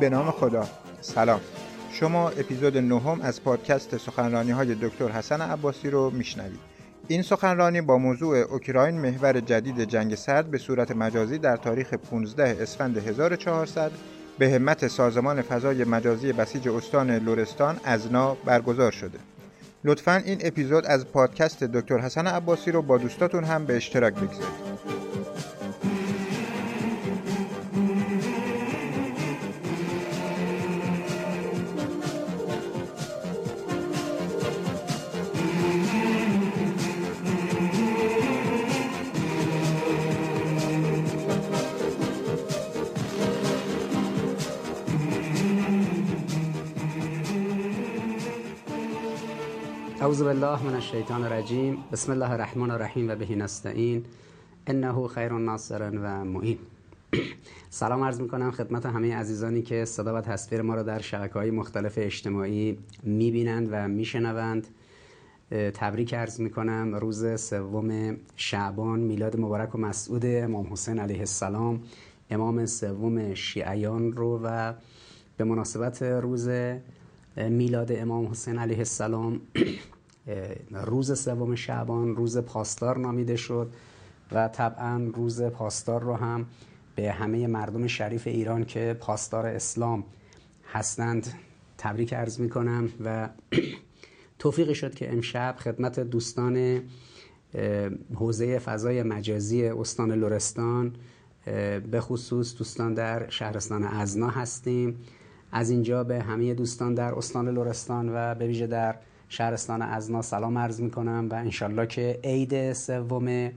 به نام خدا. سلام. شما اپیزود نهم از پادکست سخنرانی های دکتر حسن عباسی رو میشنوید. این سخنرانی با موضوع اوکراین محور جدید جنگ سرد به صورت مجازی در تاریخ 15 اسفند 1400 به همت سازمان فضای مجازی بسیج استان لورستان ازنا برگزار شده. لطفا این اپیزود از پادکست دکتر حسن عباسی رو با دوستاتون هم به اشتراک بگذارید. اعوذ بالله من الشیطان الرجیم بسم الله الرحمن الرحیم و بهی نستعین. انه خیر ناصر و معین سلام عرض می‌کنم خدمت همه عزیزانی که صدا و تصویر ما را در شبکه های مختلف اجتماعی می‌بینند و میشنوند. تبریک عرض می‌کنم. روز سوم شعبان میلاد مبارک و مسعود امام حسین علیه السلام. امام سوم شیعیان رو و به مناسبت روز میلاد امام حسین علیه السلام روز سوم شعبان روز پاسدار نامیده شد و طبعا روز پاسدار رو هم به همه مردم شریف ایران که پاسدار اسلام هستند تبریک عرض می کنم و توفیقی شد که امشب خدمت دوستان حوزه فضای مجازی استان لورستان به خصوص دوستان در شهرستان ازنا هستیم. از اینجا به همه دوستان در استان لورستان و به ویژه در شهرستان ازنا سلام عرض می کنم و انشالله که عید سوم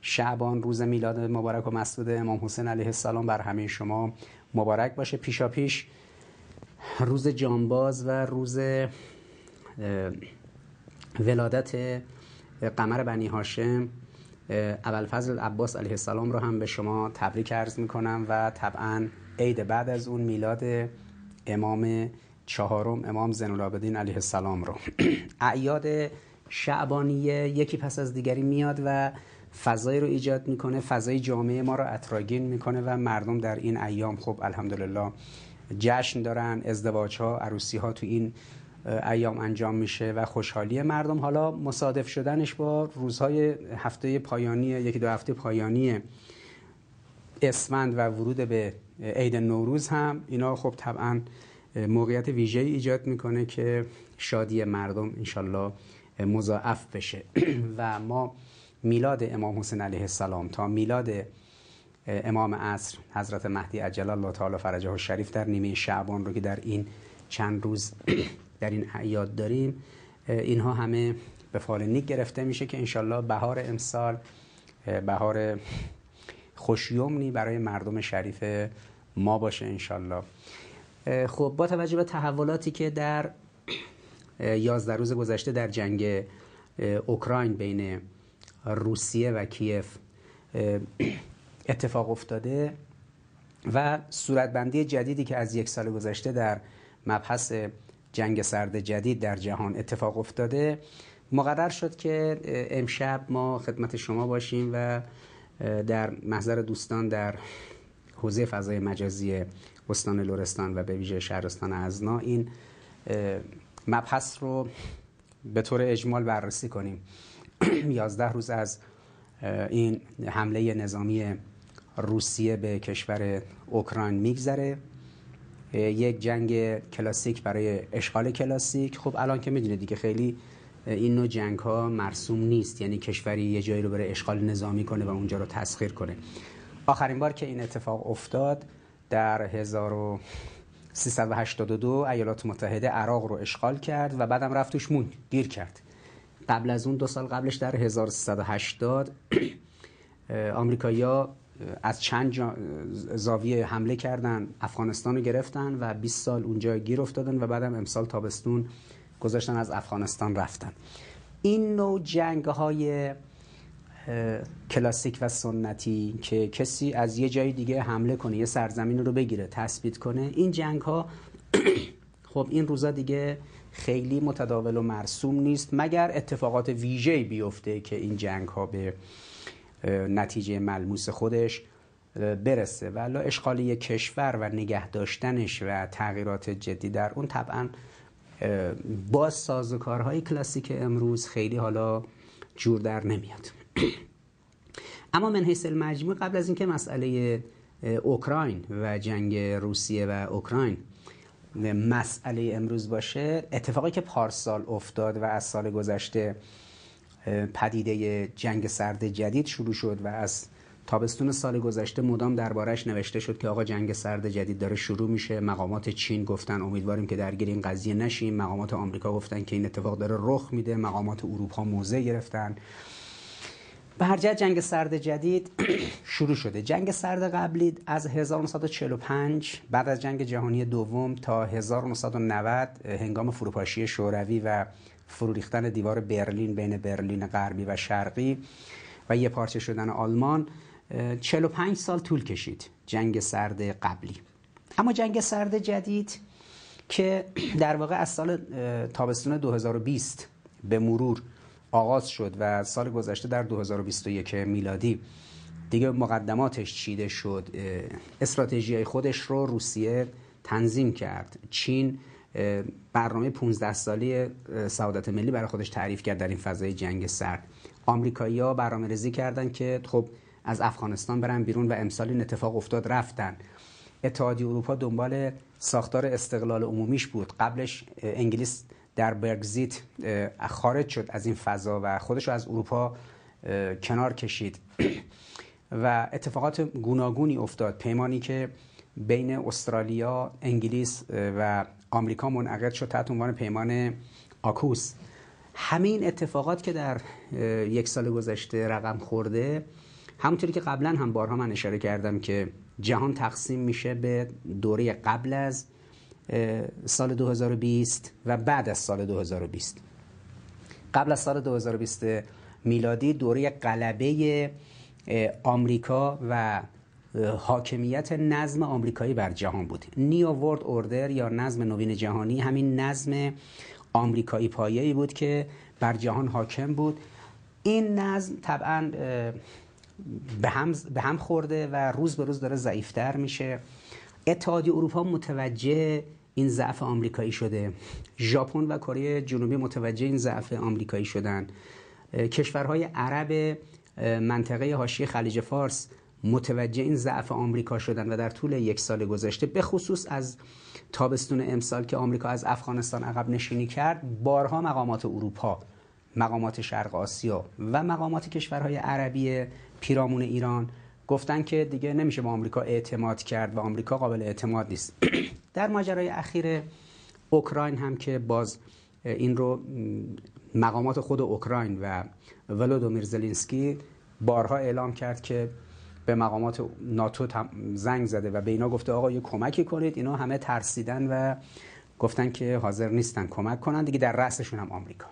شعبان روز میلاد مبارک و مسعود امام حسین علیه السلام بر همه شما مبارک باشه. پیشا پیش روز جانباز و روز ولادت قمر بنی هاشم اول فضل عباس علیه السلام رو هم به شما تبریک عرض می کنم و طبعا عید بعد از اون میلاد امام چهارم امام زین العابدین علیه السلام رو. اعیاد شعبانیه یکی پس از دیگری میاد و فضایی رو ایجاد می‌کنه فضای جامعه ما رو اطراگین می‌کنه و مردم در این ایام خب الحمدلله جشن دارن ازدواج ها عروسی ها تو این ایام انجام میشه و خوشحالی مردم. حالا مصادف شدنش با روزهای هفته پایانی یکی دو هفته پایانی اسفند و ورود به عید نوروز هم اینا خب طبعا موقعیت ویژه ایجاد می‌کنه که شادی مردم انشالله مضاعف بشه. و ما میلاد امام حسین علیه السلام تا میلاد امام عصر حضرت مهدی عجل الله تعالی فرجه شریف در نیمه شعبان رو که در این چند روز در این اعیاد داریم اینها همه به فال نیک گرفته میشه که انشالله بهار امسال بهار خوشیومنی برای مردم شریف ما باشه انشالله خب با توجه به تحولاتی که در یازده روز گذشته در جنگ اوکراین بین روسیه و کیف اتفاق افتاده و صورتبندی جدیدی که از یک سال گذشته در مبحث جنگ سرد جدید در جهان اتفاق افتاده مقرر شد که امشب ما خدمت شما باشیم و در محضر دوستان در حوزه فضای مجازی استان لورستان و به ویژه شهرستان ازنا این مبحث رو به طور اجمال بررسی کنیم. یازده روز از این حمله نظامی روسیه به کشور اوکراین میگذره. یک جنگ کلاسیک برای اشغال کلاسیک. خب الان که می‌دونید دیگه خیلی این نوع جنگ ها مرسوم نیست. یعنی کشوری یه جایی رو برای اشغال نظامی کنه و اونجا رو تسخیر کنه. آخرین بار که این اتفاق افتاد در 1382 ایالات متحده عراق رو اشغال کرد و بعدم رفت توش مون گیر کرد. قبل از اون دو سال قبلش در 1380 آمریکایی‌ها از چند زاویه حمله کردن افغانستان رو گرفتن و 20 سال اونجا گیر افتادن و بعدم امسال تابستون گذاشتن از افغانستان رفتن. این نوع جنگ های کلاسیک و سنتی که کسی از یه جای دیگه حمله کنه یه سرزمین رو بگیره تثبیت کنه این جنگ ها خب این روزا دیگه خیلی متداول و مرسوم نیست مگر اتفاقات ویژه بیفته که این جنگ ها به نتیجه ملموس خودش برسه. ولی اشغال یک کشور و نگه داشتنش و تغییرات جدی در اون طبعا با سازوکارهای کلاسیک امروز خیلی حالا جور در نمیاد. اما من حیث المجموع قبل از اینکه مسئله اوکراین و جنگ روسیه و اوکراین مسئله امروز باشه اتفاقی که پارسال افتاد و از سال گذشته پدیده جنگ سرد جدید شروع شد و از تابستون سال گذشته مدام دربارش نوشته شد که آقا جنگ سرد جدید داره شروع میشه. مقامات چین گفتن امیدواریم که درگیر این قضیه نشیم. مقامات آمریکا گفتن که این اتفاق داره رخ میده. مقامات اروپا موضع گرفتن. به هر جنگ سرد جدید شروع شده. جنگ سرد قبلی از 1945 بعد از جنگ جهانی دوم تا 1990 هنگام فروپاشی شوروی و فرو ریختن دیوار برلین بین برلین غربی و شرقی و یه پارچه شدن آلمان 45 سال طول کشید جنگ سرد قبلی. اما جنگ سرد جدید که در واقع از سال تابستون 2020 به مرور آغاز شد و سال گذشته در 2021 میلادی. دیگه مقدماتش چیده شد. استراتژی خودش رو روسیه تنظیم کرد. چین برنامه 15 سالی سعادت ملی برای خودش تعریف کرد در این فضای جنگ سرد. آمریکایی‌ها برنامه ریزی کردن که خب از افغانستان برن بیرون و امسال این اتفاق افتاد رفتن. اتحادیه اروپا دنبال ساختار استقلال عمومیش بود. قبلش انگلیس در برگزیت خارج شد از این فضا و خودش رو از اروپا کنار کشید. و اتفاقات گوناگونی افتاد. پیمانی که بین استرالیا، انگلیس و آمریکا منعقد شد تحت عنوان پیمان آکوس. همین اتفاقات که در یک سال گذشته رقم خورده همونطوری که قبلا هم بارها من اشاره کردم که جهان تقسیم میشه به دوره قبل از سال 2020 و بعد از سال 2020 قبل از سال 2020 میلادی دوره قلبه آمریکا و حاکمیت نظم آمریکایی بر جهان بود. نیو ورد اوردر یا نظم نوین جهانی همین نظم آمریکایی پایه‌ای بود که بر جهان حاکم بود. این نظم طبعا به هم, به هم خورده و روز به روز داره ضعیفتر میشه. اتحادیه اروپا متوجه این ضعف آمریکایی شده. ژاپن و کره جنوبی متوجه این ضعف آمریکایی شدن. کشورهای عرب منطقه حاشیه خلیج فارس متوجه این ضعف آمریکا شدن و در طول یک سال گذشته به خصوص از تابستون امسال که آمریکا از افغانستان عقب نشینی کرد بارها مقامات اروپا مقامات شرق آسیا و مقامات کشورهای عربی پیرامون ایران گفتن که دیگه نمیشه به آمریکا اعتماد کرد و آمریکا قابل اعتماد نیست. در ماجرای اخیر اوکراین هم که باز این رو مقامات خود اوکراین و ولودومیر زلینسکی بارها اعلام کرد که به مقامات ناتو زنگ زده و به اینا گفته آقا یه کمکی کنید. اینا همه ترسیدن و گفتن که حاضر نیستن کمک کنن. دیگه در رأسشون هم آمریکا.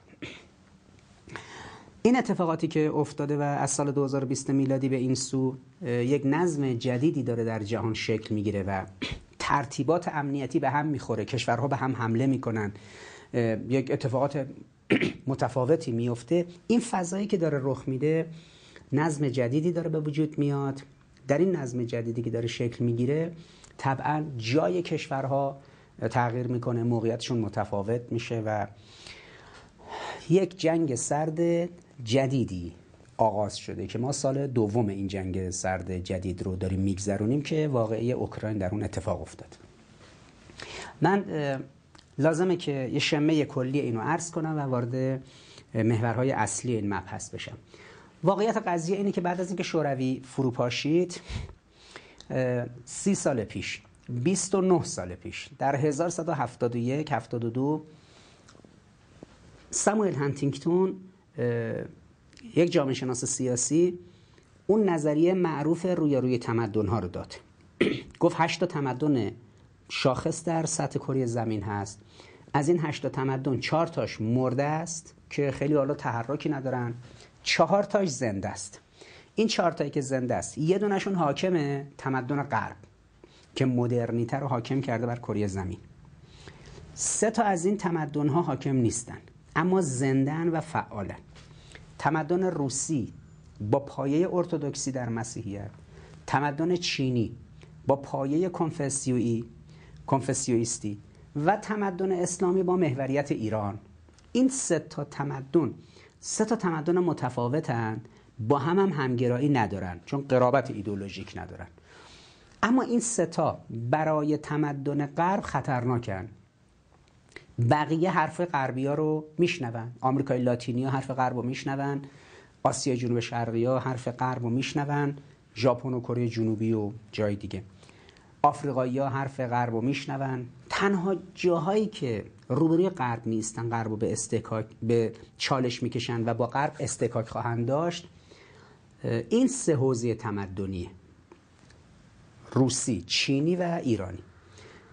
این اتفاقاتی که افتاده و از سال 2020 میلادی به این سو یک نظم جدیدی داره در جهان شکل می‌گیره و ترتیبات امنیتی به هم می‌خوره. کشورها به هم حمله می‌کنن. یک اتفاقات متفاوتی میفته این فضایی که داره رخ میده نظم جدیدی داره به وجود میاد. در این نظم جدیدی که داره شکل می‌گیره طبعا جای کشورها تغییر می‌کنه موقعیتشون متفاوت میشه و یک جنگ سرد جدیدی آغاز شده که ما سال دوم این جنگ سرد جدید رو داریم میگذرونیم که واقعی اوکراین در اون اتفاق افتاد. من لازمه که یه شمه کلی اینو عرض کنم و وارد محورهای اصلی این مبحث بشم. واقعیت قضیه اینه که بعد از اینکه شوروی فروپاشید سی سال پیش 29 سال پیش در 1171 72 ساموئل هانتینگتون یک جامعه شناس سیاسی اون نظریه معروف روی روی تمدن ها رو داد. گفت هشت تمدن شاخص در سطح کره زمین هست. از این هشت تمدن چهار تاش مرده است که خیلی حالا تحرکی ندارن. چهار تاش زنده است. این چهار تایی که زنده است یه دونشون حاکمه تمدن غرب که مدرنیتر رو حاکم کرده بر کره زمین. سه تا از این تمدن ها حاکم نیستن اما زندن و فعالن. تمدن روسی با پایه ارتودکسی در مسیحیت تمدن چینی با پایه کنفسیویی کنفسیویستی و تمدن اسلامی با محوریت ایران. این سه تا تمدن سه تا تمدن متفاوتن با هم هم همگرایی ندارن چون قرابت ایدولوژیک ندارن اما این ستا برای تمدن غرب خطرناکن بقیه حرف غربی ها رو میشنون. آمریکای لاتینی ها حرف غرب رو میشنون. آسیا جنوب شرقی ها حرف غرب رو میشنون. ژاپن و کره جنوبی و جای دیگه. آفریقایی ها حرف غرب رو میشنون. تنها جاهایی که روبروی غرب نیستن غرب رو به استکاک به چالش می‌کشن و با غرب استکاک خواهند داشت این سه حوزه تمدنیه. روسی، چینی و ایرانی.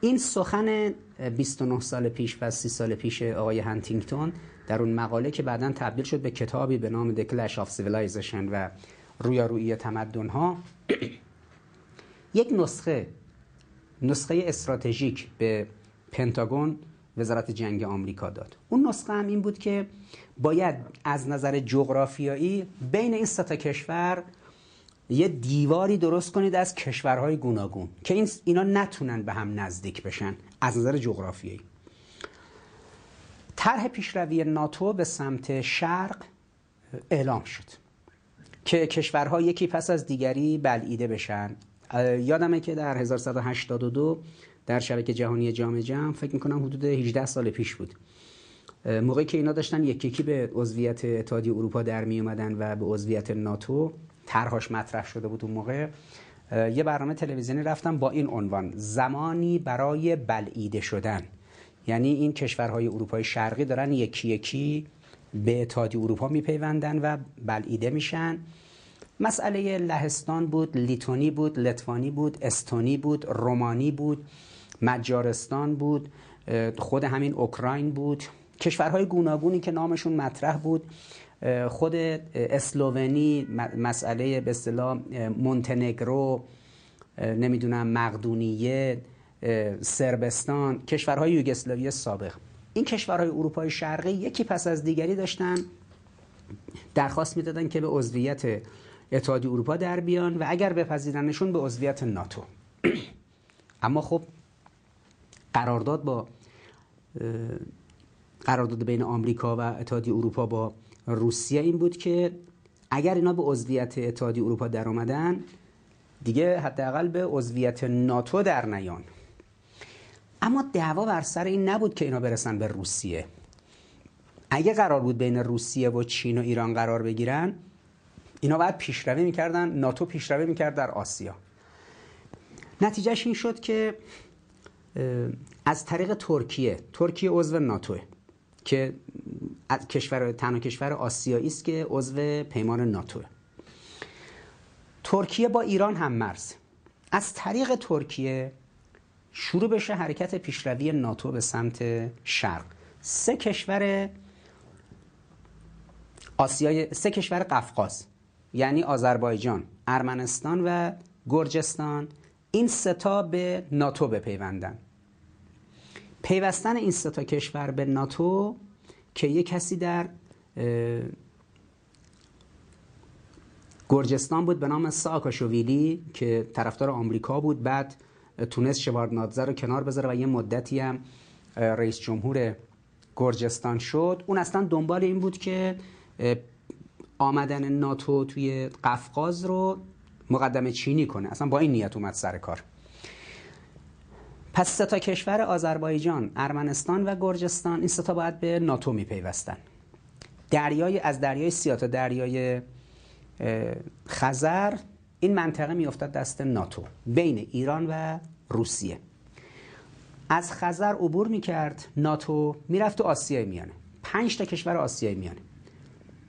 این سخن 29 سال پیش و 30 سال پیش آقای هنتینگتون در اون مقاله که بعدا تبدیل شد به کتابی به نام The Clash of Civilization و رویارویی تمدن ها یک نسخه نسخه استراتژیک به پنتاگون وزارت جنگ آمریکا داد. اون نسخه هم این بود که باید از نظر جغرافیایی بین این سه کشور یه دیواری درست کنید از کشورهای گوناگون که این اینا نتونن به هم نزدیک بشن از نظر جغرافیایی. طرح پیشروی ناتو به سمت شرق اعلام شد که کشورها یکی پس از دیگری بلعیده بشن. یادمه که در 1182 در شبکه جهانی جام جمع فکر می‌کنم حدود 18 سال پیش بود. موقعی که اینا داشتن یکی یکی به عضویت اتحادیه اروپا در می اومدن و به عضویت ناتو طرحش مطرح شده بود اون موقع یه برنامه تلویزیونی رفتم با این عنوان زمانی برای بلعیده شدن. یعنی این کشورهای اروپای شرقی دارن یکی یکی به اتحادیه اروپا میپیوندن و بلعیده میشن. مسئله لهستان بود لیتونی بود لتوانی بود استونی بود رومانی بود مجارستان بود خود همین اوکراین بود. کشورهای گوناگونی که نامشون مطرح بود. خود اسلوونی مسئله به اصطلاح مونتنگرو نمی‌دونم مقدونیه سربستان کشورهای یوگسلاوی سابق. این کشورهای اروپای شرقی یکی پس از دیگری داشتن درخواست می‌دادن که به عضویت اتحادیه اروپا در بیان و اگر بپذیرنشون به عضویت ناتو. اما خب قرارداد با قرارداد بین آمریکا و اتحادیه اروپا با روسیه این بود که اگر اینا به عضویت اتحادیه اروپا در آمدن دیگه حداقل به عضویت ناتو در نیان. اما دعوا بر سر این نبود که اینا برسن به روسیه. اگه قرار بود بین روسیه و چین و ایران قرار بگیرن اینا باید پیشروی می‌کردن ناتو پیشروی می‌کرد در آسیا. نتیجهش این شد که از طریق ترکیه ترکیه عضو ناتوه که کشور تنها کشور آسیایی است که عضو پیمان ناتو. ترکیه با ایران هم مرز. از طریق ترکیه شروع بشه حرکت پیشروی ناتو به سمت شرق. سه کشور آسیای سه کشور قفقاز یعنی آذربایجان، ارمنستان و گرجستان این ستا به ناتو بپیوندن. پیوستن این ستا کشور به ناتو که یه کسی در گرجستان بود به نام ساکاشویلی که طرفدار آمریکا بود بعد تونست شواردنادزه رو کنار بذاره و یه مدتی هم رئیس جمهور گرجستان شد. اون اصلا دنبال این بود که آمدن ناتو توی قفقاز رو مقدم چینی کنه. اصلا با این نیت اومد سر کار. پس سه تا کشور آذربایجان، ارمنستان و گرجستان این سه تا باید به ناتو میپیوستن. دریای از دریای سیاه تا دریای خزر این منطقه میافتد دست ناتو بین ایران و روسیه. از خزر عبور می‌کرد ناتو می‌رفت تو آسیای میانه. پنج تا کشور آسیای میانه.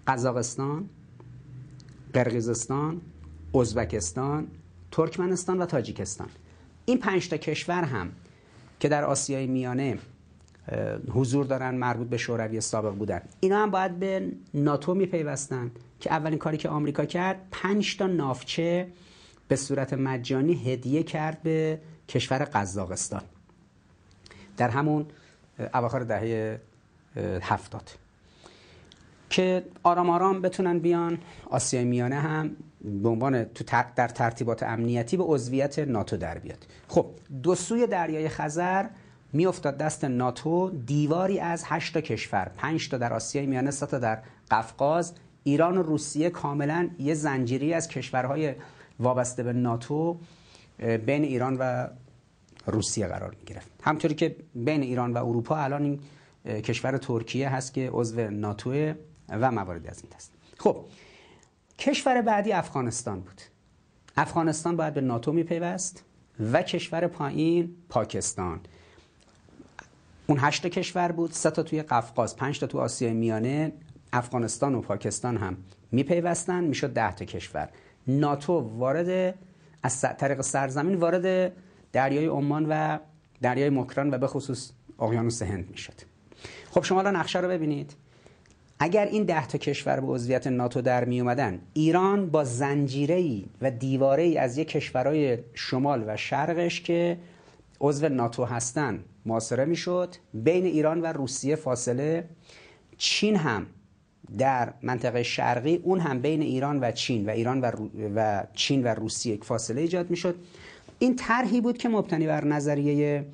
قزاقستان قرقیزستان ازبکستان ترکمنستان و تاجیکستان. این پنج تا کشور هم که در آسیای میانه حضور دارن مربوط به شوروی سابق بودن. اینا هم باید به ناتو میپیوستن که اولین کاری که آمریکا کرد پنج تا نافچه به صورت مجانی هدیه کرد به کشور قزاقستان. در همون اواخر دهه هفتاد. که آرام آرام بتونن بیان آسیای میانه هم به عنوان در ترتیبات امنیتی به عضویت ناتو در بیاد. خب دو سوی دریای خزر میافتاد دست ناتو دیواری از 8 تا کشور 5 تا در آسیای میانه 3 تا در قفقاز. ایران و روسیه کاملا یه زنجیری از کشورهای وابسته به ناتو بین ایران و روسیه قرار می گرفت همطوری که بین ایران و اروپا الان این کشور ترکیه هست که عضو ناتو و مواردی از این هست خب کشور بعدی افغانستان بود. افغانستان باید به ناتو میپیوست و کشور پایین پاکستان. اون هشت کشور بود سه تا توی قفقاز پنج تا تو آسیای میانه افغانستان و پاکستان هم میپیوستن می‌شد ده تا کشور. ناتو وارد از طریق سرزمین وارد دریای عمان و دریای مکران و به خصوص اقیانوس هند می‌شد. خب شما الان نقشه رو ببینید. اگر این ده تا کشور به عضویت ناتو در می اومدن ایران با زنجیره و دیواره ای از یک کشورهای شمال و شرقش که عضو ناتو هستن محاصره می‌شد بین ایران و روسیه فاصله. چین هم در منطقه شرقی اون هم بین ایران و چین و ایران و, و چین و روسیه فاصله ایجاد می‌شد این طرحی بود که مبتنی بر نظریه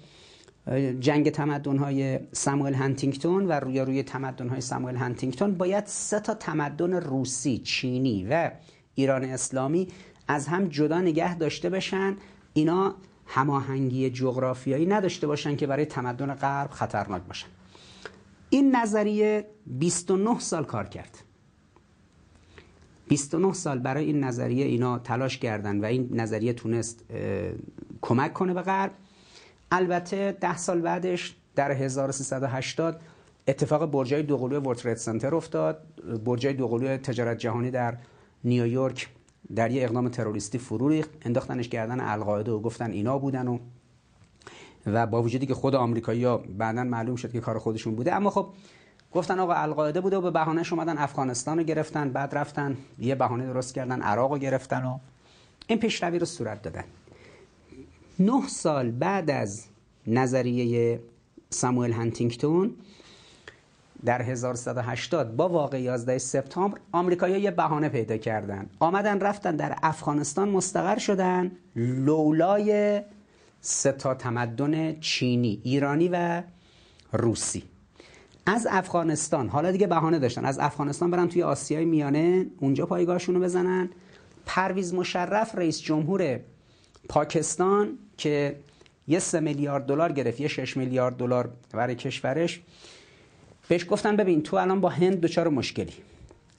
جنگ تمدن های ساموئل هانتینگتون و روی روی تمدن های ساموئل هانتینگتون باید سه تا تمدن روسی، چینی و ایران اسلامی از هم جدا نگه داشته بشن اینا هماهنگی جغرافیایی نداشته باشن که برای تمدن غرب خطرناک باشن. این نظریه 29 سال کار کرد. 29 سال برای این نظریه اینا تلاش کردن و این نظریه تونست کمک کنه به غرب. البته ده سال بعدش در 1380 اتفاق برجای دوقلوی ورترید سنتر افتاد. برجای دوقلوی تجارت جهانی در نیویورک در یه اقدام تروریستی فرو ریخت. انداختنش گردن القاعده و گفتن اینا بودن و و با وجودی که خود آمریکایی‌ها بعدا معلوم شد که کار خودشون بوده. اما خب گفتن آقا القاعده بوده و به بهانهش اومدن افغانستان رو گرفتن بعد رفتن یه بهانه درست کردن عراق رو گرفتن و این پیشروی رو صورت دادن. نه سال بعد از نظریه ساموئل هانتینگتون در 1180 با واقع 11 سپتامبر آمریکایی‌ها یه بهانه پیدا کردن. آمدن رفتن در افغانستان مستقر شدن لولای سه تا تمدن چینی ایرانی و روسی. از افغانستان حالا دیگه بهانه داشتن از افغانستان برن توی آسیای میانه اونجا پایگاهشون رو بزنن. پرویز مشرف رئیس جمهور پاکستان که یه سه میلیارد دلار گرفت یه 6 میلیارد دلار برای کشورش. بهش گفتن ببین تو الان با هند دچار مشکلی.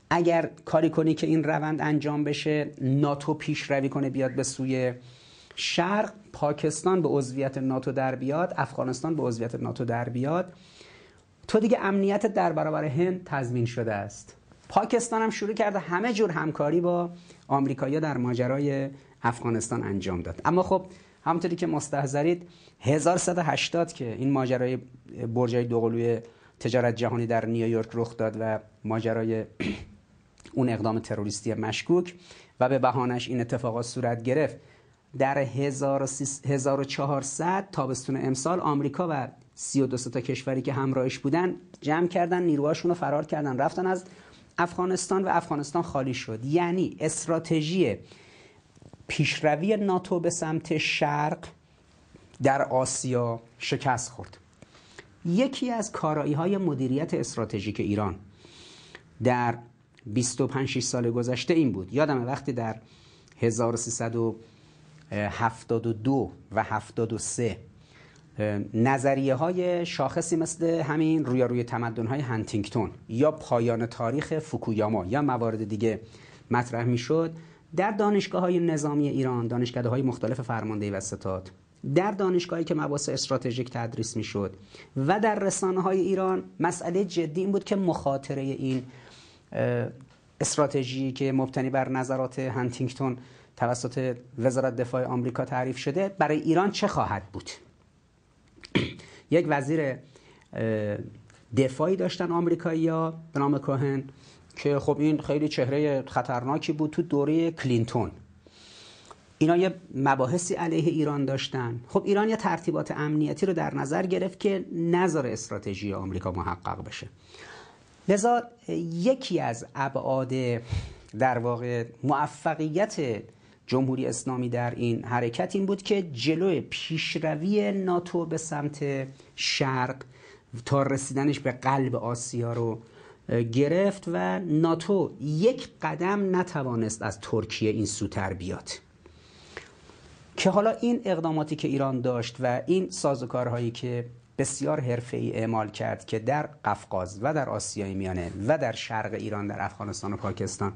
اگر کاری کنی که این روند انجام بشه ناتو پیش روی کنه بیاد به سوی شرق پاکستان به عضویت ناتو در بیاد افغانستان به عضویت ناتو در بیاد تو دیگه امنیت در برابر هند تضمین شده است. پاکستان هم شروع کرده همه جور همکاری با آمریکایی‌ها در ماجرای افغانستان انجام داد. اما خب همونطوری که مستحضرید 1180 که این ماجرای برجای دوقلوی تجارت جهانی در نیویورک رخ داد و ماجرای اون اقدام تروریستی مشکوک و به بهانش این اتفاقات صورت گرفت. در 1400 تابستون امسال آمریکا و 32 تا کشوری که همراهش بودن جمع کردن نیروهاشون رو فرار کردن رفتن از افغانستان و افغانستان خالی شد. یعنی استراتژی پیشروی ناتو به سمت شرق در آسیا شکست خورد. یکی از کارایی های مدیریت استراتژیک ایران در 25 سال گذشته این بود. یادم وقتی در 1372 و 73 نظریه های شاخصی مثل همین روی روی تمدن های هنتینگتون یا پایان تاریخ فوکویاما یا موارد دیگه مطرح می شد در دانشگاه های نظامی ایران دانشگاه های مختلف فرماندهی و ستاد در دانشگاهی که مباحث استراتژیک تدریس می‌شد و در رسانه های ایران مسئله جدی این بود که مخاطره این استراتژی که مبتنی بر نظرات هنتینگتون توسط وزارت دفاع آمریکا تعریف شده برای ایران چه خواهد بود؟ یک وزیر دفاعی داشتن آمریکایی‌ها به نام کوهن. که خب این خیلی چهره خطرناکی بود تو دوره کلینتون. اینا یه مباحثی علیه ایران داشتن. خب ایران یه ترتیبات امنیتی رو در نظر گرفت که نظر استراتژی آمریکا محقق بشه. لذا یکی از ابعاد در واقع موفقیت جمهوری اسلامی در این حرکت این بود که جلوی پیشروی ناتو به سمت شرق تا رسیدنش به قلب آسیا رو گرفت و ناتو یک قدم نتوانست از ترکیه این سوتر بیاد. که حالا این اقداماتی که ایران داشت و این سازوکارهایی که بسیار حرفه‌ای اعمال کرد که در قفقاز و در آسیای میانه و در شرق ایران در افغانستان و پاکستان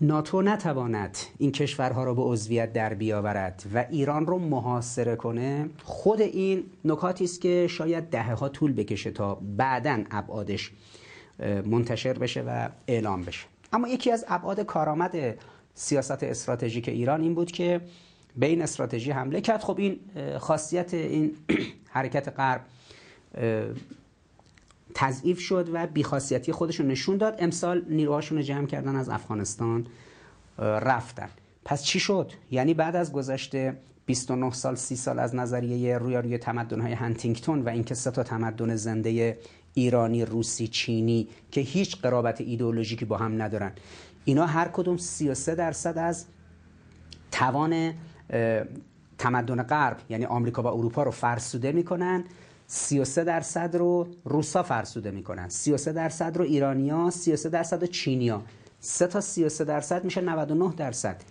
ناتو نتواند این کشورها را به عضویت در بیاورد و ایران رو محاصره کنه خود این نکاتی است که شاید دهه ها طول بکشه تا بعدا ابعادش منتشر بشه و اعلام بشه. اما یکی از ابعاد کارآمد سیاست استراتژیک ایران این بود که به این استراتژی حمله کرد. خب این خاصیت این حرکت غرب تضعیف شد و بیخاصیتی خودشون نشون داد. امسال نیروهاشون رو جمع کردن از افغانستان رفتن. پس چی شد؟ یعنی بعد از گذشته 29 سال 30 سال از نظریه رویاروی تمدن‌های هنتینگتون و اینکه سه تا تمدن زنده ایرانی روسی چینی که هیچ قرابت ایدئولوژیکی با هم ندارن. اینا هر کدوم 33 درصد از توان تمدن غرب یعنی آمریکا و اروپا رو فرسوده می‌کنن. 33 درصد رو روسا فرسوده می‌کنن. 33 درصد رو ایرانیا 33 درصد رو چینیا. سه تا 33 درصد میشه 99 درصد.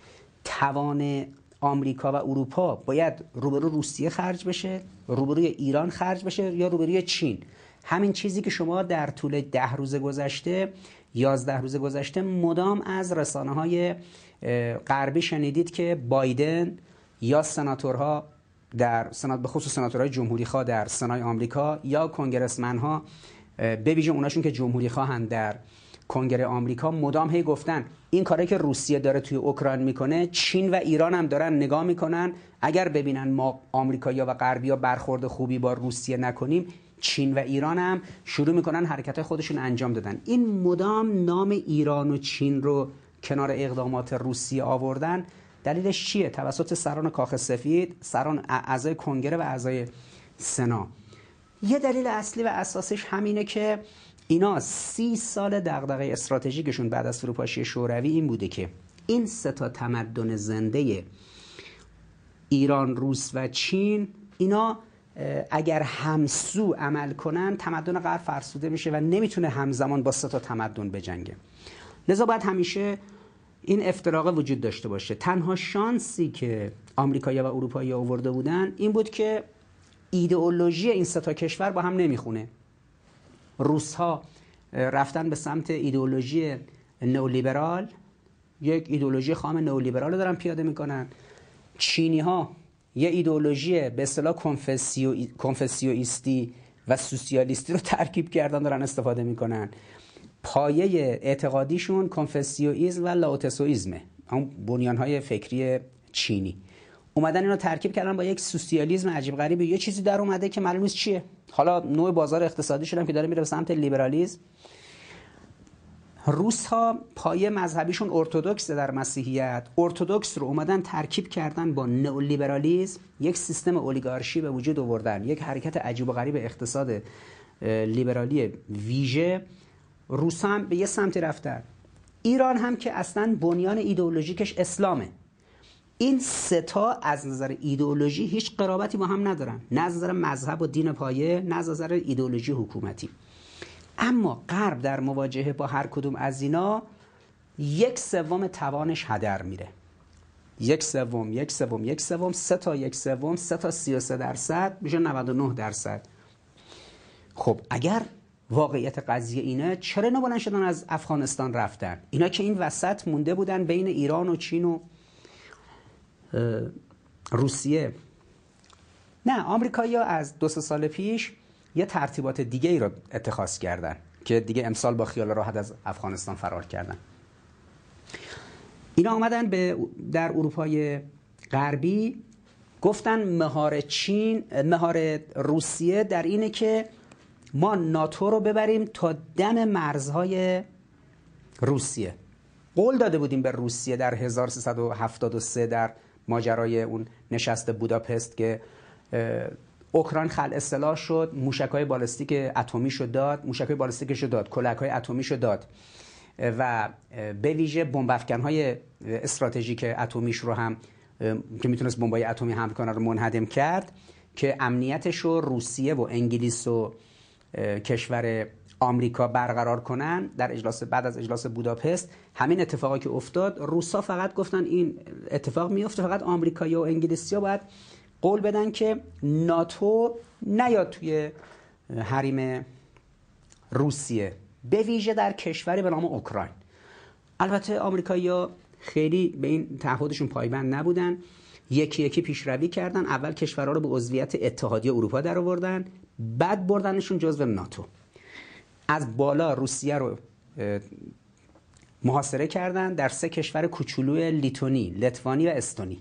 توان آمریکا و اروپا باید روبرو روسیه خرج بشه روبروی ایران خرج بشه یا روبروی چین. همین چیزی که شما در طول ده روز گذشته یازده روز گذشته مدام از رسانه های غربی شنیدید که بایدن یا سناتورها در سنات به خصوص سناتورهای جمهوری خواه در سنای آمریکا یا کنگرسمن ها به ویژه اوناشون که جمهوری خواهند در کنگره آمریکا مدام هی گفتن این کاری که روسیه داره توی اوکراین می‌کنه چین و ایران هم دارن نگاه می‌کنن. اگر ببینن ما آمریکایی‌ها و غربی‌ها برخورد خوبی با روسیه نکنیم چین و ایران هم شروع می‌کنن حرکت خودشون انجام دادن. این مدام نام ایران و چین رو کنار اقدامات روسیه آوردن. دلیلش چیه؟ توسط سران کاخ سفید سران اعضای کنگره و اعضای سنا. یه دلیل اصلی و اساسش همینه که اینا سی سال دغدغه استراتژیکشون بعد از فروپاشی شوروی این بوده که این سه تا تمدن زنده ایران روس و چین اینا اگر همسو عمل کنن تمدن غرب فرسوده میشه و نمی‌تونه همزمان با سه تا تمدن بجنگه. لذا باید همیشه این افتراق وجود داشته باشه. تنها شانسی که آمریکایی و اروپایی آورده بودن این بود که ایدئولوژی این سه تا کشور با هم نمی‌خونه. روس ها رفتن به سمت ایدئولوژی نئولیبرال. یک ایدئولوژی خام نئولیبرال دارن پیاده می‌کنن. چینی ها یه ایدئولوژی به اصطلاح کنفسیو... کنفسیویستی و سوسیالیستی رو ترکیب کردن دارن استفاده می‌کنن. پایه اعتقادیشون کنفسیویزم و لاوتسویزمه. اون بنیانهای فکری چینی. اومدن اینو ترکیب کردن با یک سوسیالیسم عجیب غریبی یه چیزی در اومده که معلوم نیست چیه. حالا نوع بازار اقتصادی شدن که داره میره به سمت لیبرالیسم. روس ها پایه مذهبیشون ارتودکس در مسیحیت. ارتودکس رو اومدن ترکیب کردن با نئولیبرالیسم یک سیستم اولیگارشی به وجود آوردن یک حرکت عجیب و غریب اقتصاد لیبرالی ویژه. روس هم به یه سمتی رفتن. ایران هم که اصلا بنیان ایدئولوژیکش اسلامه. این ستا از نظر ایدئولوژی هیچ قرابتی با هم ندارن. نه از نظر مذهب و دین پایه نه از نظر ایدئولوژی حکومتی. اما غرب در مواجهه با هر کدوم از اینا یک سوم توانش هدر میره. یک سوم یک سوم یک سوم سه تا یک سوم سه تا 33 درصد میشه 99 درصد. خب اگر واقعیت قضیه اینه چرا اینا شدن از افغانستان رفتن؟ اینا که این وسط مونده بودن بین ایران و چین و روسیه. نه آمریکایی‌ها از دو سال پیش یه ترتیبات دیگه ای رو اتخاذ کردن که دیگه امسال با خیال راحت از افغانستان فرار کردن. اینا آمدن به در اروپای غربی گفتن مهار چین مهار روسیه در اینه که ما ناتو رو ببریم تا دم مرزهای روسیه. قول داده بودیم به روسیه در 1373 در ماجرای اون نشست بوداپست که اوکراین خل اصطلاح شد موشک های بالستیک اتمی شو داد موشک های بالستیک شو داد کلک های اتمی شو داد. و به ویژه بمب های استراتژیک اتمیش رو هم که می‌تونست بمبای اتمی حمل کنه رو منهدم کرد که امنیتش رو روسیه و انگلیس و کشور آمریکا برقرار کنن در اجلاس بعد از اجلاس بوداپست. همین اتفاقی که افتاد روسا فقط گفتن این اتفاق میفته فقط آمریکایی و انگلیسی ها باید قول بدن که ناتو نیاد توی حریم روسیه. به ویژه در کشوری به نام اوکراین. البته آمریکایی‌ها خیلی به این تعهدشون پایبند نبودن. یکی یکی پیشروی کردن. اول کشورها رو به عضویت اتحادیه اروپا در آوردن. بعد بردنشون جزو ناتو. از بالا روسیه رو محاصره کردن. در سه کشور کوچولوی لیتونی، لتوانی و استونی.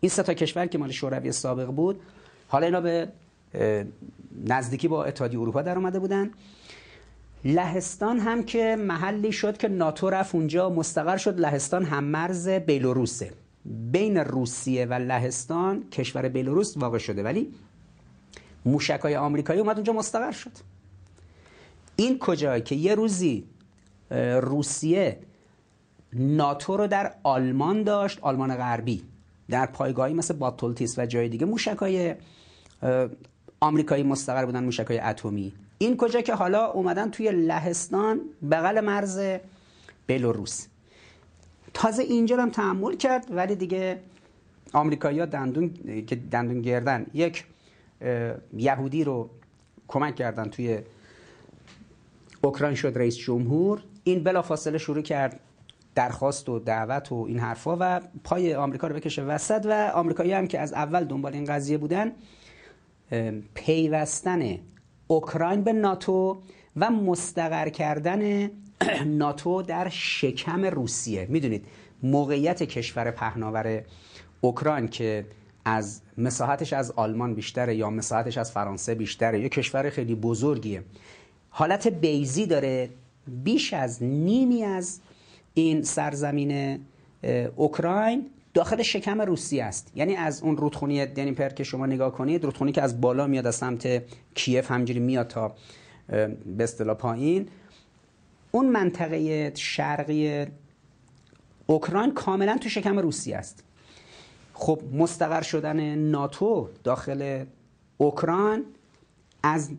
این سه تا کشور که مال شوروی سابق بود حالا اینا به نزدیکی با اتحادیه اروپا در اومده بودن. لهستان هم که محلی شد که ناتو رفت اونجا مستقر شد. لهستان هم مرز بیلوروسه بین روسیه و لهستان کشور بیلوروس واقع شده ولی موشک های آمریکایی اومد اونجا مستقر شد. این کجایی که یه روزی روسیه ناتو رو در آلمان داشت آلمان غربی. در پایگاهی مثل باتولتیس و جای دیگه موشک های آمریکایی مستقر بودن موشک های اتمی. این کجا که حالا اومدن توی لهستان بغل مرز بلاروس تازه اینجا هم تحمل کرد ولی دیگه آمریکایی‌ها دندون که دندون گردن یک یهودی رو کمک کردن توی اوکراین شد رئیس جمهور. این بلافاصله شروع کرد درخواست و دعوت و این حرفا و پای آمریکا رو بکشه وسط و آمریکایی هم که از اول دنبال این قضیه بودن پیوستن اوکراین به ناتو و مستقر کردن ناتو در شکم روسیه. می‌دونید موقعیت کشور پهناور اوکراین که از مساحتش از آلمان بیشتره یا مساحتش از فرانسه بیشتره یا کشور خیلی بزرگیه. حالت بیزی داره بیش از نیمی از این سرزمین اوکراین داخل شکم روسیه است. یعنی از اون رودخونه دنیپر که شما نگاه کنید رودخونه که از بالا میاد از سمت کیف همجوری میاد تا به اصطلاح پایین. اون منطقه شرقی اوکراین کاملا تو شکم روسیه است. خب مستقر شدن ناتو داخل اوکراین از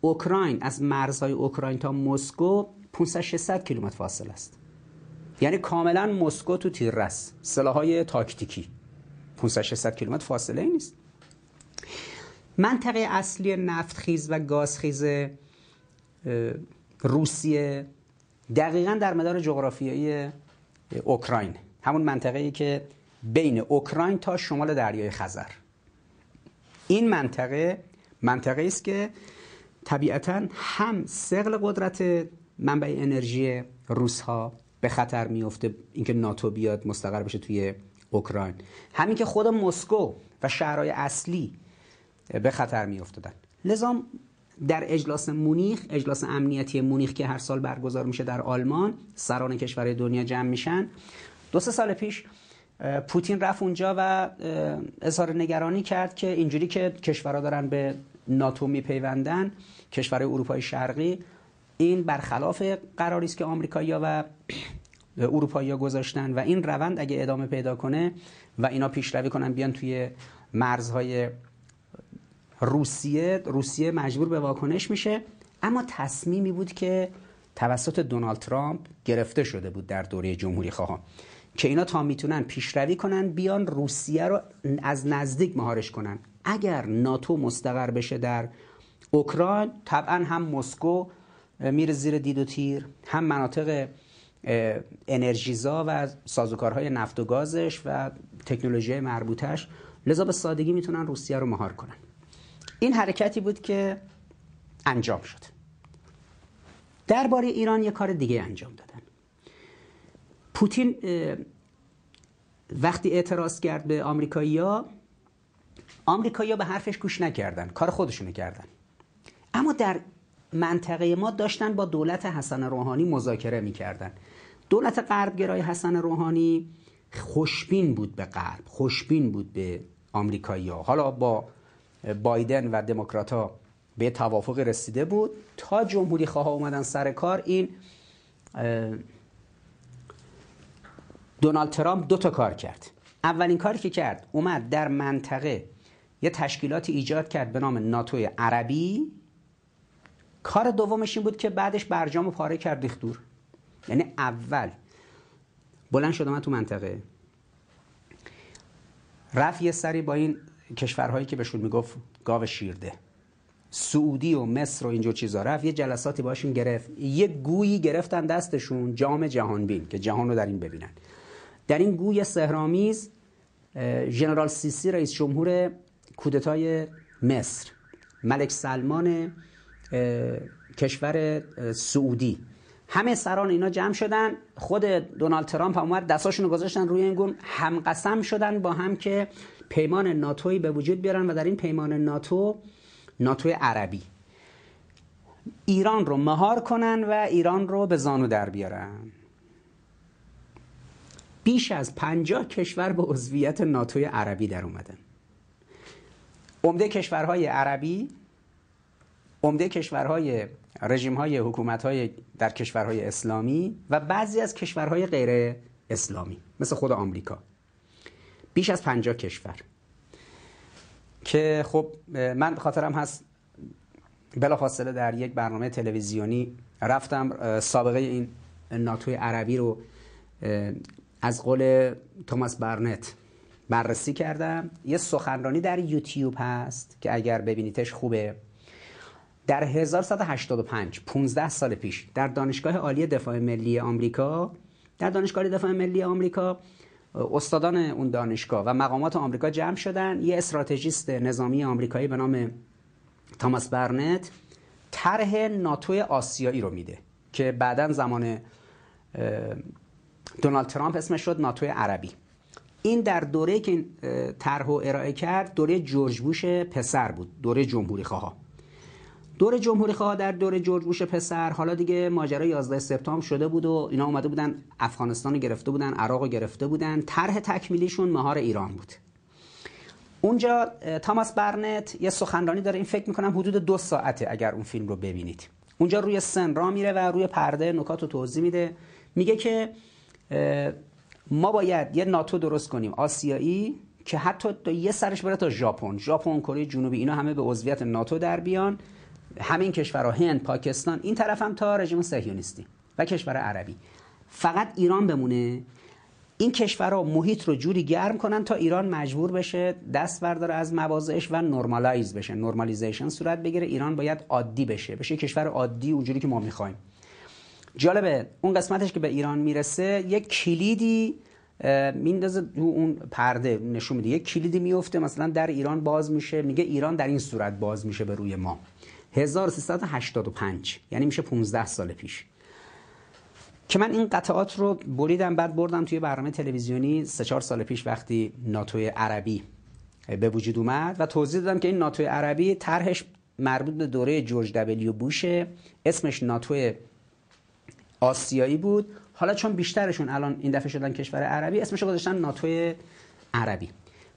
اوکراین از مرزهای اوکراین تا مسکو 500 600 کیلومتر فاصله است. یعنی کاملا مسکو تو تیررس سلاحهای تاکتیکی. 500 600 کیلومتر فاصله نیست. منطقه اصلی نفتخیز و گازخیز روسیه دقیقا در مدار جغرافیایی اوکراین. همون منطقه ای که بین اوکراین تا شمال دریای خزر. این منطقه منطقه است که طبیعتا هم سقل قدرت منبع انرژی روس ها به خطر میفته اینکه ناتو بیاد مستقر بشه توی اوکراین. همین که خود مسکو و شهرهای اصلی به خطر میافتادن. لذا در اجلاس مونیخ اجلاس امنیتی مونیخ که هر سال برگزار میشه در آلمان سران کشور دنیا جمع میشن. دو سه سال پیش پوتین رفت اونجا و اظهار نگرانی کرد که اینجوری که کشورها دارن به ناتو میپیوندن کشور اروپای شرقی این برخلاف قراری است که آمریکایی‌ها و اروپایی‌ها گذاشتن و این روند اگه ادامه پیدا کنه و اینا پیشروی کنن بیان توی مرزهای روسیه روسیه مجبور به واکنش میشه. اما تصمیمی بود که توسط دونالد ترامپ گرفته شده بود در دوره جمهوری خواهان که اینا تا می‌تونن پیشروی کنن بیان روسیه رو از نزدیک مهارش کنن. اگر ناتو مستقر بشه در اوکراین طبعا هم مسکو میره زیر دید و تیر. هم مناطق انرژیزا و سازوکارهای نفت و گازش و تکنولوژی مربوطش. لذا به سادگی می‌تونن روسیه رو مهار کنن. این حرکتی بود که انجام شد. درباره ایران یه کار دیگه انجام دادن. پوتین وقتی اعتراض کرد به آمریکایی‌ها آمریکایی‌ها به حرفش گوش نکردن کار خودشونو کردن. اما در منطقه ما داشتن با دولت حسن روحانی مذاکره می‌کردن. دولت غربگرای حسن روحانی خوشبین بود به غرب خوشبین بود به آمریکایی‌ها حالا با بایدن و دموکرات به توافق رسیده بود. تا جمهوری خواه اومدن سر کار این دونالد ترامپ دو تا کار کرد. اولین کاری که کرد اومد در منطقه یه تشکیلاتی ایجاد کرد به نام ناتوی عربی. کار دومش این بود که بعدش برجام و پاره کرد ریختور یعنی اول بلند شد من تو منطقه. رفت یه سری با این کشورهایی که بهشون می‌گفت گاو شیرده. سعودی و مصر و اینجور چیزا. رفت یه جلساتی باشون گرفت. یه گویی گرفتن دستشون جام جهان بین که جهان رو در این ببینن. در این گوی سهرامیز ژنرال سیسی رئیس جمهور کودتای مصر ملک سلمان کشور سعودی. همه سران اینا جمع شدن. خود دونالد ترامپ هم اومد دستاشون رو گذاشتن روی این هم قسم شدن با هم که پیمان ناتوی به وجود بیارن و در این پیمان ناتو ناتوی عربی. ایران رو مهار کنن و ایران رو به زانو در بیارن. بیش از پنجاه کشور به عضویت ناتوی عربی در اومدن. عمده کشورهای عربی عمده کشورهای رژیم های حکومت های در کشورهای اسلامی و بعضی از کشورهای غیر اسلامی مثل خود آمریکا. بیش از پنجاه کشور. که خب من خاطرم هست بلافاصله در یک برنامه تلویزیونی رفتم سابقه این ناتوی عربی رو از قول توماس برنت بررسی کردم. یه سخنرانی در یوتیوب هست که اگر ببینیدش خوبه. در 1185 15 سال پیش در دانشگاه عالی دفاع ملی آمریکا در دانشگاه دفاع ملی آمریکا استادان اون دانشگاه و مقامات آمریکا جمع شدن. یه استراتژیست نظامی آمریکایی به نام تاماس برنت طرح ناتو آسیایی رو میده که بعدا زمان دونالد ترامپ اسمش شد ناتو عربی. این در دوره که این طرح ارائه کرد دوره جورج بوش پسر بود دوره جمهوری خواه دور جمهوری خواه در دور جورج بوش پسر. حالا دیگه ماجرا 11 سپتامبر شده بود و اینا اومده بودن افغانستان گرفته بودن عراق گرفته بودن. طرح تکمیلیشون مهار ایران بود. اونجا تاماس برنت یه سخنرانی داره. این فکر می‌کنم حدود دو ساعته اگر اون فیلم رو ببینید. اونجا روی سن را میره و روی پرده نکات رو توضیح میده. میگه که ما باید یه ناتو درست کنیم آسیایی که حتی یه سرش بره تا ژاپن. ژاپن کره جنوبی اینا همه به عضویت ناتو در بیان. همین کشورها هند پاکستان این طرف هم تا رژیم صهیونیستی و کشور عربی. فقط ایران بمونه. این کشورها محیط رو جوری گرم کنن تا ایران مجبور بشه دست برداره از مواضعش و نرمالایز بشه. نرمالیزیشن صورت بگیره. ایران باید عادی بشه. بشه کشور عادی اونجوری که ما می‌خوایم. جالبه اون قسمتش که به ایران می‌رسه یک کلیدی میندازه رو اون پرده نشون میده. یک کلیدی میفته مثلا در ایران باز میشه. میگه ایران در این صورت باز میشه به روی ما. 1385 یعنی میشه 15 سال پیش. که من این قطعات رو بریدم بعد بردم توی برنامه تلویزیونی. سه چهار سال پیش وقتی ناتوی عربی به وجود اومد و توضیح دادم که این ناتوی عربی طرحش مربوط به دوره جورج دبلیو بوشه اسمش ناتوی آسیایی بود. حالا چون بیشترشون الان این دفعه شدن کشور عربی اسمش گذاشتن ناتوی عربی.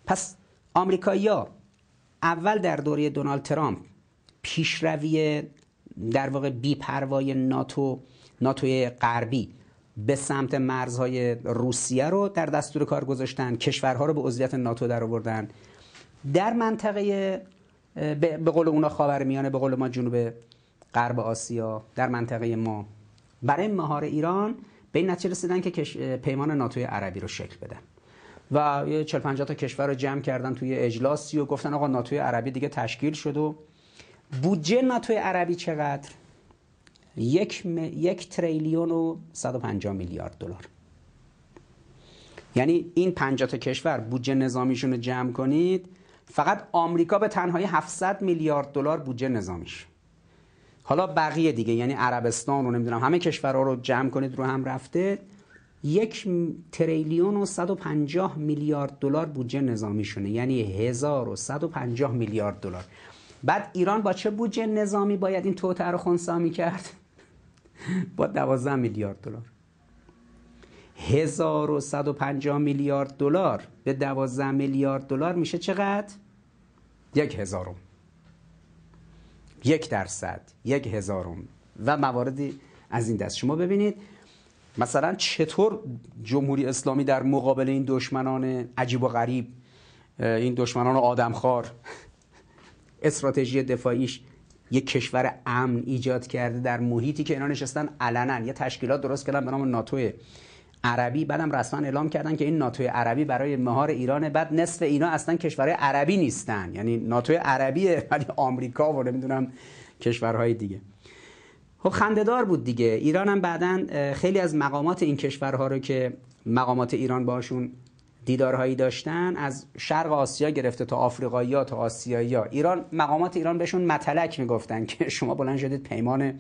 پس آمریکایی‌ها اول در دوره دونالد ترامپ پیشروی در واقع بیپروای ناتو ناتوی غربی به سمت مرزهای روسیه رو در دستور کار گذاشتن کشورها رو به عضویت ناتو در آوردن. در منطقه به قول اونا خاورمیانه به قول ما جنوب غرب آسیا در منطقه ما. برای مهار ایران به این نتیجه رسیدن که پیمان ناتوی عربی رو شکل بدن. و یه 40 50 تا کشور رو جمع کردن توی اجلاسی و گفتن آقا ناتوی عربی دیگه تشکیل شد و بودجه ناتوی عربی چقدر؟ یک, م... یک تریلیون و 150 میلیارد دلار. یعنی این 50 تا کشور بودجه نظامیشون رو جمع کنید فقط آمریکا به تنهایی 700 میلیارد دلار بودجه نظامیش. حالا بقیه دیگه یعنی عربستان رو نمی‌دونم همه کشورها رو جمع کنید رو هم رفته. یک تریلیون و 150 میلیارد دلار بودجه نظامیشونه یعنی 1150 میلیارد دلار. بعد ایران با چه بودجه نظامی باید این توتر رو خونسا کرد؟ با 12 میلیارد دلار. 1150 میلیارد دلار. به 12 میلیارد دلار میشه چقدر؟ یک هزارم. یک درصد. یک هزارم. و مواردی از این دست. شما ببینید مثلا چطور جمهوری اسلامی در مقابل این دشمنان عجیب و غریب این دشمنان آدمخوار استراتژی دفاعیش یک کشور امن ایجاد کرده در محیطی که اینا نشستن علنا. یه تشکیلات درست کردن به نام ناتو عربی. بعدم رسما اعلام کردن که این ناتو عربی برای مهار ایران بعد نصف اینا اصلا کشورهای عربی نیستن. یعنی ناتو عربیه ولی آمریکا و نمی‌دونم کشورهای دیگه. خب خندهدار بود دیگه. ایران هم بعدا خیلی از مقامات این کشورها رو که مقامات ایران باشون دیدارهایی داشتن از شرق آسیا گرفته تا آفریقایی ها تا آسیایی ها ایران مقامات ایران بهشون متلک می‌گفتن که شما بلند شدید پیمان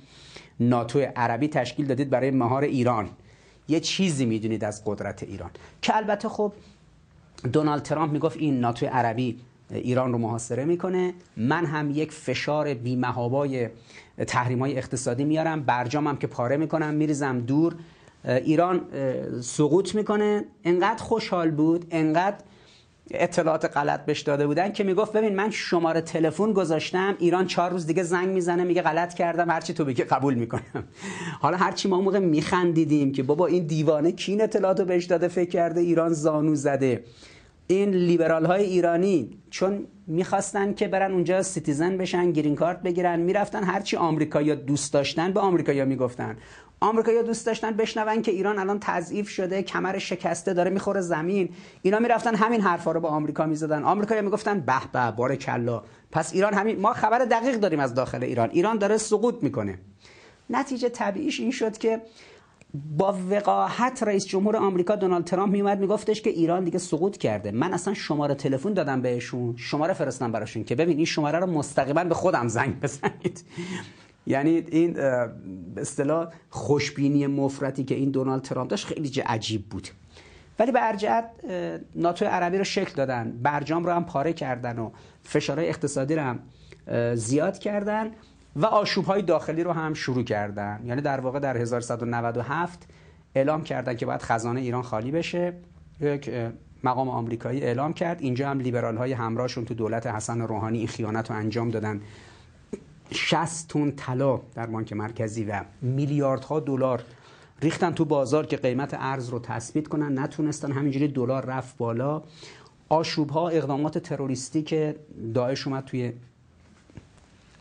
ناتو عربی تشکیل دادید برای مهار ایران. یه چیزی می‌دونید از قدرت ایران. که البته خب دونالد ترامپ می‌گفت این ناتو عربی ایران رو محاصره می‌کنه. من هم یک فشار بیمهابای تحریم های اقتصادی میارم. برجامم که پاره می‌کنم میریزم دور. ایران سقوط می‌کنه. انقدر خوشحال بود انقدر اطلاعات غلط بهش داده بودن که می‌گفت ببین من شماره تلفن گذاشتم ایران چهار روز دیگه زنگ می‌زنه میگه غلط کردم هرچی تو بگی قبول می‌کنم. حالا هرچی ما موقع میخندیدیم که بابا این دیوانه کین اطلاعات رو بهش داده فکر کرده ایران زانو زده. این لیبرال های ایرانی چون می‌خواستن که برن اونجا citizen بشن گرین کارت بگیرن می‌رفتن هرچی آمریکایی‌ها دوست داشتن به آمریکایی‌ها می‌گفتن. آمریکایی‌ها دوست داشتن بشنون که ایران الان تضعیف شده کمر شکسته داره می‌خوره زمین. اینا می‌رفتن همین حرفا رو با آمریکا می‌زدن. آمریکایی‌ها می‌گفتن به به بار کلا. پس ایران همین ما خبر دقیق داریم از داخل ایران. ایران داره سقوط می‌کنه. نتیجه طبیعیش این شد که با وقاحت رئیس جمهور آمریکا دونالد ترامپ میومد میگفتش که ایران دیگه سقوط کرده. من اصلا شماره تلفن دادم بهشون. شماره فرستم براشون که ببین این شماره رو مستقیما به خودم زنگ بزنید. یعنی این به اصطلاح خوشبینی مفرتی که این دونالد ترامپ داشت خیلی عجیب بود. ولی به ارجعت ناتو عربی رو شکل دادن برجام رو هم پاره کردن و فشارهای اقتصادی رو هم زیاد کردن و آشوب های داخلی رو هم شروع کردن. یعنی در واقع در 1197 اعلام کردن که باید خزانه ایران خالی بشه. یک مقام آمریکایی اعلام کرد. اینجا هم لیبرال های همراهشون تو دولت حسن روحانی این خیانت رو انجام دادن. 60 تن طلا در بانک مرکزی و میلیاردها دلار ریختن تو بازار که قیمت ارز رو تثبیت کنن. نتونستن همینجوری دلار رفت بالا. آشوب ها اقدامات تروریستی که داعش اومد توی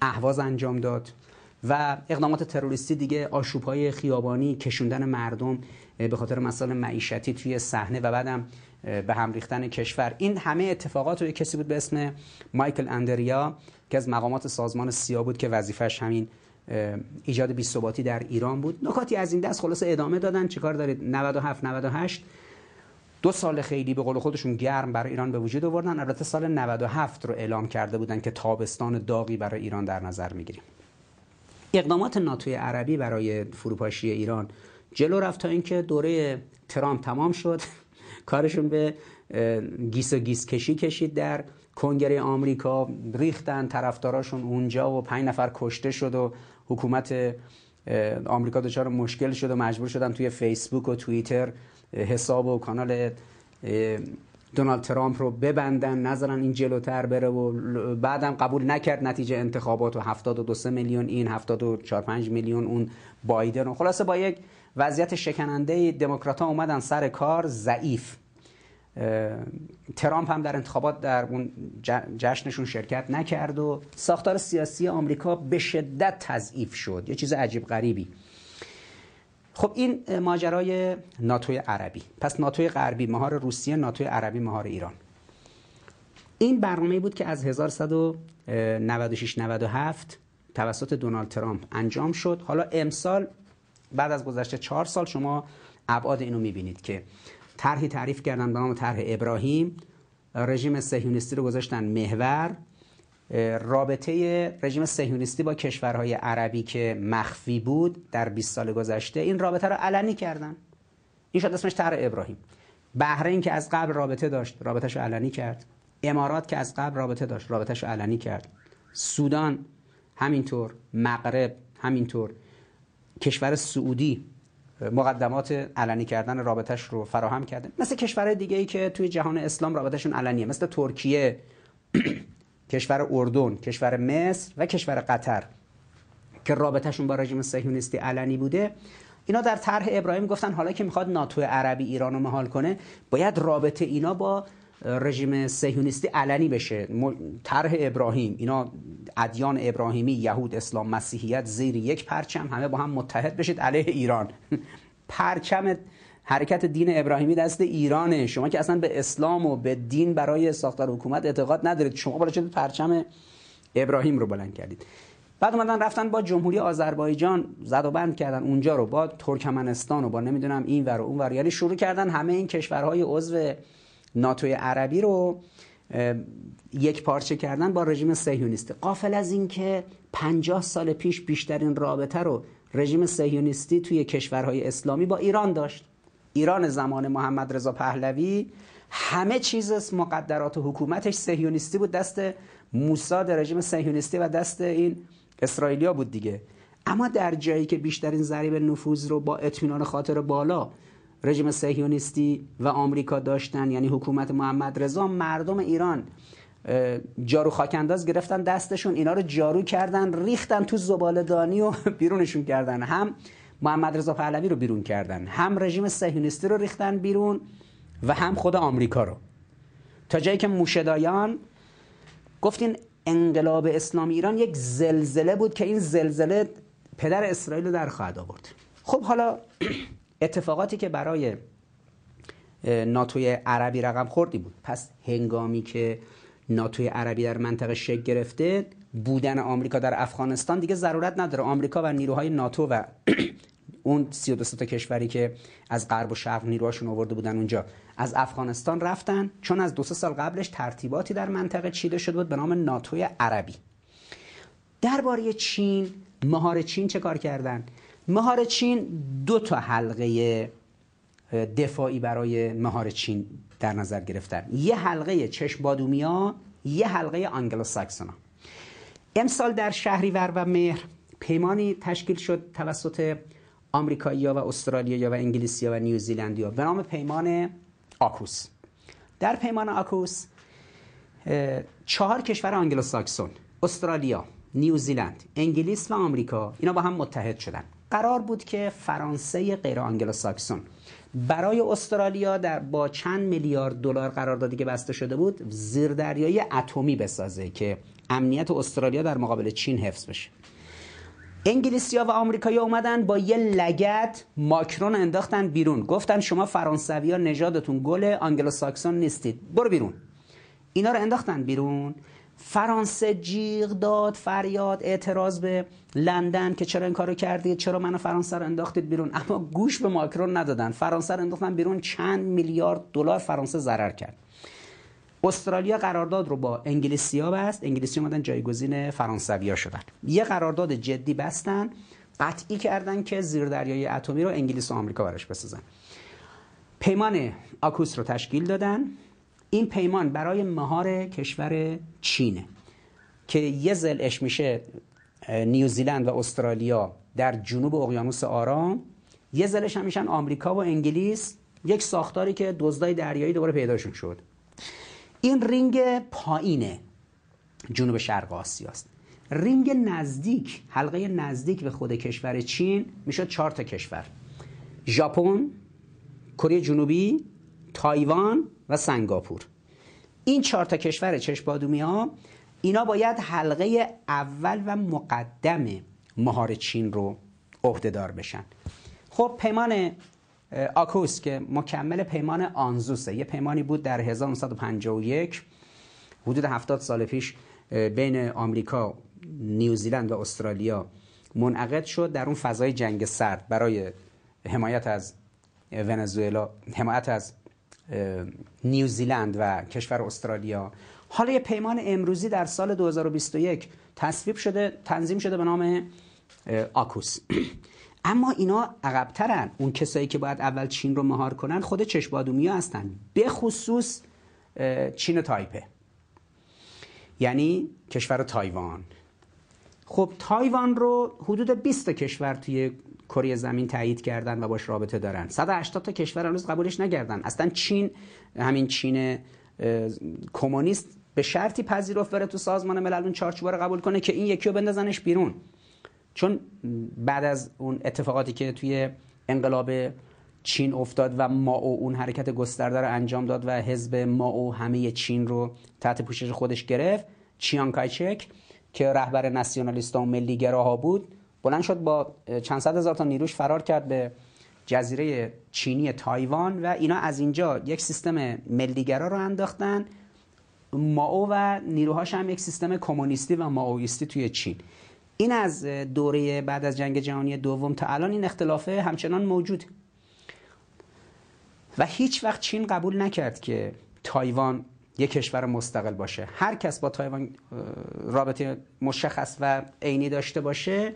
اهواز انجام داد و اقدامات تروریستی دیگه آشوب های خیابانی کشوندن مردم به خاطر مسائل معیشتی توی صحنه و بعدم به هم ریختن کشور. این همه اتفاقات رو کسی بود به اسم مایکل اندریا که از مقامات سازمان سیا بود که وظیفش همین ایجاد بی‌ثباتی در ایران بود. نکاتی از این دست خلاص ادامه دادن. چیکار دارید؟ 97 98 دو سال خیلی به قول خودشون گرم برای ایران به وجود آوردن. البته سال 97 رو اعلام کرده بودن که تابستان داغی برای ایران در نظر می‌گیریم. اقدامات ناتوی عربی برای فروپاشی ایران جلو رفت تا اینکه دوره ترامپ تمام شد. کارشون به گیس و گیس کشی کشید در کنگره آمریکا. ریختن طرفداراشون اونجا و پنج نفر کشته شد و حکومت آمریکا دچار مشکل شد و مجبور شدن توی فیسبوک و توییتر حساب و کانال دونالد ترامپ رو ببندن نذارن این جلوتر بره و بعدم قبول نکرد نتیجه انتخابات و 72 میلیون این 74 5 میلیون اون بایدن و خلاصه با یک وضعیت شکننده دموکرات ها اومدن سر کار ضعیف. ترامپ هم در انتخابات در اون جشنشون شرکت نکرد و ساختار سیاسی آمریکا به شدت تضعیف شد. یه چیز عجیب غریبی. خب این ماجرای ناتوی عربی. پس ناتوی غربی مهار روسیه ناتوی عربی مهار ایران. این برنامه بود که از 1196 97 توسط دونالد ترامپ انجام شد. حالا امسال بعد از گذشته چهار سال شما ابعاد اینو می‌بینید که طرحی تعریف کردن به نام طرح ابراهیم رژیم صهیونیستی رو گذاشتن محور رابطه رژیم صهیونیستی با کشورهای عربی که مخفی بود در 20 سال گذشته این رابطه رو علنی کردن. این شد اسمش طرح ابراهیم. بحرین که از قبل رابطه داشت رابطهش علنی کرد. امارات که از قبل رابطه داشت رابطهش علنی کرد. سودان همینطور. مغرب همینطور. کشور سعودی مقدمات علنی کردن رابطش رو فراهم کرده. مثل کشورهای دیگه ای که توی جهان اسلام رابطشون علنیه مثل ترکیه کشور اردن کشور مصر و کشور قطر که رابطهشون با رژیم صهیونیستی علنی بوده. اینا در طرح ابراهیم گفتن حالا که می‌خواد ناتو عربی ایران رو مهال کنه باید رابطه اینا با رژیم صهیونیستی علنی بشه. طرح ابراهیم. اینا ادیان ابراهیمی یهود اسلام مسیحیت زیر یک پرچم همه با هم متحد بشید علیه ایران. پرچم حرکت دین ابراهیمی دست ایرانه. شما که اصلا به اسلام و به دین برای ساختار حکومت اعتقاد ندارید شما بالا پرچم ابراهیم رو بلند کردید؟ بعد اومدن رفتن با جمهوری آذربایجان زد و بند کردن اونجا رو با ترکمنستان و با نمی‌دونم این ور و اون ور. یعنی شروع کردن همه این کشورهای عضو ناتوی عربی رو یک پارچه کردن با رژیم صهیونیستی. قافل از اینکه 50 سال پیش بیشترین رابطه رو رژیم صهیونیستی توی کشورهای اسلامی با ایران داشت. ایران زمان محمد رضا پهلوی همه چیز مقدرات و حکومتش صهیونیستی بود. دست موساد رژیم صهیونیستی و دست این اسرائیلیا بود دیگه. اما در جایی که بیشترین ضریب نفوذ رو با اطمینان خاطر بالا رژیم صهیونیستی و آمریکا داشتن یعنی حکومت محمد رضا مردم ایران جارو خاکنداز گرفتن دستشون اینا رو جارو کردن ریختن تو زبالدانی و بیرونشون کردن. هم محمد رضا پهلوی رو بیرون کردن هم رژیم صهیونیستی رو ریختن بیرون و هم خود آمریکا رو. تا جایی که موشدایان گفتین انقلاب اسلامی ایران یک زلزله بود که این زلزله پدر اسرائیل رو در خواهد آورد. خب حالا اتفاقاتی که برای ناتوی عربی رقم خوردی بود. پس هنگامی که ناتوی عربی در منطقه شکل گرفته بودن آمریکا در افغانستان دیگه ضرورت نداره. آمریکا و نیروهای ناتو و اون 32 تا کشوری که از غرب و شرق نیروهاشون آورده بودن اونجا از افغانستان رفتن. چون از دو سال قبلش ترتیباتی در منطقه چیده شده بود به نام ناتوی عربی. درباره چین مهار چین چه کار کردن؟ مهار چین دو تا حلقه دفاعی برای مهار چین در نظر گرفتن. یه حلقه چشم بادومیا یه حلقه آنگلو ساکسونا امسال در شهریور و مهر پیمانی تشکیل شد توسط آمریکایی‌ها و استرالیا و انگلیسیا و نیوزیلندیا به نام پیمان آکوس. در پیمان آکوس چهار کشور آنگلو ساکسون استرالیا نیوزیلند انگلیس و آمریکا اینا با هم متحد شدن. قرار بود که فرانسه غیر آنگلو ساکسون برای استرالیا در با چند میلیارد دلار قراردادی که بسته شده بود زیردریایی اتمی بسازه که امنیت استرالیا در مقابل چین حفظ بشه. انگلیسیا و آمریکایی اومدن با یه لگد ماکرون انداختن بیرون. گفتن شما فرانسوی ها نژادتون گل آنگلو نیستید. برو بیرون. اینا رو انداختن بیرون. فرانسه جیغ داد فریاد اعتراض به لندن که چرا این کارو کردید؟ چرا منو فرانسه رو انداختید بیرون؟ اما گوش به ماکرون ندادن. فرانسه رو انداختن بیرون چند میلیارد دلار فرانسه ضرر کرد. استرالیا قرارداد رو با انگلیسیا بست. انگلیسی اومدن جایگزین فرانسویا شدن. یه قرارداد جدی بستن قطعی کردن که زیردریایی اتمی رو انگلیس و آمریکا براش بسازن. پیمان آکوس رو تشکیل دادن. این پیمان برای مهار کشور چینه که یه ضلعش میشه نیوزیلند و استرالیا در جنوب اقیانوس آرام. یه ضلعش هم میشن آمریکا و انگلیس یک ساختاری که دزدای دریایی دوباره پیداشون شد. این رینگ پایینه جنوب شرق آسیاست. رینگ نزدیک حلقه نزدیک به خود کشور چین می‌شد چهار تا کشور. ژاپن کره جنوبی تایوان و سنگاپور. این چهار تا کشور چشبادومی ها اینا باید حلقه اول و مقدم مهار چین رو عهدهدار بشن. خب پیمان آکوس که مکمل پیمان آنزوسه. یه پیمانی بود در 1951 حدود 70 سال پیش بین آمریکا نیوزیلند و استرالیا منعقد شد در اون فضای جنگ سرد برای حمایت از ونزوئلا حمایت از نیوزیلند و کشور استرالیا. حالا یه پیمان امروزی در سال 2021 تصویب شده تنظیم شده به نام آکوس. اما اینا عقبترن. اون کسایی که باید اول چین رو مهار کنن خود چشبادومی هستن. به خصوص چین تایپه. یعنی کشور تایوان. خب تایوان رو حدود 20 تا کشور توی کره زمین تایید کردن و باش رابطه دارن. 180 تا کشور هنوز قبولش نکردن اصلا چین همین چین کمونیست به شرطی پذیرفت بره تو سازمان ملل اون چارچوب رو قبول کنه که این یکی رو بندازنش بیرون. چون بعد از اون اتفاقاتی که توی انقلاب چین افتاد و ماو اون حرکت گسترده رو انجام داد و حزب ماو همه چین رو تحت پوشش خودش گرفت چیان کایچک که رهبر ناسیونالیست و ملی گراها بود بلند شد با چند صد هزار تا نیروش فرار کرد به جزیره چینی تایوان و اینا از اینجا یک سیستم ملیگرا رو انداختن. ماو و نیروهاش هم یک سیستم کمونیستی و ماویستی توی چین. این از دوره بعد از جنگ جهانی دوم تا الان این اختلافه همچنان موجود و هیچ وقت چین قبول نکرد که تایوان یک کشور مستقل باشه. هر کس با تایوان رابطه مشخص و عینی داشته باشه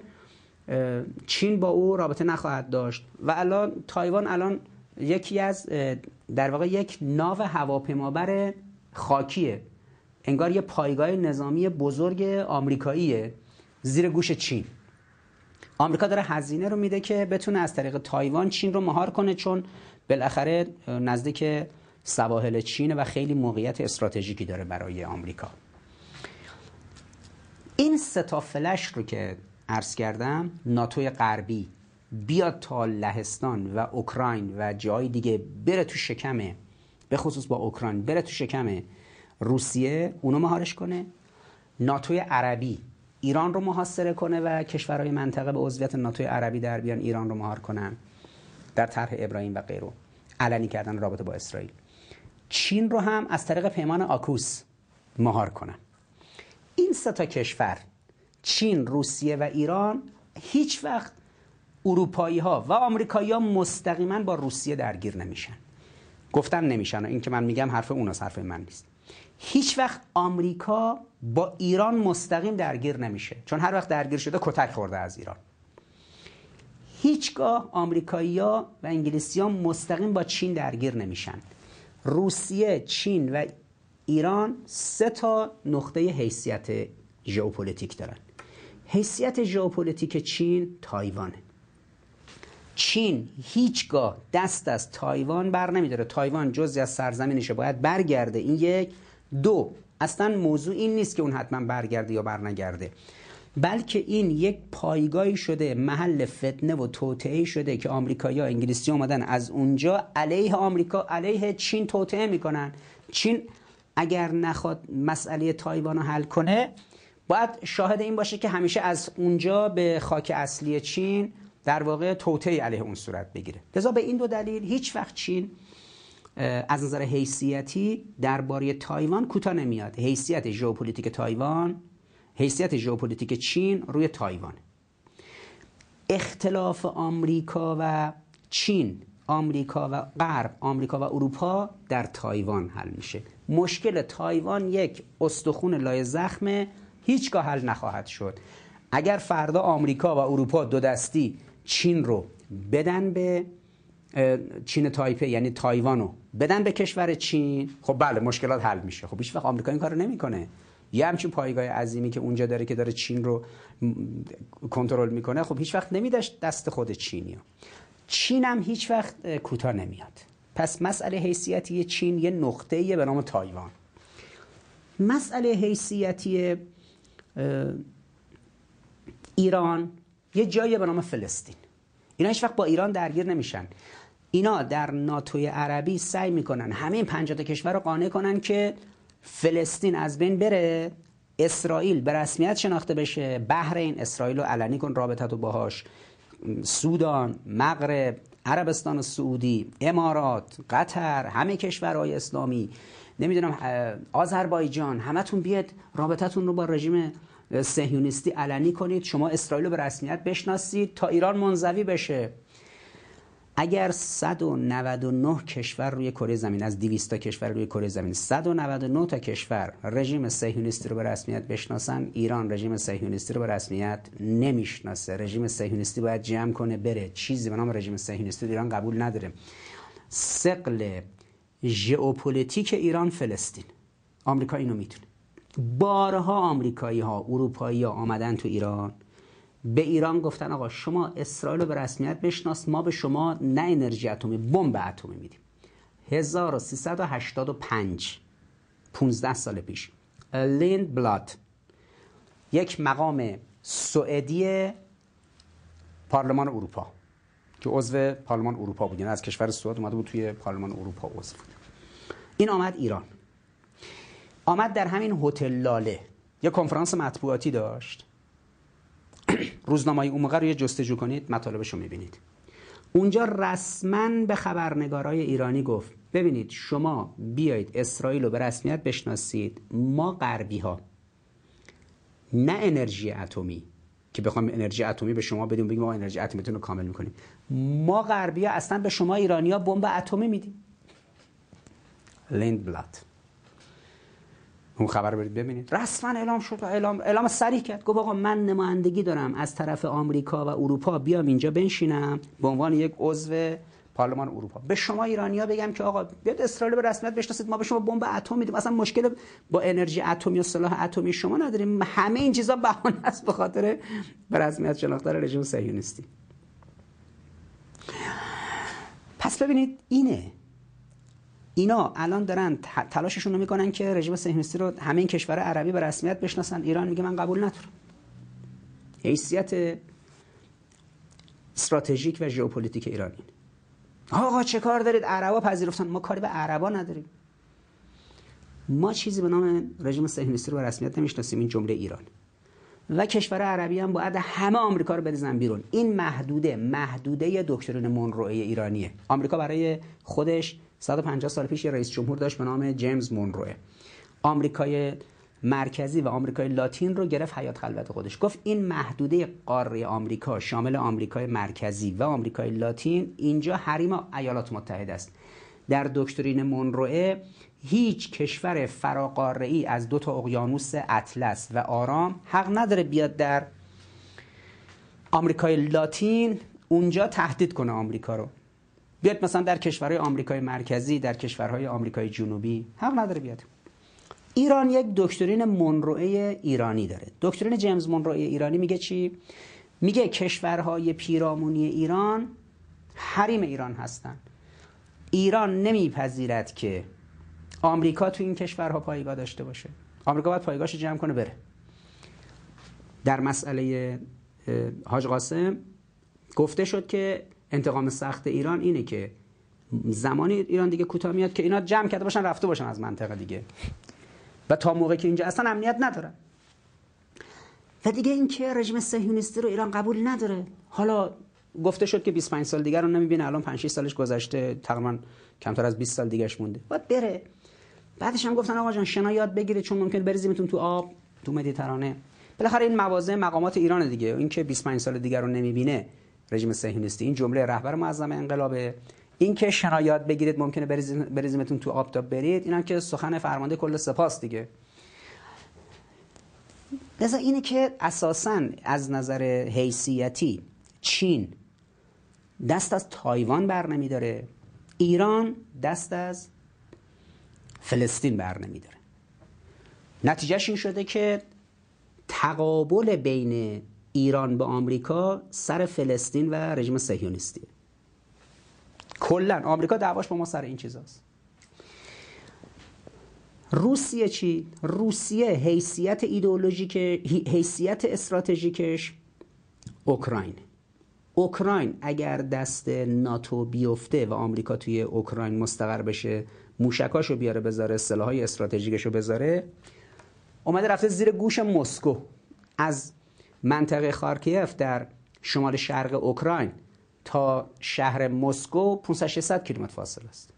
چین با او رابطه نخواهد داشت. و الان تایوان الان یکی از در واقع یک ناو هواپیمابر خاکیه. انگار یه پایگاه نظامی بزرگ آمریکاییه زیر گوش چین. آمریکا داره هزینه رو میده که بتونه از طریق تایوان چین رو مهار کنه چون بالاخره نزدیک سواحل چین و خیلی موقعیت استراتژیکی داره برای آمریکا. این ستا فلش رو که عرض کردم ناتوی غربی بیاد تا لهستان و اوکراین و جای دیگه بره تو شکمه به خصوص با اوکراین بره تو شکم روسیه اونو مهارش کنه. ناتوی عربی ایران رو محاصره کنه و کشورهای منطقه به عضویت ناتوی عربی در بیان ایران رو مهار کنن در طرح ابراهیم و غیره علنی کردن رابطه با اسرائیل. چین رو هم از طریق پیمان آکوس مهار کنن. این سه تا کشور چین، روسیه و ایران هیچ وقت اروپایی ها و آمریکایی ها مستقیما با روسیه درگیر نمیشن. گفتن نمیشن این که من میگم حرف اوناست حرف من نیست. هیچ وقت آمریکا با ایران مستقیم درگیر نمیشه چون هر وقت درگیر شده کتک خورده از ایران. هیچگاه آمریکایی‌ها و انگلیسیان مستقیم با چین درگیر نمیشن. روسیه، چین و ایران سه تا نقطه حیثیت ژئوپلیتیک دارن. حیثیت ژئوپلیتیک چین تایوانه. چین هیچگاه دست از تایوان بر نمیداره. تایوان جزئی از سرزمینشه. باید برگرده. این یک. دو اصلا موضوع این نیست که اون حتما برگرده یا برنگرده. بلکه این یک پایگاهی شده محل فتنه و توطئه شده که آمریکایی ها انگلیسی اومدن از اونجا علیه آمریکا علیه چین توطئه می‌کنن. چین اگر نخواد مسئله تایوان رو حل کنه باید شاهد این باشه که همیشه از اونجا به خاک اصلی چین در واقع توطئه علیه اون صورت بگیره. لذا به این دو دلیل هیچ وقت چین از نظر حیثیتی درباره تایوان کوتاه نمیاد. حیثیت ژئوپلیتیک تایوان حیثیت ژئوپلیتیک چین روی تایوان. اختلاف آمریکا و چین آمریکا و غرب آمریکا و اروپا در تایوان حل میشه. مشکل تایوان یک استخون لای زخمه هیچگاه حل نخواهد شد. اگر فردا آمریکا و اروپا دو دستی چین رو بدن به چین تایپه یعنی تایوانو بدن به کشور چین خب بله مشکلات حل میشه. خب هیچ وقت آمریکا این کارو نمی‌کنه. یه همچین پایگاه عظیمی که اونجا داره که داره چین رو کنترل می‌کنه خب هیچ وقت نمیداش دست خود چینی چین هم هیچ وقت کوتاه نمیاد. پس مسئله حیثیتی چین یه نقطه به نام تایوان. مسئله حیثیتی ایران. یه جایی به نام فلسطین. اینا هیچ وقت با ایران درگیر نمیشن. اینا در ناتوی عربی سعی می‌کنن همه این پنجاه کشور رو قانع کنن که فلسطین از بین بره اسرائیل به رسمیت شناخته بشه بحرین اسرائیل رو علنی کن رابطت و باهاش. سودان مغرب عربستان سعودی امارات قطر همه کشورهای اسلامی. نمی‌دونم آذربایجان همتون بیاد رابطتون رو با رژیم سهیونیستی علنی کنید شما اسرائیل رو به رسمیت بشناسید تا ایران منزوی بشه. اگر 199 کشور روی کره زمین از 200 تا کشور روی کره زمین 199 تا کشور رژیم صهیونیستی رو به رسمیت بشناسن ایران رژیم صهیونیستی رو به رسمیت نمی‌شناسه. رژیم صهیونیستی باید جمع کنه بره. چیزی به نام رژیم صهیونیستی ایران قبول نداره. ثقل ژئوپلیتیک ایران فلسطین. آمریکا اینو می‌تونه. بارها آمریکایی ها اروپایی ها آمدن تو ایران. به ایران گفتن آقا شما اسرائیل رو به رسمیت بشناس ما به شما نه انرژی اتمی بمب اتمی میدیم. 1385 15 سال پیش. لیندبلاد یک مقام سوئدی پارلمان اروپا که عضو پارلمان اروپا بود. یعنی از کشور سوئد اومده بود توی پارلمان اروپا عضو بود. این آمد ایران. آمد در همین هتل لاله. یه کنفرانس مطبوعاتی داشت. روزنامه موقع رو یه جستجو کنید مطالبش رو می‌بینید. اونجا رسما به خبرنگارای ایرانی گفت ببینید شما بیایید اسرائیل رو به رسمیت بشناسید. ما غربی ها نه انرژی اتمی. که بخوام انرژی اتمی به شما بدیم بگیم ما انرژی اتمیتون رو کامل می‌کنیم. ما غربی ها اصلا به شما ایرانی ها بمب اتمی میدیم. لیند بلاد اون خبر رو برید ببینید. رسما اعلام شد اعلام اعلام صریح کرد. گفت آقا من نمایندگی دارم از طرف آمریکا و اروپا. بیام اینجا بنشینم. به عنوان یک عضو پارلمان اروپا. به شما ایرانیا بگم که آقا بیاد اسرائیل به رسمیت بشناسید. ما به شما بمب اتم میدیم. اصلا مشکل با انرژی اتمی و سلاح اتمی شما نداریم. همه این چیزا بهانه است به خاطر به رسمیت شناختن رژیم صهیونیستی. پس ببینید اینه. اینا الان دارن تلاششون رو می‌کنن که رژیم صهیونیستی رو همه این کشور عربی به رسمیت بشناسن. ایران میگه من قبول ندارم. حیثیت استراتژیک و ژئوپلیتیک ایران آقا چه کار دارید؟ عربا پذیرفتن. ما کاری به عربا نداریم. ما چیزی به نام رژیم صهیونیستی رو به رسمیت نمی‌شناسیم. این جمله ایران. و کشور عربی هم باید همه آمریکا رو بریزن بیرون. این محدوده محدوده دکترین مونروی ایرانیه. آمریکا برای خودش 150 سال پیش یه رئیس جمهور داشت به نام جیمز مونروه. آمریکای مرکزی و آمریکای لاتین رو گرفت حیات خلوت خودش. گفت این محدوده قاره آمریکا شامل آمریکای مرکزی و آمریکای لاتین اینجا حریم ایالات متحده است. در دکترین مونروه هیچ کشور فراقاره ای از دو تا اقیانوس اطلس و آرام حق نداره بیاد در آمریکای لاتین اونجا تهدید کنه آمریکا رو. بیاد مثلا در کشورهای آمریکای مرکزی در کشورهای آمریکای جنوبی حق نداره بیاد. ایران یک دکترین منروعه ایرانی داره. دکترین جیمز منروعه ایرانی میگه چی؟ میگه کشورهای پیرامونی ایران حریم ایران هستن. ایران نمیپذیرد که آمریکا تو این کشورها پایگاه داشته باشه. آمریکا باید پایگاهش جمع کنه بره. در مسئله حاج قاسم گفته شد که انتقام سخت ایران اینه که زمانی ایران دیگه کوتاه میاد که اینا جمع کرده باشن رفته باشن از منطقه دیگه. و تا موقعی که اینجا اصلا امنیت ندارن و دیگه اینکه رژیم صهیونیستی رو ایران قبول نداره. حالا گفته شد که 25 سال دیگر رو نمی‌بینه الان 5 6 سالش گذشته تقریبا کمتر از 20 سال دیگهش مونده. باید بره. بعدش هم گفتن آقا جان شنا یاد بگیرید چون ممکن بریزیمتون تو آب تو مدیترانه. بالاخره این مواضع مقامات ایران دیگه. اینکه 25 سال دیگر رو نمی‌بینه رژیم صهیونیستی. این جمله رهبر معظم انقلابه. این که شنا یاد بگیرید ممکنه بریزیمتون تو آفتاب برید اینم که سخن فرمانده کل سپاس دیگه. لذا اینه که اساسا از نظر حیثیتی چین دست از تایوان بر نمیداره ایران دست از فلسطین بر نمیداره نتیجهش این شده که تقابل بین ایران به آمریکا سر فلسطین و رژیم صهیونیستی. کلا آمریکا دعواش با ما سر این چیزاست. روسیه چی؟ روسیه حیثیت ایدئولوژیک حیثیت استراتژیکش اوکراین اوکراین اگر دست ناتو بیفته و آمریکا توی اوکراین مستقر بشه موشکاشو بیاره بذاره سلاحای استراتژیکشو بذاره اومده رفته زیر گوش مسکو. از منطقه خارکیف در شمال شرق اوکراین تا شهر مسکو 500 600 کیلومتر فاصله است.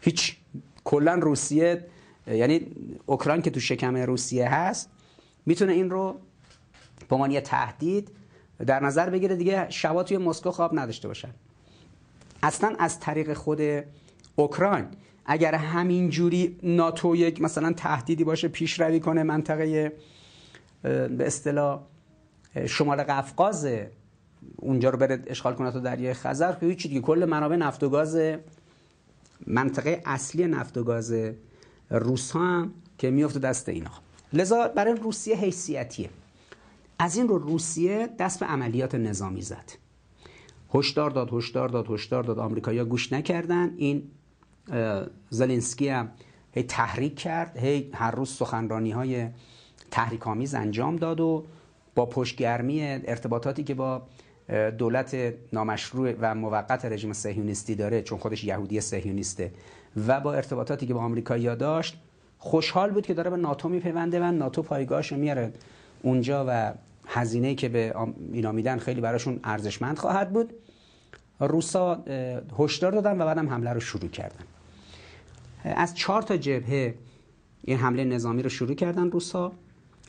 هیچ کلا روسیه یعنی اوکراین که تو شکم روسیه هست می‌تونه این رو به یه تهدید در نظر بگیره دیگه شبا توی مسکو خواب نداشته باشن. اصلا از طریق خود اوکراین اگر همین جوری ناتو یک مثلا تهدیدی باشه پیشروی کنه منطقه به اصطلاح شمال قفقاز اونجا رو بره اشغال کنه تا دریای خزر. که هیچ دیگه. کل منابع نفت و گاز منطقه اصلی نفت و گاز روس هم که میفته دست اینا. لذا برای روسیه حیثیتیه. از این رو روسیه دست به عملیات نظامی زد. هشدار داد هشدار داد هشدار داد. آمریکایی‌ها گوش نکردن. این زلنسکی هم هی تحریک کرد. هی هر روز سخنرانی های تحریک آمیز انجام داد و با پشتگرمی ارتباطاتی که با دولت نامشروع و موقت رژیم صهیونیستی داره چون خودش یهودی صهیونیسته و با ارتباطاتی که با آمریکا داشت خوشحال بود که داره به ناتو میپیونده و ناتو پایگاهش میاره اونجا و هزینه که به اینا میدن خیلی براشون ارزشمند خواهد بود. روسا هشدار دادن و بعدم حمله رو شروع کردن. از چهار تا جبهه این حمله نظامی رو شروع کردن روسا.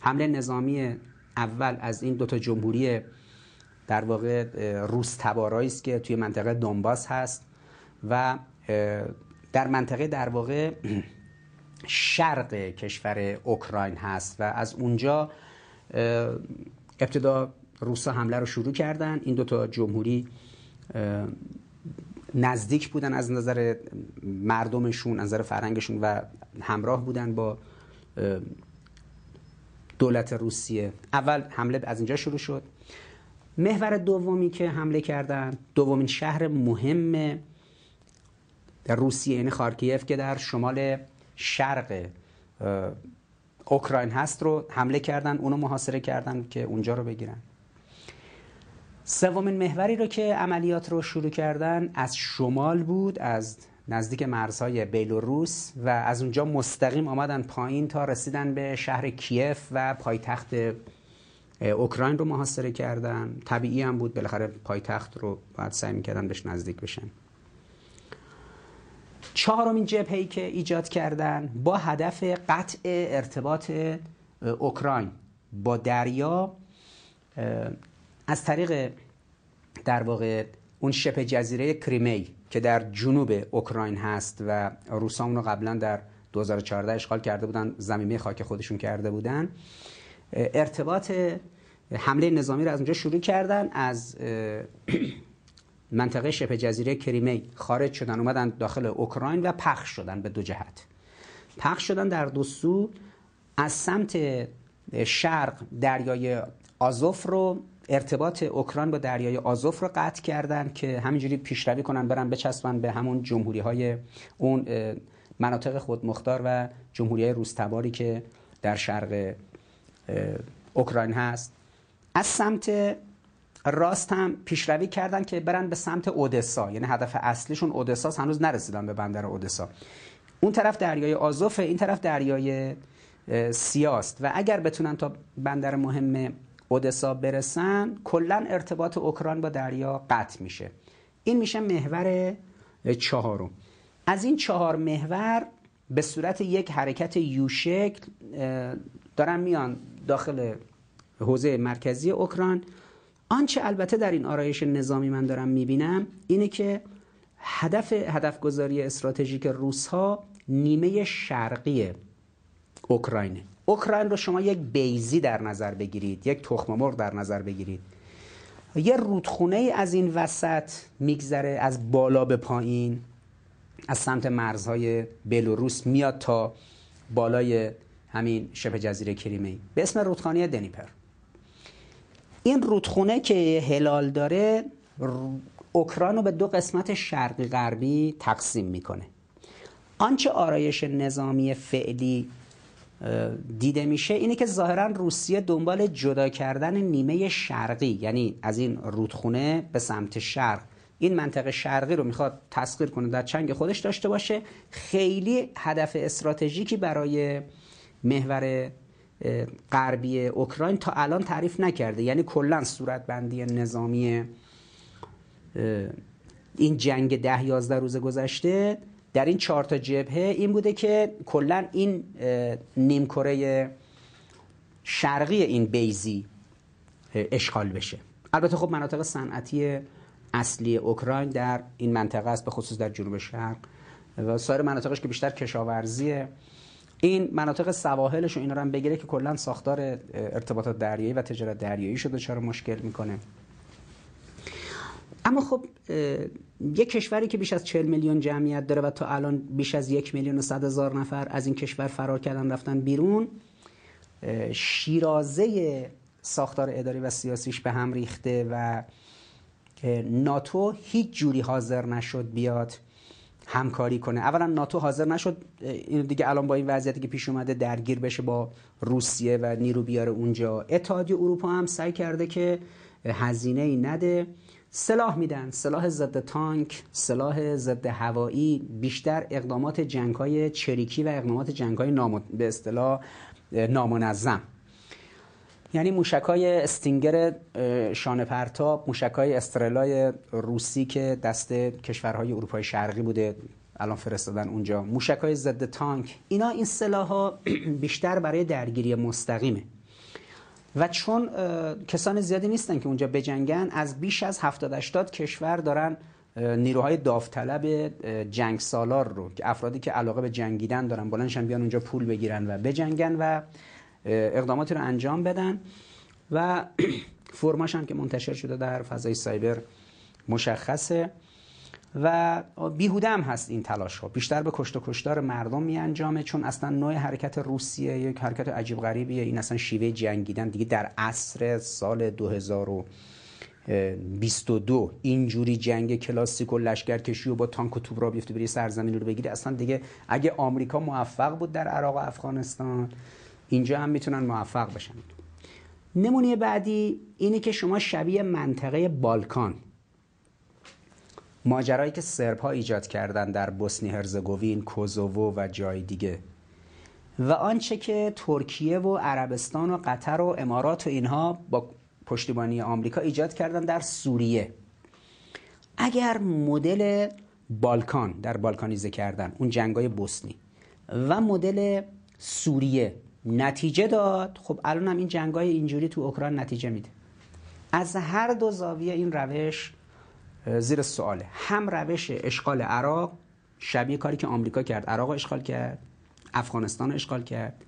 حمله نظامی اول از این دوتا جمهوری در واقع روس تبارایی است که توی منطقه دونباس هست و در منطقه در واقع شرق کشور اوکراین هست و از اونجا ابتدا روسا حمله رو شروع کردن. این دوتا جمهوری نزدیک بودن از نظر مردمشون از نظر فرهنگشون و همراه بودن با دولت روسیه. اول حمله از اینجا شروع شد. محور دومی که حمله کردن دومین شهر مهم در روسیه یعنی خارکیف که در شمال شرق اوکراین هست رو حمله کردن اونو محاصره کردن که اونجا رو بگیرن. سومین محوری رو که عملیات رو شروع کردن از شمال بود از نزدیک مرزهای بیلوروس و از اونجا مستقیم آمدن پایین تا رسیدن به شهر کیف و پایتخت اوکراین رو محاصره کردن. طبیعی هم بود بالاخره پایتخت رو باید سعی می‌کردن بهش نزدیک بشن. چهارمین جبهه‌ای که ایجاد کردن با هدف قطع ارتباط اوکراین با دریا از طریق در واقع اون شبه جزیره کریمی. که در جنوب اوکراین هست و روسا رو قبلا در 2014 اشغال کرده بودن زمینه خاک خودشون کرده بودن. ارتباط حمله نظامی رو از اونجا شروع کردن از منطقه شبه جزیره کریمی خارج شدن اومدن داخل اوکراین و پخش شدن به دو جهت. پخش شدن در دو سو از سمت شرق دریای آزوف رو ارتباط اوکراین با دریای آزوف رو قطع کردن که همینجوری پیشروی کنن برن بچسبن به همون جمهوری های اون مناطق خودمختار و جمهوری های روستباری که در شرق اوکراین هست. از سمت راست هم پیشروی کردن که برن به سمت اودسا یعنی هدف اصلیشون اودسا هنوز نرسیدن به بندر اودسا. اون طرف دریای آزوف این طرف دریای سیاست و اگر بتونن تا بندر مهم اودسا برسن کلا ارتباط اوکراین با دریا قطع میشه. این میشه محور چهارم. از این چهار محور به صورت یک حرکت یو شکل دارن میان داخل حوزه مرکزی اوکراین. آنچه البته در این آرایش نظامی من دارم می‌بینم اینه که هدف هدف گذاری استراتژیک روس ها نیمه شرقی اوکراینه. اوکراین رو شما یک بیزی در نظر بگیرید یک تخم مرغ در نظر بگیرید. یه رودخونه از این وسط میگذره از بالا به پایین از سمت مرزهای بلاروس میاد تا بالای همین شبه جزیره کریمی. به اسم رودخانه دنیپر. این رودخونه که هلال داره اوکراین رو به دو قسمت شرقی غربی تقسیم می‌کنه. آنچه آرایش نظامی فعلی دیده میشه اینه که ظاهرا روسیه دنبال جدا کردن نیمه شرقی یعنی از این رودخونه به سمت شرق. این منطقه شرقی رو می‌خواد تسخیر کنه در چنگ خودش داشته باشه. خیلی هدف استراتژیکی برای محور غربی اوکراین تا الان تعریف نکرده. یعنی کلا صورتبندی نظامی این جنگ ده یازده روز گذشته در این چهار تا جبهه این بوده که کلا این نیمکره شرقی این بیزی اشغال بشه. البته خب مناطق صنعتی اصلی اوکراین در این منطقه است به خصوص در جنوب شرق. و سایر مناطقش که بیشتر کشاورزیه. این مناطق سواحلش و اینا رو هم بگیره که کلا ساختار ارتباطات دریایی و تجارت دریایی شده چرا مشکل می‌کنه. اما خب یک کشوری که بیش از 40 میلیون جمعیت داره و تا الان بیش از یک میلیون و صد هزار نفر از این کشور فرار کردن رفتن بیرون شیرازه ساختار اداری و سیاسیش به هم ریخته و ناتو هیچ جوری حاضر نشد بیاد همکاری کنه. اولا ناتو حاضر نشد این دیگه الان با این وضعیتی که پیش اومده درگیر بشه با روسیه و نیرو بیاره اونجا. اتحادیه اروپا هم سعی کرده که هزینه ای نده. سلاح میدن. سلاح ضد تانک سلاح ضد هوایی بیشتر اقدامات جنگ های چریکی و اقدامات جنگ های نام... به اصطلاح نامنظم. یعنی موشک های استینگر شانه پرتاب موشک های استرلای روسی که دست کشورهای اروپای شرقی بوده الان فرستادن اونجا. موشک های ضد تانک. اینا این سلاح ها بیشتر برای درگیری مستقیمه. و چون کسان زیادی نیستن که اونجا بجنگن از بیش از 70 80 کشور دارن نیروهای داوطلب جنگ سالار رو که افرادی که علاقه به جنگیدن دارن بلندشن بیان اونجا پول بگیرن و بجنگن و اقداماتی رو انجام بدن و فرماش که منتشر شده در فضای سایبر مشخصه. و بیهوده هم هست این تلاش ها بیشتر به کشت و کشتار مردم می انجامه چون اصلا نوع حرکت روسیه یک حرکت عجیب غریبیه. این اصلا شیوه جنگیدن دیگه در عصر سال 2022 اینجوری جنگ کلاسیک و لشکرکشی و با تانک و توپ را بیفته بری سرزمین رو بگیری. اصلا دیگه اگه آمریکا موفق بود در عراق و افغانستان اینجا هم می‌تونن موفق بشن. نمونه بعدی اینه که شما شبیه منطقه بالکان. ماجرایی که سرب ها ایجاد کردن در بوسنی هرزگوین، کوزوو و جای دیگه. و آنچه که ترکیه و عربستان و قطر و امارات و اینها با پشتیبانی آمریکا ایجاد کردن در سوریه. اگر مدل بالکان در بالکانیزه کردن اون جنگای بوسنی و مدل سوریه نتیجه داد خب الان هم این جنگای اینجوری تو اوکراین نتیجه میده. از هر دو زاویه این روش زیر سواله. هم روش اشغال عراق شبیه کاری که آمریکا کرد عراق اشغال کرد افغانستان اشغال کرد.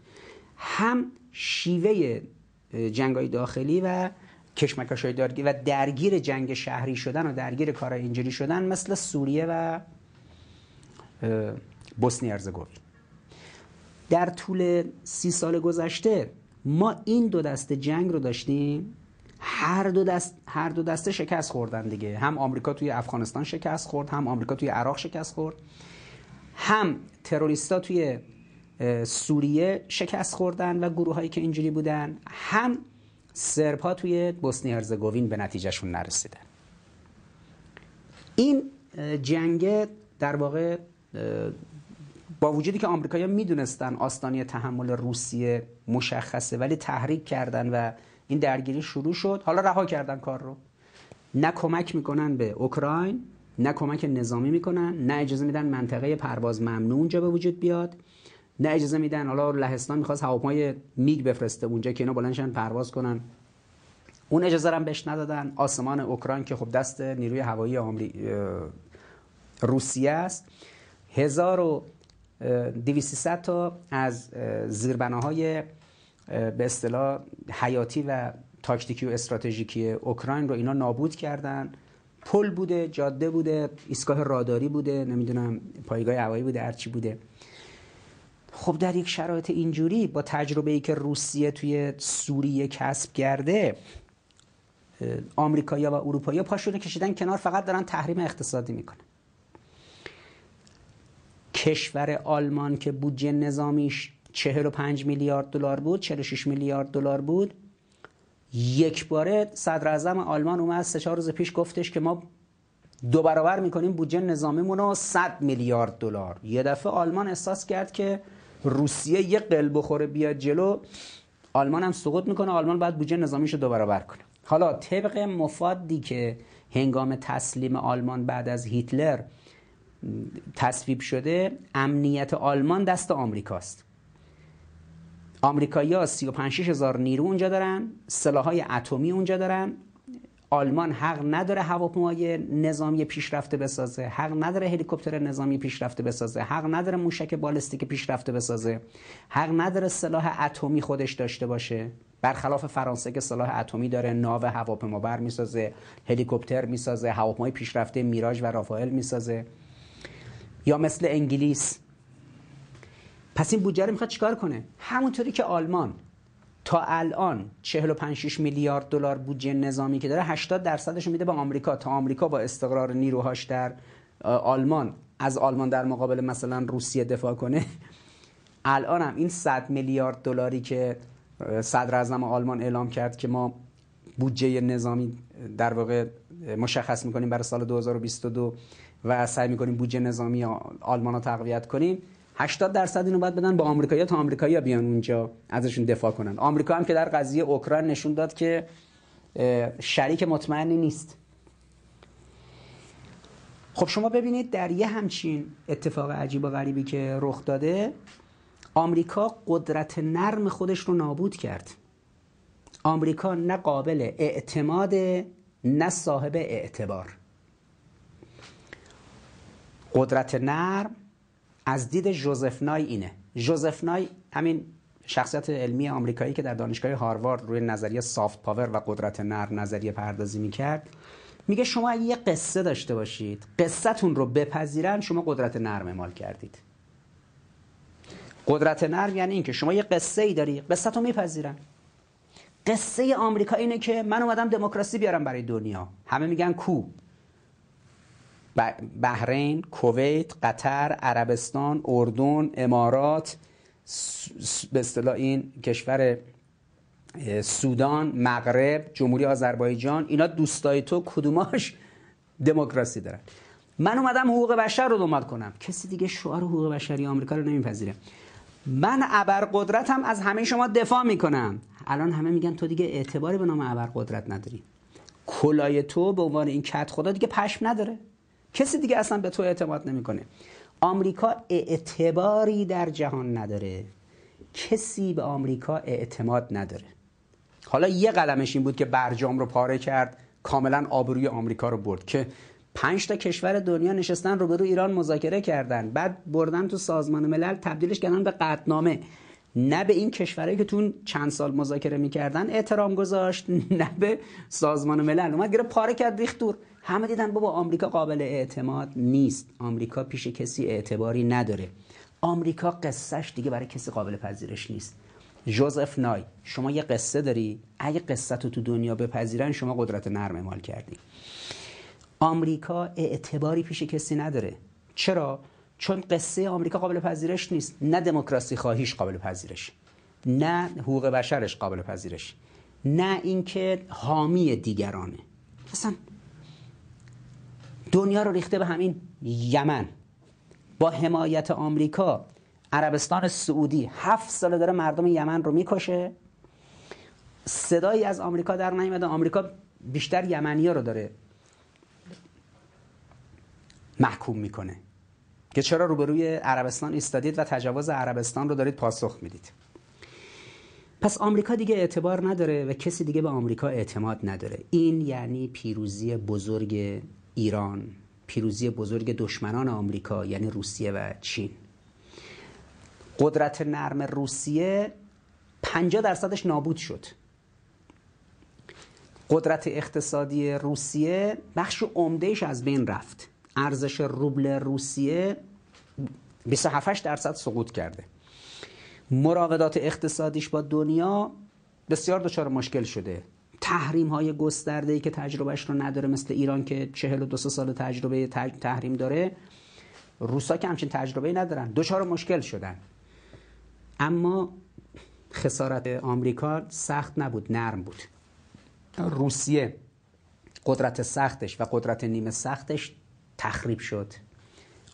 هم شیوه جنگای داخلی و کشمکش های و درگیر جنگ شهری شدن و درگیر کارهای اینجوری شدن مثل سوریه و بوسنی ارزگوین در طول سی سال گذشته ما این دو دسته جنگ رو داشتیم. هر دو دست هر دو دسته شکست خوردن دیگه. هم آمریکا توی افغانستان شکست خورد هم آمریکا توی عراق شکست خورد. هم تروریستا توی سوریه شکست خوردن و گروه هایی که اینجوری بودن. هم سرب ها توی بوسنی هرزگوین به نتیجهشون نرسیدن این جنگ در واقع با وجودی که آمریکایی‌ها می‌دونستن آستانی تحمل روسیه مشخصه ولی تحریک کردن و این درگیری شروع شد. حالا رها کردن کار رو. نه کمک می‌کنن به اوکراین نه کمک نظامی می‌کنن نه اجازه میدن منطقه پرواز ممنوع اونجا به وجود بیاد نه اجازه میدن حالا لهستان می‌خواست هواپیمای میگ بفرسته اونجا که اینا بلندشن پرواز کنن. اون اجازه هم بهش ندادن. آسمان اوکراین که خب دست نیروی هوایی آمری... روسیه است. 1200 تا از زیربناهای به اصطلاح حیاتی و تاکتیکی و استراتژیکی اوکراین رو اینا نابود کردن. پل بوده جاده بوده ایستگاه راداری بوده نمی‌دونم پایگاه هوایی بوده هرچی بوده. خب در یک شرایط اینجوری با تجربه ای که روسیه توی سوریه کسب کرده آمریکایی‌ها و اروپایی‌ها پاشون کشیدن کنار فقط دارن تحریم اقتصادی می‌کنن. کشور آلمان که بودجه نظامیش 45 میلیارد دلار بود 46 میلیارد دلار بود. یک باره صدر اعظم آلمان اومد سه چهار روز پیش گفتش که ما دو برابر می‌کنیم بودجه نظامیمون رو 100 میلیارد دلار. یه دفعه آلمان احساس کرد که روسیه یه قل بخوره بیاد جلو. آلمان هم سقوط می‌کنه آلمان باید بودجه نظامیش رو دو برابر کنه. حالا طبق مفادی که هنگام تسلیم آلمان بعد از هیتلر تصویب شده امنیت آلمان دست آمریکاست. آمریکایی‌ها 35 هزار نیرو اونجا دارن سلاح‌های اتمی اونجا دارن. آلمان حق نداره هواپیمای نظامی پیشرفته بسازه حق نداره هلیکوپتر نظامی پیشرفته بسازه حق نداره موشک بالستیک پیشرفته بسازه حق نداره سلاح اتمی خودش داشته باشه. برخلاف فرانسه که سلاح اتمی داره ناو هواپیمابر می‌سازه هلیکوپتر می‌سازه هواپیمای پیشرفته میراژ و رافائل می‌سازه. یا مثل انگلیس پس این بودجه رو می‌خواد چیکار کنه؟ همونطوری که آلمان تا الان 45 میلیارد دلار بودجه نظامی که داره 80 درصدش میده به آمریکا. تا آمریکا با استقرار نیروهاش در آلمان از آلمان در مقابل مثلا روسیه دفاع کنه الان هم این 100 میلیارد دلاری که صدر اعظم آلمان اعلام کرد که ما بودجه نظامی در واقع مشخص می‌کنیم برای سال 2022 و سعی می‌کنیم بودجه نظامی آلمان رو تقویت کنیم. 80 درصد اینو باید بدن با آمریکایی‌ها تا آمریکایی‌ها بیان اونجا ازشون دفاع کنن. آمریکا هم که در قضیه اوکراین نشون داد که شریک مطمئنی نیست. خب شما ببینید در یه همچین اتفاق عجیب و غریبی که رخ داده آمریکا قدرت نرم خودش رو نابود کرد. آمریکا نه قابل اعتماد نه صاحب اعتبار. قدرت نرم از دید جوزف نای اینه. جوزف نای همین شخصیت علمی آمریکایی که در دانشگاه هاروارد روی نظریه سافت پاور و قدرت نرم نظریه پردازی می‌کرد میگه شما اگه یه قصه داشته باشید قصتون رو بپذیرن شما قدرت نرم اعمال کردید. قدرت نرم یعنی اینکه شما یه قصه ای داری قصه رو میپذیرن. قصه آمریکا اینه که من اومدم دموکراسی بیارم برای دنیا. همه میگن کو. بحرین، کویت، قطر، عربستان، اردن، امارات به اصطلاح این کشور سودان، مغرب، جمهوری آذربایجان اینا دوستای تو کدوماش دموکراسی دارن. من اومدم حقوق بشر رو دنبال کنم. کسی دیگه شعار حقوق بشری آمریکا رو نمیپذیره. من ابرقدرتم از همه شما دفاع می‌کنم. الان همه میگن تو دیگه اعتباری به نام ابرقدرت نداری. کلای تو به عنوان این کت خدا دیگه پشم نداره. کسی دیگه اصلا به تو اعتماد نمی‌کنه. آمریکا اعتباری در جهان نداره. کسی به آمریکا اعتماد نداره. حالا یه قلمش این بود که برجام رو پاره کرد کاملا آبروی آمریکا رو برد که پنج تا کشور دنیا نشستن رو برو ایران مذاکره کردن. بعد بردن تو سازمان ملل تبدیلش کردن به قطنامه. نه به این کشورهایی که تو چند سال مذاکره می‌کردن احترام گذاشت نه به سازمان ملل. اومد گره پاره کرد ریخت دور. همه دیدن بابا آمریکا قابل اعتماد نیست. آمریکا پیش کسی اعتباری نداره. آمریکا قصهش دیگه برای کسی قابل پذیرش نیست. جوزف نای شما یه قصه داری؟ اگه قصه تو تو دنیا بپذیرن شما قدرت نرم اعمال کردی. آمریکا اعتباری پیش کسی نداره. چرا؟ چون قصه آمریکا قابل پذیرش نیست. نه دموکراسی خواهیش قابل پذیرش. نه حقوق بشرش قابل پذیرش. نه اینکه حامی دیگرانه. اصلا دنیا رو ریخته به همین یمن. با حمایت آمریکا عربستان سعودی هفت ساله داره مردم یمن رو می‌کشه. صدایی از آمریکا در نیامده آمریکا بیشتر یمنی ها رو داره محکوم می‌کنه. که چرا روبروی عربستان ایستادید و تجاوز عربستان رو دارید پاسخ می‌دید. پس آمریکا دیگه اعتبار نداره و کسی دیگه به آمریکا اعتماد نداره. این یعنی پیروزی بزرگ ایران پیروزی بزرگ دشمنان آمریکا یعنی روسیه و چین. قدرت نرم روسیه 50 درصدش نابود شد. قدرت اقتصادی روسیه بخش عمدهش از بین رفت. ارزش روبل روسیه 27 درصد سقوط کرده. مراودات اقتصادیش با دنیا بسیار دچار مشکل شده. تحریم های گسترده ای که تجربهش رو نداره مثل ایران که 42 سال تجربه تحریم داره روسا که همچین تجربه ندارن. دچار مشکل شدن. اما خسارت آمریکا سخت نبود نرم بود. روسیه قدرت سختش و قدرت نیمه سختش تخریب شد.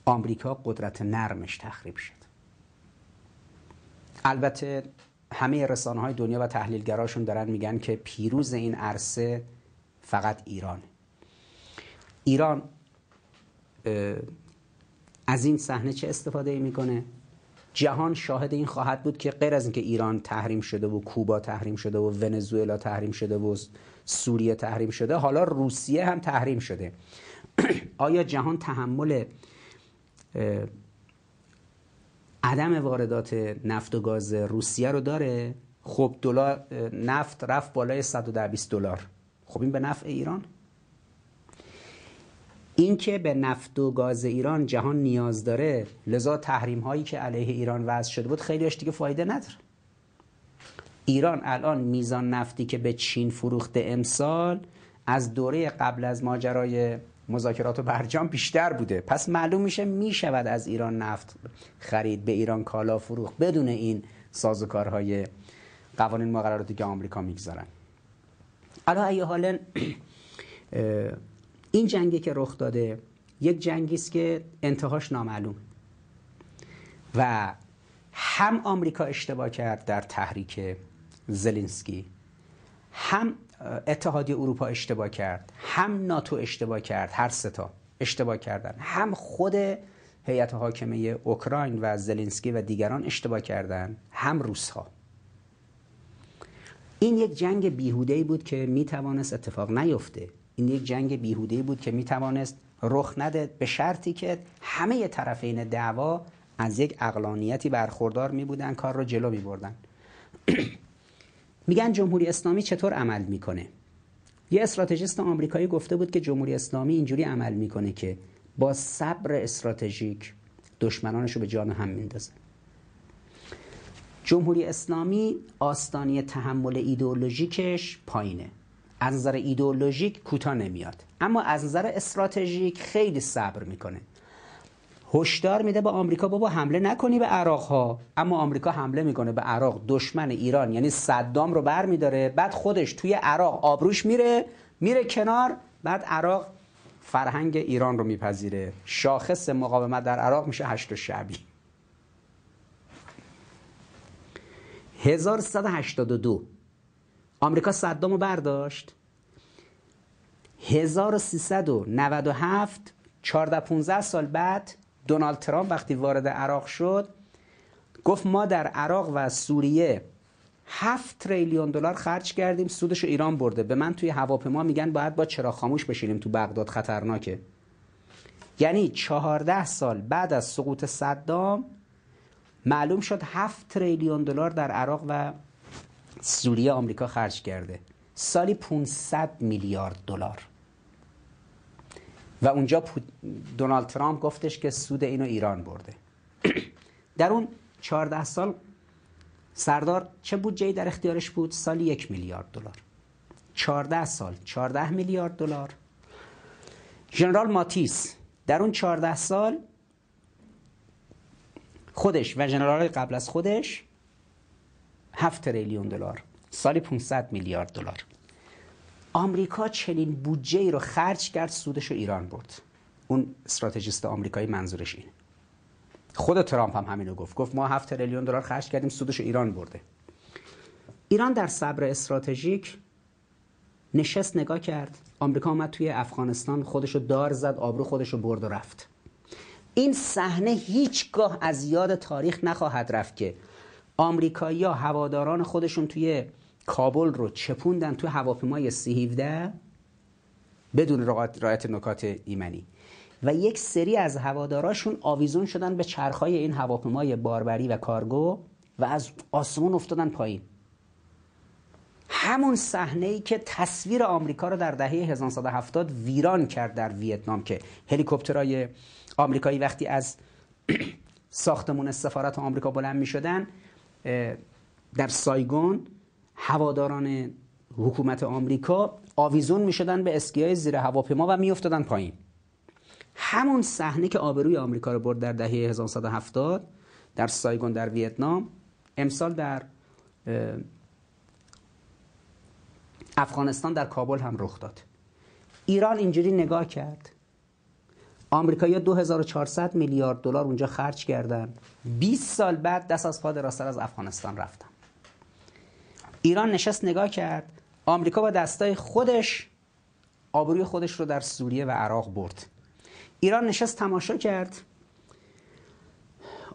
آمریکا قدرت نرمش تخریب شد. البته همه رسانه های دنیا و تحلیلگراشون دارن میگن که پیروز این عرصه فقط ایران. ایران از این صحنه چه استفاده می‌کنه؟ جهان شاهد این خواهد بود که غیر از اینکه ایران تحریم شده و کوبا تحریم شده و ونزوئلا تحریم شده و سوریه تحریم شده حالا روسیه هم تحریم شده. آیا جهان تحمل عدم واردات نفت و گاز روسیه رو داره. خب دلار نفت رفت بالای 120 دلار. خب این به نفع ایران؟ اینکه به نفت و گاز ایران جهان نیاز داره لذا تحریم هایی که علیه ایران وضع شده بود خیلیش دیگه فایده نداره. ایران الان میزان نفتی که به چین فروخته امسال از دوره قبل از ماجرای مذاکرات و برجام بیشتر بوده. پس معلوم میشه می‌شود از ایران نفت خرید به ایران کالا فروخت بدون این سازوکارهای قوانین مقرراتی که آمریکا می‌گذارن. حالا ای حالا این جنگی که رخ داده یک جنگی است که انتهاش نامعلوم. و هم آمریکا اشتباه کرد در تحریک زلنسکی هم اتحادیه اروپا اشتباه کرد. هم ناتو اشتباه کرد. هر ستا اشتباه کردن. هم خود هیئت حاکمه اوکراین و زلنسکی و دیگران اشتباه کردن. هم روس ها این یک جنگ بیهوده بود که می توانست اتفاق نیفته. این یک جنگ بیهوده بود که می توانست رخ نده به شرطی که همه طرفین دعوا از یک اقلانیتی برخوردار می بودن کار رو جلو می بردن میگن جمهوری اسلامی چطور عمل می‌کنه؟ یه استراتژیست آمریکایی گفته بود که جمهوری اسلامی اینجوری عمل می‌کنه که با صبر استراتژیک دشمنانش رو به جان هم میندازه. جمهوری اسلامی آستانی تحمل ایدئولوژیکش پایینه. از نظر ایدئولوژیک کوتاه نمیاد. اما از نظر استراتژیک خیلی صبر می‌کنه. هشدار میده به آمریکا بابا حمله نکنی به عراق ها اما آمریکا حمله می‌کنه به عراق دشمن ایران. یعنی صدام رو بر میداره بعد خودش توی عراق آبروش میره میره کنار. بعد عراق فرهنگ ایران رو میپذیره. شاخص مقاومت در عراق میشه هشت شعبی. 1182 آمریکا صدام رو برداشت. 1397 14 15 سال بعد دونالد ترامپ وقتی وارد عراق شد گفت ما در عراق و سوریه هفت تریلیون دلار خرج کردیم سودش ایران برده. به من توی هواپیما میگن باید با چرا خاموش بشینیم تو بغداد خطرناکه. یعنی چهارده سال بعد از سقوط صدام معلوم شد هفت تریلیون دلار در عراق و سوریه آمریکا خرج کرده. سالی 500 میلیارد دلار. و اونجا دونالد ترامپ گفتش که سود اینو ایران برده. در اون 14 سال سردار چه بودجه در اختیارش بود؟ سالی یک میلیارد دلار. 14 سال 14 میلیارد دلار. ژنرال ماتیس در اون 14 سال خودش و ژنرال قبل از خودش 7 تریلیون دلار سالی 500 میلیارد دلار. آمریکا چنین بودجه ای رو خرج کرد سودش رو ایران برد. اون استراتژیست آمریکایی منظورش اینه. خود ترامپ هم همینو گفت. گفت ما 7 تریلیون دلار خرج کردیم سودش رو ایران برده. ایران در صبر استراتژیک نشست نگاه کرد. آمریکا آمد توی افغانستان خودش رو دار زد آبرو خودش رو برد و رفت. این صحنه هیچگاه از یاد تاریخ نخواهد رفت که آمریکایی هواداران خودشون توی کابل رو چپوندن تو هواپیمای سی 17 بدون رعایت نکات ایمنی. و یک سری از هواداراشون آویزون شدن به چرخهای این هواپیمای باربری و کارگو و از آسمون افتادن پایین. همون صحنه ای که تصویر آمریکا رو در دهه 1970 ویران کرد در ویتنام که هلیکوپترهای آمریکایی وقتی از ساختمون سفارت آمریکا بلند می شدن در سایگون هواداران حکومت آمریکا آویزون می شدن به اسکیای زیر هواپیما و می افتادن پایین. همون صحنه که آبروی آمریکا رو برد در دهه 1970 در سایگون در ویتنام امسال در افغانستان در کابل هم رخ داد. ایران اینجوری نگاه کرد. آمریکایی‌ها 2400 میلیارد دلار اونجا خرج کردن. 20 سال بعد دست از پا دراستر از افغانستان رفتن. ایران نشست نگاه کرد. آمریکا با دستای خودش آبروی خودش رو در سوریه و عراق برد. ایران نشست تماشا کرد.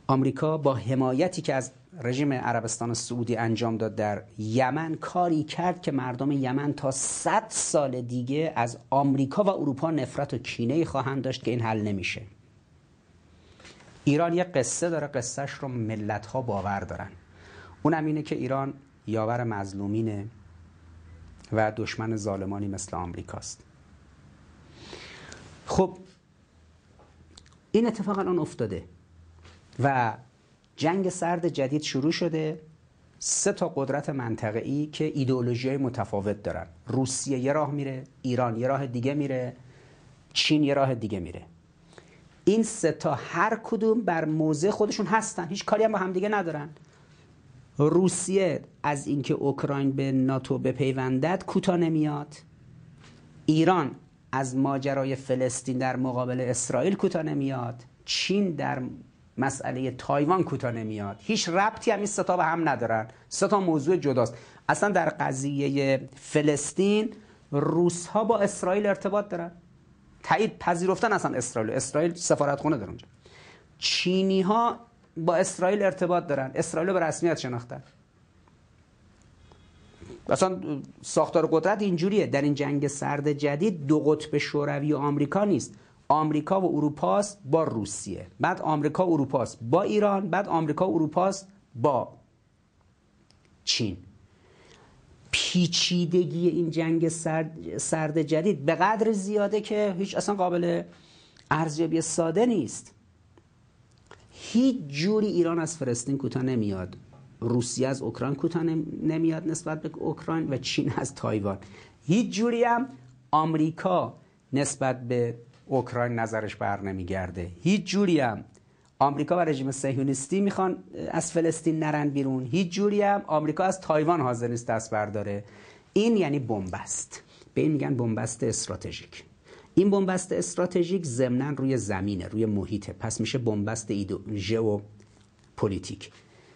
آمریکا با حمایتی که از رژیم عربستان سعودی انجام داد در یمن کاری کرد که مردم یمن تا 100 سال دیگه از آمریکا و اروپا نفرت و کینه خواهند داشت که این حل نمیشه. ایران یه قصه داره قصهش رو ملت ها باور دارن. اونم اینه که ایران یاور مظلومینه و دشمن ظالمانی مثل آمریکاست. خب این اتفاق الان افتاده و جنگ سرد جدید شروع شده. سه تا قدرت منطقه‌ای که ایدئولوژی متفاوت دارن. روسیه یه راه میره ایران یه راه دیگه میره چین یه راه دیگه میره. این سه تا هر کدوم بر موضع خودشون هستن. هیچ کاری هم با هم دیگه ندارن. روسیه از اینکه اوکراین به ناتو بپیوندد کوتا نمیاد. ایران از ماجرای فلسطین در مقابل اسرائیل کوتا نمیاد. چین در مسئله تایوان کوتا نمیاد. هیچ ربطی هم این ستا به هم ندارن. ستا موضوع جداست. اصلا در قضیه فلسطین روس ها با اسرائیل ارتباط دارن. تایید پذیرفتن اصلا اسرائیل. اسرائیل سفارتخونه داره اونجا. چینی ها با اسرائیل ارتباط دارن. اسرائیل به رسمیت شناختن. مثلا ساختار قدرت اینجوریه. در این جنگ سرد جدید دو قطب شوروی و آمریکا نیست. آمریکا و اروپاست با روسیه. بعد آمریکا و اروپاست با ایران. بعد آمریکا و اروپاست با چین. پیچیدگی این جنگ سرد, سرد جدید به قدر زیاده که هیچ اصلا قابل ارزیابی ساده نیست. هیچ جوری ایران از فلسطین کوتاه نمیاد. روسیه از اوکراین کوتاه نمیاد نسبت به اوکراین و چین از تایوان. هیچ جوری هم آمریکا نسبت به اوکراین نظرش بر نمیگرده. هیچ جوری هم آمریکا و رژیم صهیونیستی می‌خوان از فلسطین نرن بیرون. هیچ جوری هم آمریکا از تایوان حاضر نیست دست برداره. این یعنی بنبست. به این میگن بنبست استراتژیک. این بنبست استراتژیک ضمنا روی زمینه روی محیطه. پس میشه بنبست ایدو ژئو پلیتیک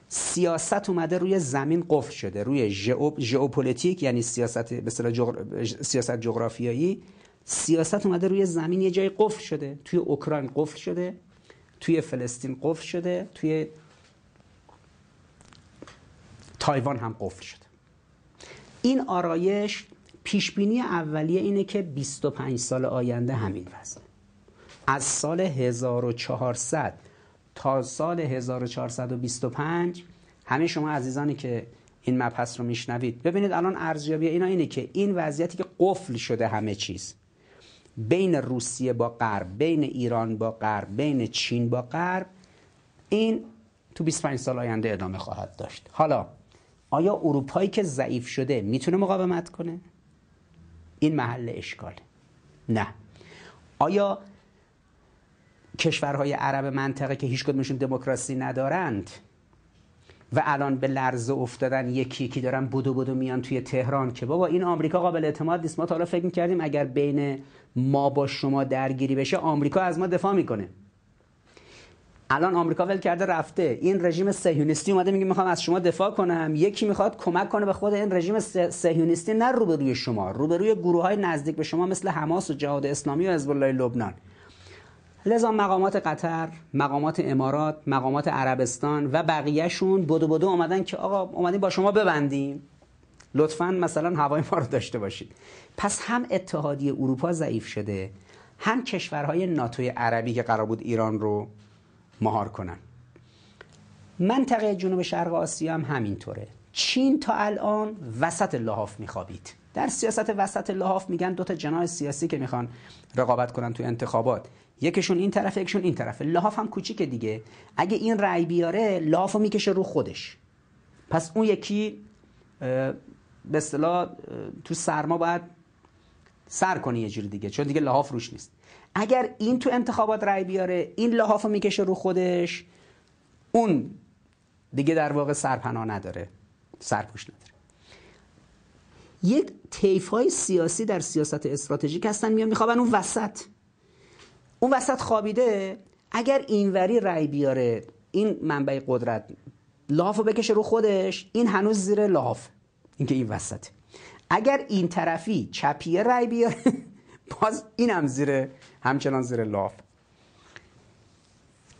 سیاست اومده روی زمین قفل شده روی ژئوپلیتیک یعنی سیاست به جغر... سیاست جغرافیایی. سیاست اومده روی زمین یه جای قفل شده. توی اوکراین قفل شده توی فلسطین قفل شده توی تایوان هم قفل شده. این آرایش پیشبینی اولیه اینه که 25 سال آینده همین وزنه از سال 1400 تا سال 1425 همه شما عزیزانی که این مبحث رو میشنوید ببینید الان ارزیابی اینا اینه که این وضعیتی که قفل شده همه چیز بین روسیه با غرب بین ایران با غرب بین چین با غرب این تو 25 سال آینده ادامه خواهد داشت. حالا آیا اروپایی که ضعیف شده می‌تونه مقاومت کنه؟ این محل اشکال نه. آیا کشورهای عرب منطقه که هیچ کدومشون دموکراسی ندارند و الان به لرزه افتادن یکی یکی دارن بودو بودو میان توی تهران که بابا این آمریکا قابل اعتماد نیست. ما تا حالا فکر می‌کردیم اگر بین ما با شما درگیری بشه آمریکا از ما دفاع می‌کنه. الان آمریکا ول کرده رفته. این رژیم صهیونیستی اومده میگه می‌خوام از شما دفاع کنم. یکی می‌خواد کمک کنه به خود این رژیم صهیونیستی نه روبروی شما. روبروی گروه های نزدیک به شما مثل حماس و جهاد اسلامی و حزب الله لبنان. لذا مقامات قطر مقامات امارات مقامات عربستان و بقیهشون بدو بدو اومدن که آقا اومدیم با شما ببندیم. لطفا مثلا هوای ما رو داشته باشید. پس هم اتحادیه اروپا ضعیف شده هم کشورهای ناتوی عربی که قرار بود ایران رو مهار کنن. منطقه جنوب شرق آسیا هم همینطوره. چین تا الان وسط لحاف میخوابید. در سیاست وسط لحاف میگن دو تا جناح سیاسی که می‌خوان رقابت کنن تو انتخابات. یکشون این طرف یکشون این طرفه لحاف هم کوچیکه دیگه. اگه این رأی بیاره لحاف می‌کشه رو خودش. پس اون یکی به اصطلاح تو سرما باید سر کنی یه جوری دیگه چون دیگه لحاف روش نیست. اگر این تو انتخابات رأی بیاره این لحاف رو می‌کشه رو خودش اون دیگه در واقع سرپناه نداره سرپوش نداره. یک طیف های سیاسی در سیاست استراتژیک هستن میان میخوابن اون وسط. اون وسط خوابیده اگر اینوری رأی بیاره این منبع قدرت لاف رو بکشه رو خودش این هنوز زیر لاف اینکه این وسطه. اگر این طرفی چپیه رأی بیاره باز اینم زیر همچنان زیر لاف.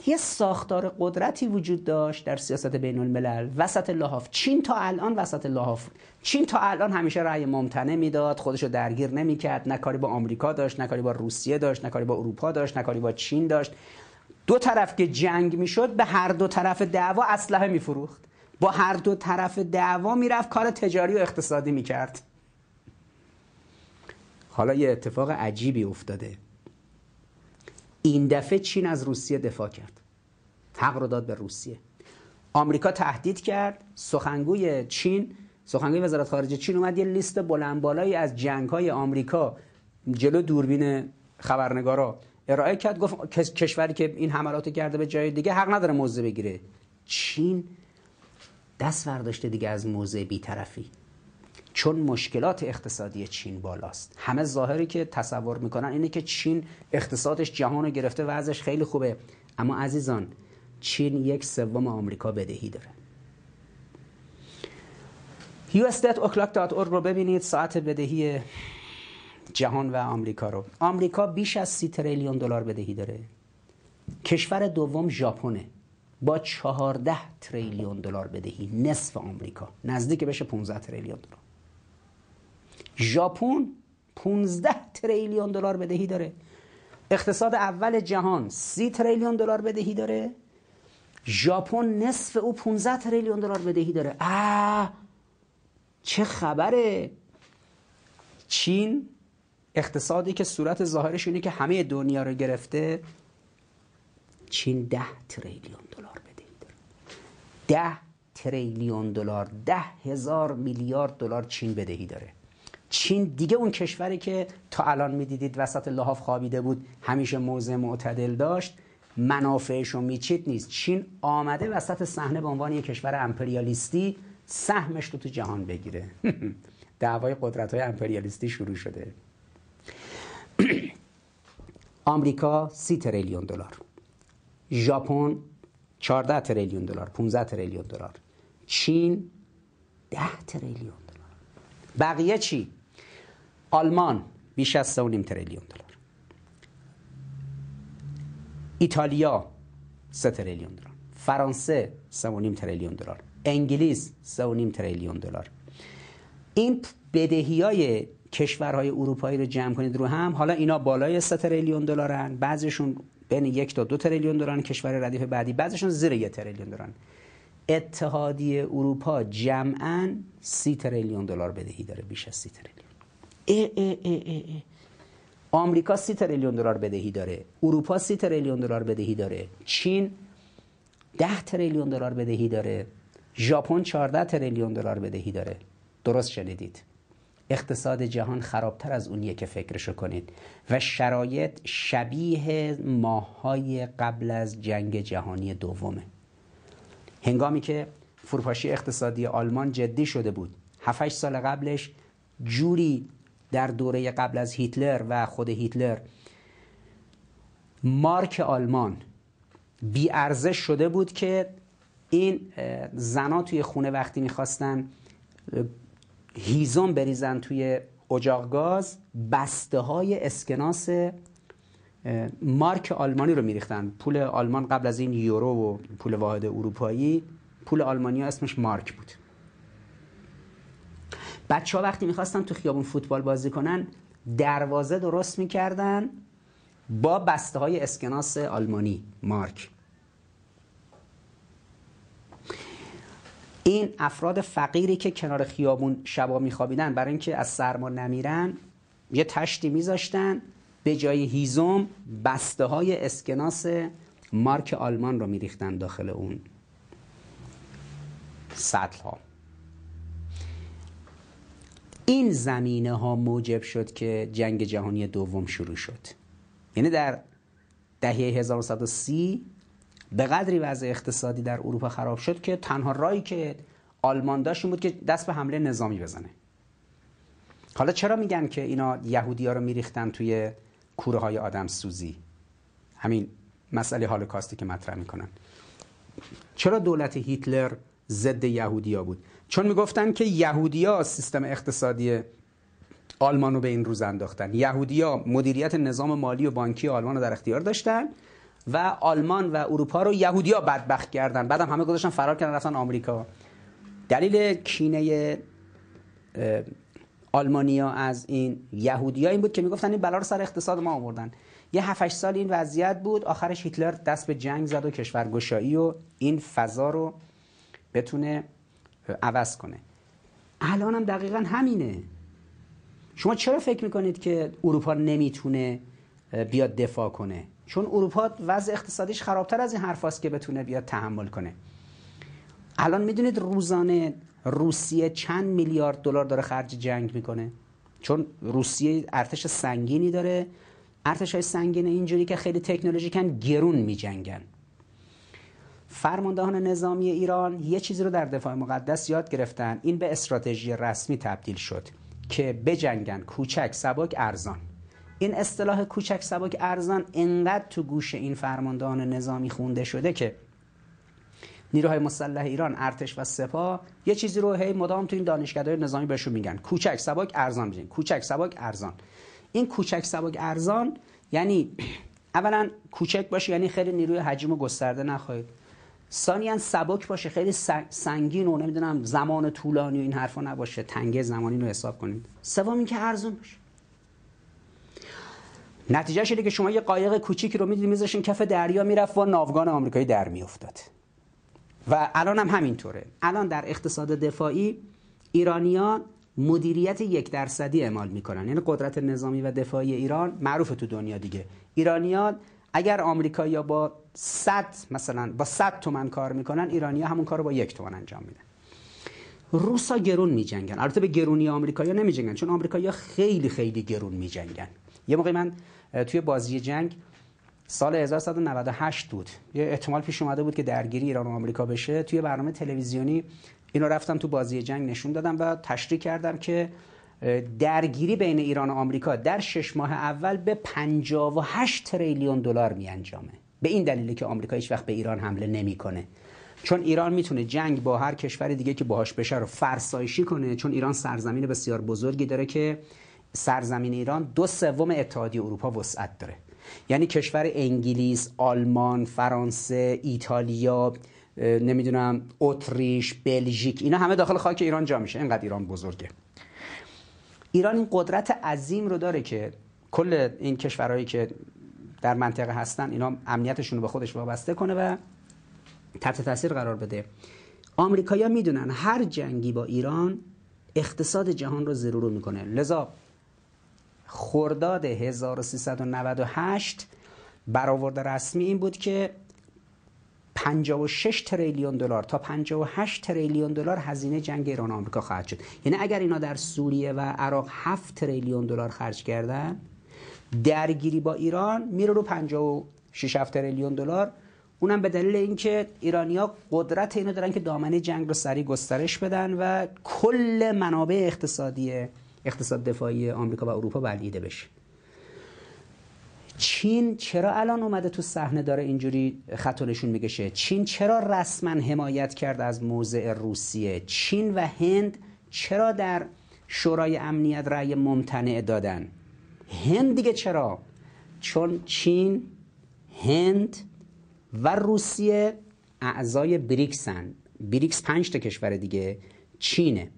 یه ساختار قدرتی وجود داشت در سیاست بین الملل وسط لحاف چین تا الان وسط لحاف چین تا الان همیشه رأی ممتنع می‌داد خودشو درگیر نمی‌کرد. نه کاری با آمریکا داشت نه کاری با روسیه داشت نه کاری با اروپا داشت نه کاری با چین داشت. دو طرف که جنگ می‌شد به هر دو طرف دعوا اسلحه میفروخت. با هر دو طرف دعوا می‌رفت کار تجاری و اقتصادی می‌کرد. حالا یه اتفاق عجیبی افتاده. این دفعه چین از روسیه دفاع کرد. حق رو داد به روسیه. آمریکا تهدید کرد. سخنگوی چین سخنگوی وزارت خارجه چین اومد. یه لیست بلند بالایی از جنگ های آمریکا جلو دوربین خبرنگارا ارائه کرد. گفت کشوری که این حملات کرده به جای دیگه حق نداره موضع بگیره. چین دست برداشته دیگه از موضع بیطرفی. چون مشکلات اقتصادی چین بالاست. همه ظاهری که تصور می‌کنن اینه که چین اقتصادش جهان رو گرفته و ازش خیلی خوبه. اما عزیزان چین یک سوم آمریکا بدهی داره. usdebt.org رو ببینید. ساعت بدهی جهان و آمریکا رو. آمریکا بیش از سی تریلیون دلار بدهی داره. کشور دوم ژاپنه با 14 تریلیون دلار بدهی. نصف آمریکا. نزدیک بشه 15 تریلیون دلار. ژاپن 15 تریلیون دلار بدهی داره. اقتصاد اول جهان 30 تریلیون دلار بدهی داره. ژاپن نصف او 15 تریلیون دلار بدهی داره. آه چه خبره. چین اقتصادی که صورت ظاهرش اینه که همه دنیا رو گرفته چین ده تریلیون دلار بدهی داره. ده تریلیون دلار ده هزار میلیارد دلار چین بدهی داره. چین دیگه اون کشوری که تا الان می‌دیدید وسط لحاف خوابیده بود همیشه موضع معتدل داشت منافعش رو میچید نیست. چین آمده وسط صحنه به عنوان یک کشور امپریالیستی سهمش رو تو جهان بگیره. دعوای قدرت های امپریالیستی شروع شده. آمریکا سی تریلیون دلار. ژاپن 14 تریلیون دلار. 15 تریلیون دلار. چین 10 تریلیون دلار. بقیه چی؟ آلمان بیش از 3.5 تریلیون دلار. ایتالیا 3 تریلیون دلار. فرانسه 3.5 تریلیون دلار. انگلیس 3.5 تریلیون دلار. این بدهی های کشورهای اروپایی رو جمع کنید رو هم حالا اینا بالای 3 تریلیون دلارن بعضیشون بین یک تا دو تریلیون دلار کشور ردیف بعدی بعضیشون زیر یک تریلیون دلار اتحادیه اروپا جمعا سی تریلیون دلار بدهی داره بیش از سی تریلیون. اه اه اه اه آمریکا سی تریلیون دلار بدهی داره. اروپا سی تریلیون دلار بدهی داره. چین ده تریلیون دلار بدهی داره. ژاپن 14 تریلیون دلار بدهی داره. درست شنیدید. اقتصاد جهان خرابتر از اونیه که فکرشو کنید. و شرایط شبیه ماهای قبل از جنگ جهانی دومه. هنگامی که فروپاشی اقتصادی آلمان جدی شده بود. 7 سال قبلش جوری در دوره قبل از هیتلر و خود هیتلر مارک آلمان بی ارزش شده بود که این زنا توی خونه وقتی می‌خواستن هیزم بریزن توی اجاق گاز بسته های اسکناس مارک آلمانی رو میریختن. پول آلمان قبل از این یورو و پول واحد اروپایی پول آلمانی اسمش مارک بود. بچه ها وقتی می‌خواستن تو خیابون فوتبال بازی کنن دروازه درست می‌کردن با بسته های اسکناس آلمانی. مارک. این افراد فقیری که کنار خیابون شبا میخوابیدن برای اینکه از سرما نمیرن یه تشتی میذاشتن به جای هیزم بسته های اسکناس مارک آلمان رو میریختن داخل اون سطل ها این زمینه ها موجب شد که جنگ جهانی دوم شروع شد. یعنی در دهه 1930 به قدری وضع اقتصادی در اروپا خراب شد که تنها رایی که آلمان داشت این بود که دست به حمله نظامی بزنه. حالا چرا میگن که اینا یهودی ها رو میریختن توی کوره های آدم سوزی همین مسئله هالوکاستی که مطرح می‌کنن. چرا دولت هیتلر ضد یهودیا بود؟ چون می‌گفتن که یهودیا سیستم اقتصادی آلمان رو به این روز انداختن. یهودیا مدیریت نظام مالی و بانکی آلمان رو در اختیار داشتن و آلمان و اروپا رو یهودیا بدبخت کردن. بعدم همه گذاشتن فرار کردن رفتن آمریکا. دلیل کینه آلمانیا از این یهودیا این بود که می‌گفتن این بلا رو سر اقتصاد ما آوردن. یه 7 سال این وضعیت بود آخرش هیتلر دست به جنگ زد و کشورگشایی و این فضا رو بتونه عوض کنه. الان هم دقیقا همینه. شما چرا فکر می‌کنید که اروپا نمی‌تونه بیاد دفاع کنه؟ چون اروپا وضع اقتصادیش خرابتر از این حرفاست که بتونه بیاد تحمل کنه. الان می‌دونید روزانه روسیه چند میلیارد دلار داره خرج جنگ می‌کنه؟ چون روسیه ارتش سنگینی داره. ارتش های سنگین اینجوری که خیلی تکنولوژیکن گرون میجنگن. فرماندهان نظامی ایران یه چیزی رو در دفاع مقدس یاد گرفتن. این به استراتژی رسمی تبدیل شد که بجنگن کوچک سبک ارزان. این اصطلاح کوچک سبک ارزان انقدر تو گوش این فرماندهان نظامی خونده شده که نیروهای مسلح ایران ارتش و سپاه یه چیزی رو هی مدام تو این دانشگاه‌های نظامی بهشون میگن. کوچک سبک ارزان بزنین کوچک سبک ارزان. این کوچک سبک ارزان یعنی اولا کوچک باشه یعنی خیلی نیروی حجم و گسترده نخواهید. ثانیا سبک باشه خیلی سنگین و نمی‌دونم زمان طولانی و این حرفا نباشه. تنگه زمانی رو حساب کنید. سوم اینکه ارزون باشه. نتیجه شده که شما یه قایق کوچیکی رو می‌دید میذاشین کف دریا می‌رفت و ناوگان آمریکایی در میافتاد. و الان هم همینطوره. الان در اقتصاد دفاعی ایرانیان مدیریت یک درصدی اعمال می‌کنن. یعنی قدرت نظامی و دفاعی ایران معروف تو دنیا دیگه. ایرانیان اگر آمریکایی‌ها با 100 مثلا با 100 تومن کار می‌کنن ایرانی‌ها همون کار رو با یک تومن انجام میدن. روسا گرون میجنگن. البته به گرونی آمریکایی‌ها نمیجنگن چون آمریکایی‌ها خیلی خیلی گرون میجنگن. یه موقع من توی بازی جنگ سال 1198 بود. یه احتمال پیش اومده بود که درگیری ایران و آمریکا بشه. توی برنامه تلویزیونی اینو رفتم تو بازی جنگ نشون دادم و تشریح کردم که درگیری بین ایران و آمریکا در شش ماه اول به 58 تریلیون دلار می انجامه. به این دلیلی که آمریکا هیچ وقت به ایران حمله نمی‌کنه چون ایران می‌تونه جنگ با هر کشور دیگه که باهاش بشه رو فرسایشی کنه چون ایران سرزمین بسیار بزرگی داره که سرزمین ایران دو سوم اتحادیه اروپا وسعت داره. یعنی کشور انگلیس، آلمان، فرانسه، ایتالیا، نمی‌دونم اتریش، بلژیک اینا همه داخل خاک ایران جا میشه. اینقدر ایران بزرگه. ایران این قدرت عظیم رو داره که کل این کشورهایی که در منطقه هستن اینا امنیتشون رو به خودش وابسته کنه و تحت تاثیر قرار بده. آمریکایی‌ها می‌دونن هر جنگی با ایران اقتصاد جهان رو زیرو رو می‌کنه. لذا خرداد 1398 برآورد رسمی این بود که 56 تریلیون دلار تا 58 تریلیون دلار هزینه جنگ ایران و آمریکا خواهد شد. یعنی اگر اینا در سوریه و عراق 7 تریلیون دلار خرج کردن درگیری با ایران میره رو 56 تریلیون دلار. اونم به دلیل اینکه ایرانیا قدرت اینو دارن که دامنه جنگ رو سریع گسترش بدن و کل منابع اقتصادی اقتصاد دفاعی آمریکا و اروپا بلعیده بشه. چین چرا الان اومده تو صحنه داره اینجوری خط نشون می‌کشه؟ چین چرا رسما حمایت کرد از موضع روسیه؟ چین و هند چرا در شورای امنیت رأی ممتنع دادن؟ هند دیگه چرا؟ چون چین هند و روسیه اعضای بریکسن. بریکس پنج تا کشور دیگه. چینه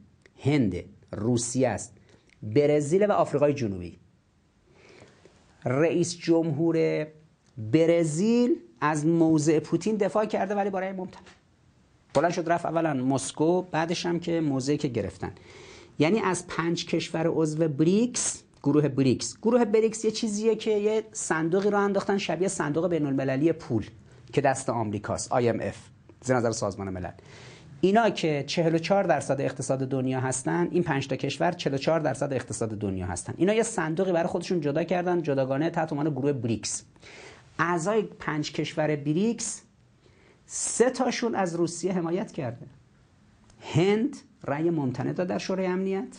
هند روسیه است. برزیل و آفریقای جنوبی. رئیس جمهور برزیل از موضع پوتین دفاع کرده ولی برای ممتنع بلند شد رفت اولا مسکو بعدش هم که موضعی که گرفتن. یعنی از پنج کشور عضو بریکس گروه بریکس. گروه بریکس یه چیزیه که یه صندوقی رو انداختن شبیه صندوق بین المللی پول که دست آمریکاست IMF زیر نظر سازمان ملل. اینا که 44 درصد اقتصاد دنیا هستن این 5 تا کشور 44 درصد اقتصاد دنیا هستن. اینا یه صندوقی برای خودشون جدا کردن جداگانه تحت عنوان گروه بریکس. اعضای پنج کشور بریکس سه تاشون از روسیه حمایت کرده. هند رأی ممتنع داد در شورای امنیت.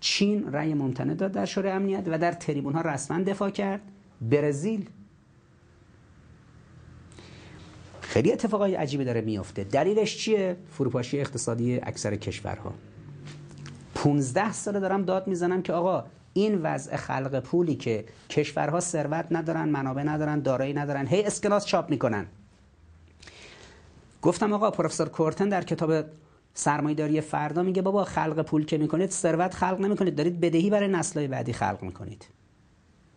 چین رأی ممتنع داد در شورای امنیت و در تریبون ها رسما دفاع کرد. برزیل خیلی اتفاقای عجیبی داره میفته دلیلش چیه؟ فروپاشی اقتصادی اکثر کشورها. 15 ساله دارم داد می‌زنم که آقا این وضع خلق پولی که کشورها ثروت ندارن منابع ندارن دارایی ندارن هی اسکناس چاپ می‌کنن. گفتم آقا پروفسور کورتن در کتاب سرمایه‌داری فردا میگه بابا خلق پول که می‌کنید ثروت خلق نمی‌کنید دارید بدهی برای نسل‌های بعدی خلق می‌کنید.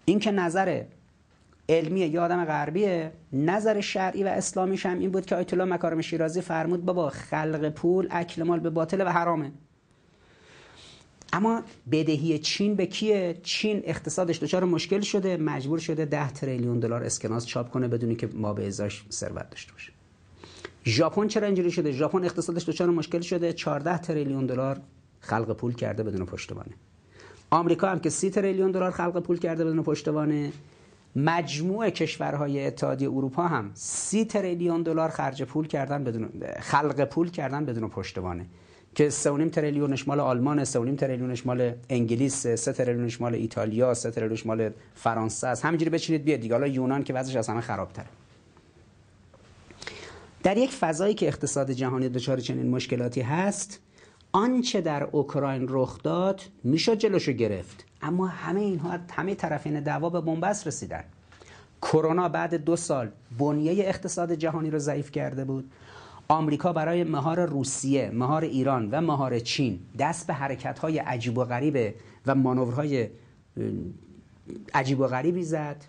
این که نظر علمی یا آدم غربیه. نظر شرعی و اسلامیش هم این بود که آیت الله مکارم شیرازی فرمود بابا خلق پول اکل مال به باطل و حرامه. اما بدهی چین به کیه؟ چین اقتصادش دچار مشکل شده مجبور شده 10 تریلیون دلار اسکناس چاپ کنه بدونی که ما به ازاش ثروت داشته باشه. ژاپن چرا اینجوری شده؟ ژاپن اقتصادش دچار مشکل شده 14 تریلیون دلار خلق پول کرده بدون پشتوانه. آمریکا هم که 30 تریلیون دلار خلق پول کرده بدون پشتوانه. مجموع کشورهای اتحادیه اروپا هم سی تریلیون دلار خرج پول کردن بدون خلق پول کردن بدون پشتوانه. که 3.5 تریلیونش مال آلمان 3.5 تریلیونش مال انگلیس 3 تریلیونش مال ایتالیا 3 تریلیونش مال فرانسه است. همینجوری بچینید بیاد دیگه. حالا یونان که وضعش از همه خرابتره. در یک فضایی که اقتصاد جهانی دچار چنین مشکلاتی هست آنچه در اوکراین رخ داد می‌شد جلوشو گرفت. اما همه اینها همه طرفین دعوا به بنبست رسیدن. کرونا بعد دو سال بنیه اقتصاد جهانی رو ضعیف کرده بود. آمریکا برای مهار روسیه، مهار ایران و مهار چین دست به حرکت‌های عجیب و غریب و مانورهای عجیب و غریبی زد.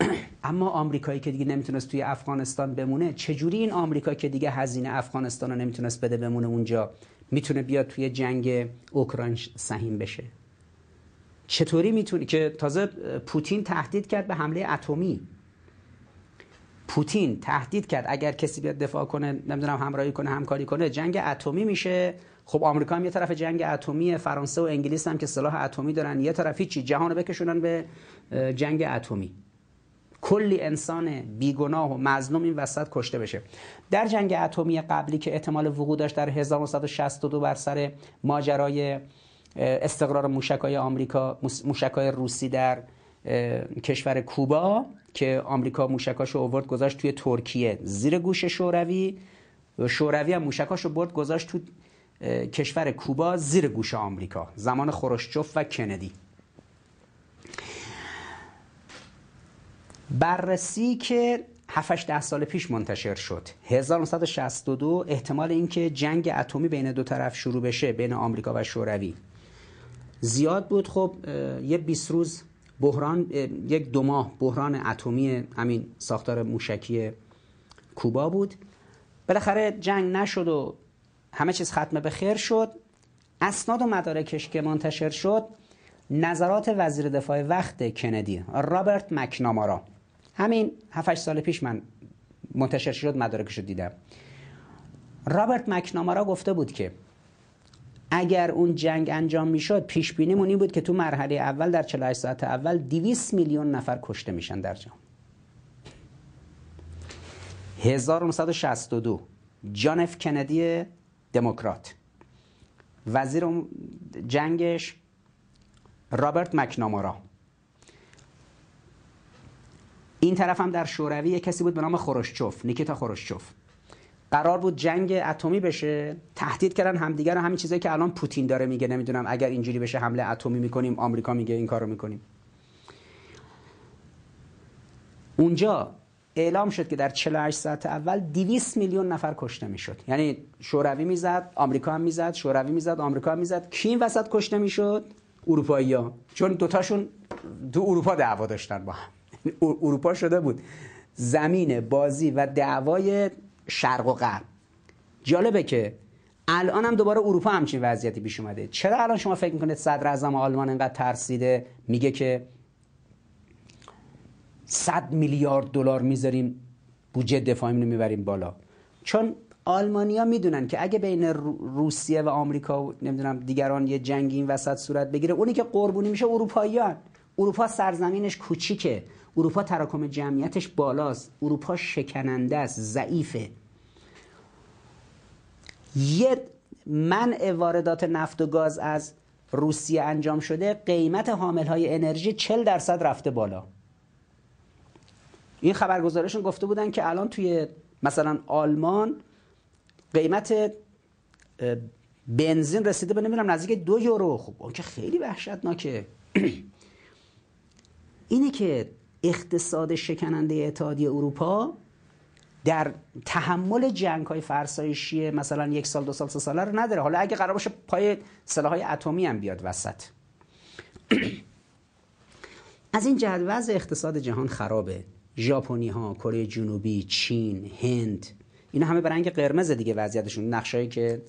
اما آمریکایی که دیگه نمی‌تونست توی افغانستان بمونه چجوری این آمریکا که دیگه هزینه افغانستان رو نمی‌تونست بده بمونه اونجا می‌تونه بیاد توی جنگ اوکراین سهیم بشه؟ چطوری می‌تونی که تازه پوتین تهدید کرد به حمله اتمی. پوتین تهدید کرد. اگر کسی بیاد دفاع کنه نمی‌دونم همراهی کنه همکاری کنه جنگ اتمی میشه. خب آمریکا هم یه طرف جنگ اتمی فرانسه و انگلیس هم که سلاح اتمی دارن یه طرف هیچی جهان بکشونن به جنگ اتمی. کلی انسان بیگناه و مظلوم این وسط کشته بشه. در جنگ اتمی قبلی که احتمال وقوع داشت در 1962 بر سر ماجرای استقرار موشکای آمریکا موشکای روسی در کشور کوبا که آمریکا موشکاشو آورد گذاشت توی ترکیه. زیر گوش شوروی شوروی هم موشکاشو برد گذاشت تو کشور کوبا زیر گوش آمریکا. زمان خروشچوف و کندی. بررسی که 7 ده سال پیش منتشر شد. 1962 احتمال اینکه جنگ اتمی بین دو طرف شروع بشه بین آمریکا و شوروی. زیاد بود. خب یه 20 روز بحران یک دو ماه بحران اتمی همین ساختار موشکی کوبا بود. بالاخره جنگ نشد و همه چیز ختم به خیر شد. اسناد و مدارکش که منتشر شد نظرات وزیر دفاع وقت کندی رابرت مکنامارا همین 7 سال پیش من منتشر شد مدارکش رو دیدم. رابرت مکنامارا گفته بود که اگر اون جنگ انجام می‌شد پیش بینیمون این بود که تو مرحله اول در 48 ساعت اول 200 میلیون نفر کشته میشن در جهان. 1962 جان اف کندی دموکرات. وزیر جنگش رابرت مکنامارا این طرف هم در شوروی کسی بود به نام خروشچوف نیکیتا خروشچوف. قرار بود جنگ اتمی بشه. تهدید کردن همدیگر رو همین چیزایی که الان پوتین داره میگه. نمی‌دونم اگر اینجوری بشه حمله اتمی می‌کنیم آمریکا میگه این کارو می‌کنیم. اونجا اعلام شد که در 48 ساعت اول 200 میلیون نفر کشته می‌شد. یعنی شوروی می‌زد آمریکا هم می‌زد شوروی می‌زد آمریکا هم می‌زد. کی این وسط کشته می‌شد؟ اروپایی‌ها. چون دوتاشون تو اروپا دعوا داشتن با هم. اروپا شده بود. زمین بازی و دعوای شرق و غرب. جالبه که الان هم دوباره اروپا همچین وضعیتی پیش اومده. چرا الان شما فکر می‌کنید صدر اعظم آلمان انقدر ترسیده؟ میگه که 100 میلیارد دلار می‌ذاریم بودجه دفاعی رو می‌بریم بالا. چون آلمانیا می‌دونن که اگه بین روسیه و آمریکا و نمی‌دونم دیگران یه جنگی این وسط صورت بگیره اونی که قربونی میشه اروپاییان اروپا سرزمینش کوچیکه. اروپا تراکم جمعیتش بالاست. اروپا شکننده است ضعیفه. یه منع واردات نفت و گاز از روسیه انجام شده قیمت حامل های انرژی 40 درصد رفته بالا. این خبرگزارشون گفته بودن که الان توی مثلا آلمان قیمت بنزین رسیده به نمی‌دونم نزدیک دو یورو. خب اون که خیلی وحشتناکه. اینه که اقتصاد شکننده اتحادیه اروپا در تحمل جنگ های فرسایشی مثلا یک سال دو سال سه ساله رو نداره. حالا اگه قرار باشه پای سلاح های اتمی هم بیاد وسط. از این جهت وضع اقتصاد جهان خرابه. ژاپنی ها کره جنوبی چین هند اینا همه به رنگ قرمز دیگه وضعیتشون. نقشایی که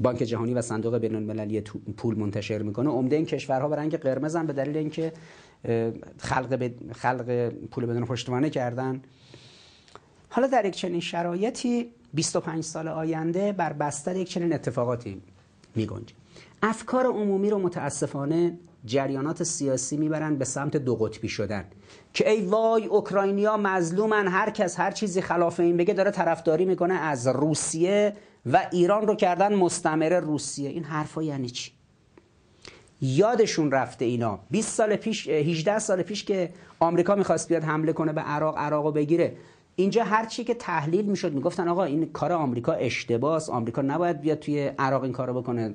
بانک جهانی و صندوق بین المللی پول منتشر می‌کنه. عمده این کشورها به رنگ قرمز هم به دلیل اینکه خلق, خلق پول بدون پشتوانه کردن. حالا در یک چنین شرایطی 25 سال آینده بر بستر یک چنین اتفاقاتی می افکار عمومی رو متاسفانه جریانات سیاسی می‌برن به سمت دو قطبی شدن که ای وای اوکراینیا مظلومن هر کس هر چیزی خلاف این بگه داره طرفداری می‌کنه از روسیه و ایران رو کردن مستمر روسیه. این حرفا یعنی چی؟ یادشون رفته اینا. 20 سال پیش 18 سال پیش که آمریکا می‌خواست بیاد حمله کنه به عراق عراقو بگیره. اینجا هر چی که تحلیل می‌شد می‌گفتن آقا این کار آمریکا اشتباس آمریکا نباید بیاد توی عراق این کارو بکنه.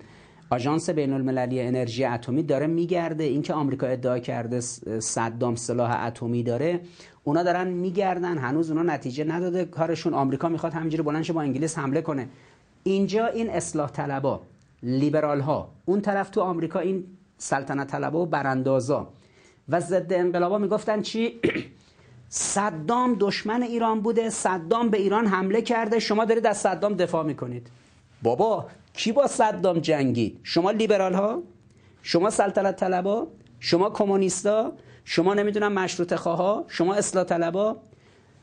آژانس بین المللی انرژی اتمی داره میگرده. اینکه آمریکا ادعا کرده صدام سلاح اتمی داره اونا دارن میگردن. هنوز اونا نتیجه نداده کارشون. آمریکا می‌خواد همینجوری بلند با انگلیس حمله کنه. اینجا این اصلاح طلبا لیبرال ها اون طرف تو آمریکا این سلطنت طلبا و براندازا. و ضد انقلابا می‌گفتن چی؟ صدام دشمن ایران بوده. صدام به ایران حمله کرده. شما دارید از صدام دفاع می‌کنید. بابا کی با صدام جنگید شما لیبرال ها شما سلطنت طلبا؟ شما کمونیستا؟ شما نمی‌دونم مشروط خواه شما اصلاح طلبا؟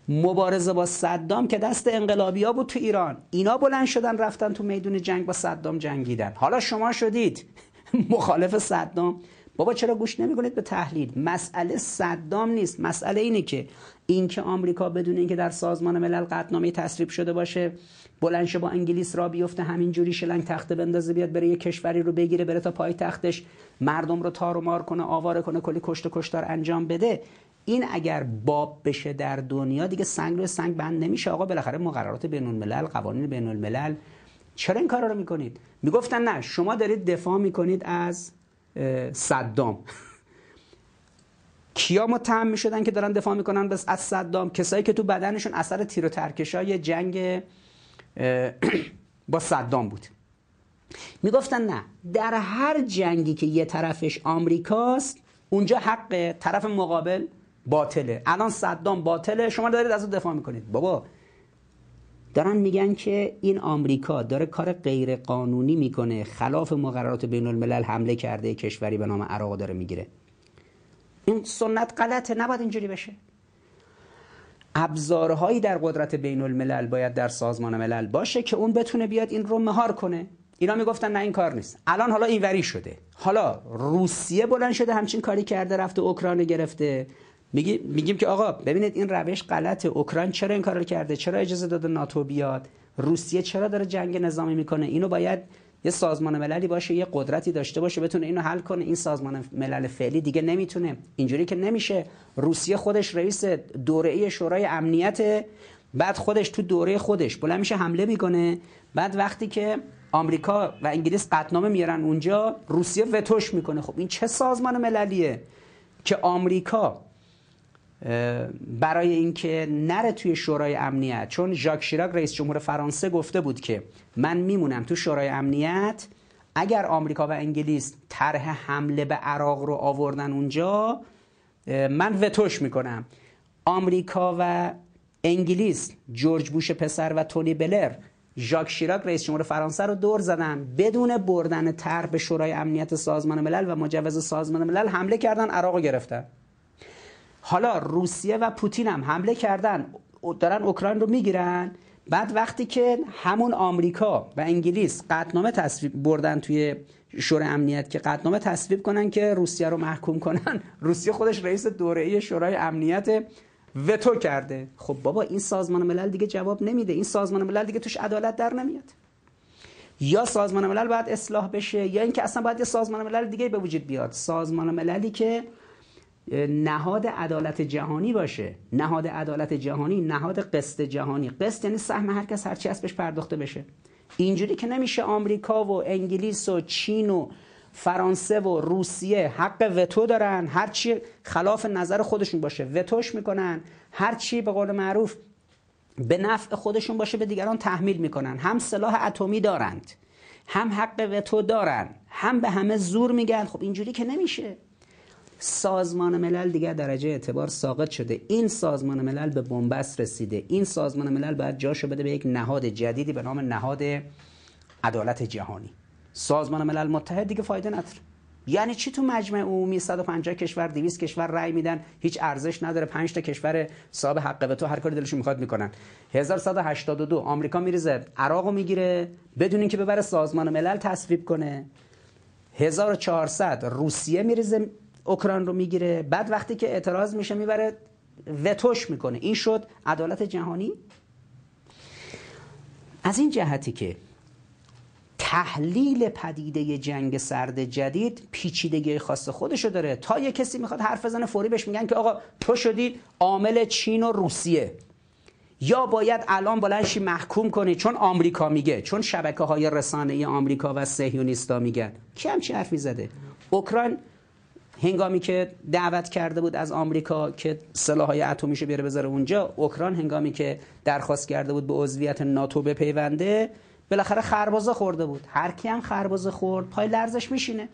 مبارزه با صدام که دست انقلابی ها بود تو ایران. اینا بلند شدن رفتن تو میدون جنگ با صدام جنگیدن. حالا شما شدید. مخالف صدام. بابا چرا گوش نمی‌کنید به تحلیل؟ مسئله صدام نیست. مسئله اینه که اینکه آمریکا بدون اینکه در سازمان ملل قطعنامه تصویب شده باشه بلنشه با انگلیس را بیفته همینجوری شلنگ تخته بندازه بیاد بره یه کشوری رو بگیره بره تا پای تختش مردم رو تار و مار کنه آواره کنه کلی کشت و کشتار انجام بده. این اگر باب بشه در دنیا دیگه سنگ رو سنگ بند نمیشه. آقا بالاخره مقررات بین الملل قوانین بین الملل چرا این کارا رو می‌کنید؟ می‌گفتن نه شما دارید دفاع می‌کنید از صدام. کیا متهم می‌شدن که دارن دفاع می‌کنن از صدام. کسایی که تو بدنشون اثر تیر و ترکشای جنگ با صدام بود. می‌گفتن نه در هر جنگی که یه طرفش آمریکاست اونجا حق طرف مقابل باطله. الان صدام باطله شما دارید از اون دفاع می‌کنید. بابا دارن میگن که این آمریکا داره کار غیر قانونی می‌کنه خلاف مقررات بین الملل حمله کرده کشوری به نام عراق داره می‌گیره. این سنت غلطه نباید اینجوری بشه. ابزارهایی در قدرت بین الملل باید در سازمان ملل باشه که اون بتونه بیاد این رو مهار کنه. اینا می‌گفتن نه این کار نیست. الان حالا اینوری شده. حالا روسیه بلند شده همچین کاری کرده رفته اوکراین گرفته. میگی میگیم که آقا ببینید این روش غلطه. اوکراین چرا این کارو کرده؟ چرا اجازه داده ناتو بیاد؟ روسیه چرا داره جنگ نظامی می‌کنه؟ اینو باید یه سازمان مللی باشه یه قدرتی داشته باشه بتونه اینو حل کنه. این سازمان ملل فعلی دیگه نمی‌تونه. اینجوری که نمیشه. روسیه خودش رئیس دوره شورای امنیت بعد خودش تو دوره خودش بلند میشه حمله می‌کنه. بعد وقتی که آمریکا و انگلیس قطنامه میارن اونجا روسیه وتوش می‌کنه. خب این چه سازمان مللیه که آمریکا برای اینکه نره توی شورای امنیت. چون ژاک شیراک رئیس جمهور فرانسه گفته بود که من میمونم تو شورای امنیت اگر آمریکا و انگلیس طرح حمله به عراق رو آوردن اونجا من وتوش می‌کنم. آمریکا و انگلیس جورج بوش پسر و تونی بلر ژاک شیراک رئیس جمهور فرانسه رو دور زدن. بدون بردن طرح به شورای امنیت سازمان ملل و مجوز سازمان ملل حمله کردن عراق رو گرفتن. حالا روسیه و پوتین هم حمله کردن دارن اوکراین رو می‌گیرن. بعد وقتی که همون آمریکا و انگلیس قطنامه تصویب بردن توی شورای امنیت که قطنامه تصویب کنن که روسیه رو محکوم کنن روسیه خودش رئیس دوره شورای امنیت وتو کرده. خب بابا این سازمان ملل دیگه جواب نمیده. این سازمان ملل دیگه توش عدالت در نمیاد. یا سازمان ملل باید اصلاح بشه یا اینکه اصلا باید یه سازمان ملل دیگه به وجود بیاد. سازمان مللی که نهاد عدالت جهانی باشه. نهاد عدالت جهانی نهاد قسط جهانی. قسط یعنی سهم هر کس هر چی بهش پرداخته بشه. اینجوری که نمیشه آمریکا و انگلیس و چین و فرانسه و روسیه حق وتو دارن هر چی خلاف نظر خودشون باشه وتوش می‌کنن. هر چی به قول معروف به نفع خودشون باشه به دیگران تحمیل می‌کنن. هم سلاح اتمی دارند هم حق وتو دارن هم به همه زور میگن. خب اینجوری که نمیشه. سازمان ملل دیگر درجه اعتبار ساقط شده. این سازمان ملل به بنبست رسیده. این سازمان ملل باید جاشو بده به یک نهاد جدیدی به نام نهاد عدالت جهانی. سازمان ملل متحد دیگه فایده نداره. یعنی چی تو مجمع عمومی 150 کشور 200 کشور رأی میدن هیچ ارزش نداره. 5 تا کشور صاحب حق تو هر کاری دلشون می‌خواد می‌کنن. 1182 آمریکا میریزه عراقو می‌گیره بدون اینکه ببره سازمان ملل تصویب کنه. 1400 روسیه میریزه اوکراین رو می‌گیره. بعد وقتی که اعتراض میشه می‌بره وتوش می‌کنه. این شد عدالت جهانی؟ از این جهتی که تحلیل پدیده جنگ سرد جدید پیچیدگی خاص خودشو داره. تا یه کسی می‌خواد حرف بزنه فوری بهش میگن که آقا تو شدی عامل چین و روسیه. یا باید الان بلنشی محکوم کنی. چون آمریکا میگه چون شبکه های رسانه آمریکا و سهیونیستا میگن. کی همچی حرفی زده؟ اوکراین هنگامی که دعوت کرده بود از آمریکا که سلاحهای اتمیشو بیاره بذاره اونجا اوکراین هنگامی که درخواست کرده بود به عضویت ناتو بپیونده بالاخره خربازه خورده بود. هر کی هم خربازه خورد پای لرزش میشینه.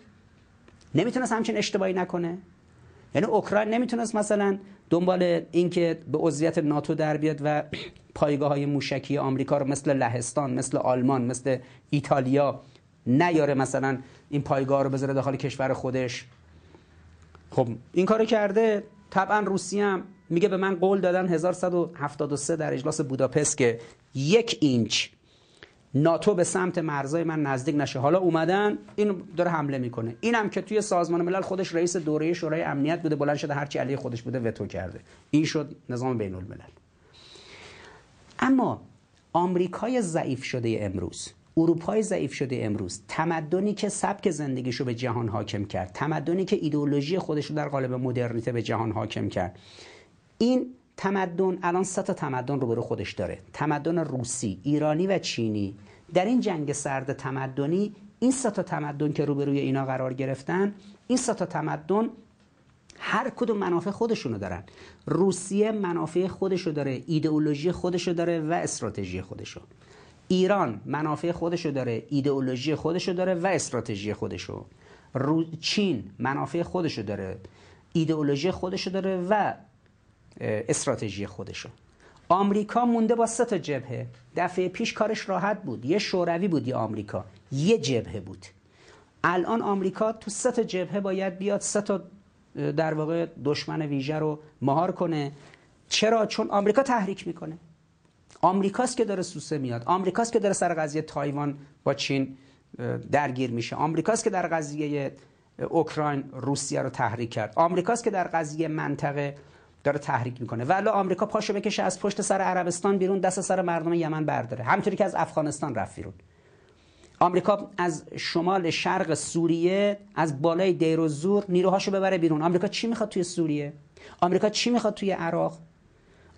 نمی‌تونست همچین اشتباهی نکنه. یعنی اوکراین نمی‌تونست مثلا دنبال اینکه به عضویت ناتو در بیاد و پایگاه های موشکی آمریکا رو مثل لهستان مثل آلمان مثل ایتالیا نیاره مثلا این پایگاه رو بذاره داخل کشور خودش. خب. این کارو کرده طبعا روسیه هم میگه به من قول دادن 1173 در اجلاس بوداپست که یک اینچ ناتو به سمت مرزای من نزدیک نشه. حالا اومدن این داره حمله می‌کنه. اینم که توی سازمان ملل خودش رئیس دوره شورای امنیت بوده بلند شده هرچی علیه خودش بوده وتو کرده. این شد نظام بین الملل اما آمریکای ضعیف شده امروز. اروپای ضعیف شده امروز. تمدنی که سبک زندگیشو به جهان حاکم کرد. تمدنی که ایدئولوژی خودش رو در قالب مدرنیته به جهان حاکم کرد. این تمدن الان سه تا تمدن رو برای خودش داره. تمدن روسی ایرانی و چینی. در این جنگ سرد تمدنی این سه تا تمدن که روبروی اینا قرار گرفتن این سه تا تمدن هر کدوم منافع خودشونو دارن. روسیه منافع خودشو داره ایدئولوژی خودشو داره و استراتژی خودشو. ایران منافع خودشو داره ایدئولوژی خودشو داره و استراتژی خودشو. چین منافع خودشو داره ایدئولوژی خودشو داره و استراتژی خودشو. آمریکا مونده با سه تا جبهه. دفعه پیش کارش راحت بود. یه شوروی بود یه آمریکا. یه جبهه بود. الان آمریکا تو سه تا جبهه باید بیاد سه تا در واقع دشمن ویژه رو مهار کنه. چرا؟ چون آمریکا تحریک می‌کنه. آمریکاست که داره سوسه میاد. آمریکاست که داره سر قضیه تایوان با چین درگیر میشه. آمریکاست که در قضیه اوکراین روسیه رو تحریک کرد. آمریکاست که در قضیه منطقه داره تحریک می‌کنه. ولی آمریکا پاشو بکشه از پشت سر عربستان بیرون دست سر مردم یمن برداره. همطوری که از افغانستان رفت بیرون. آمریکا از شمال شرق سوریه از بالای دیر و زور نیروهاشو ببره بیرون. آمریکا چی می‌خواد توی سوریه؟ آمریکا چی می‌خواد توی عراق؟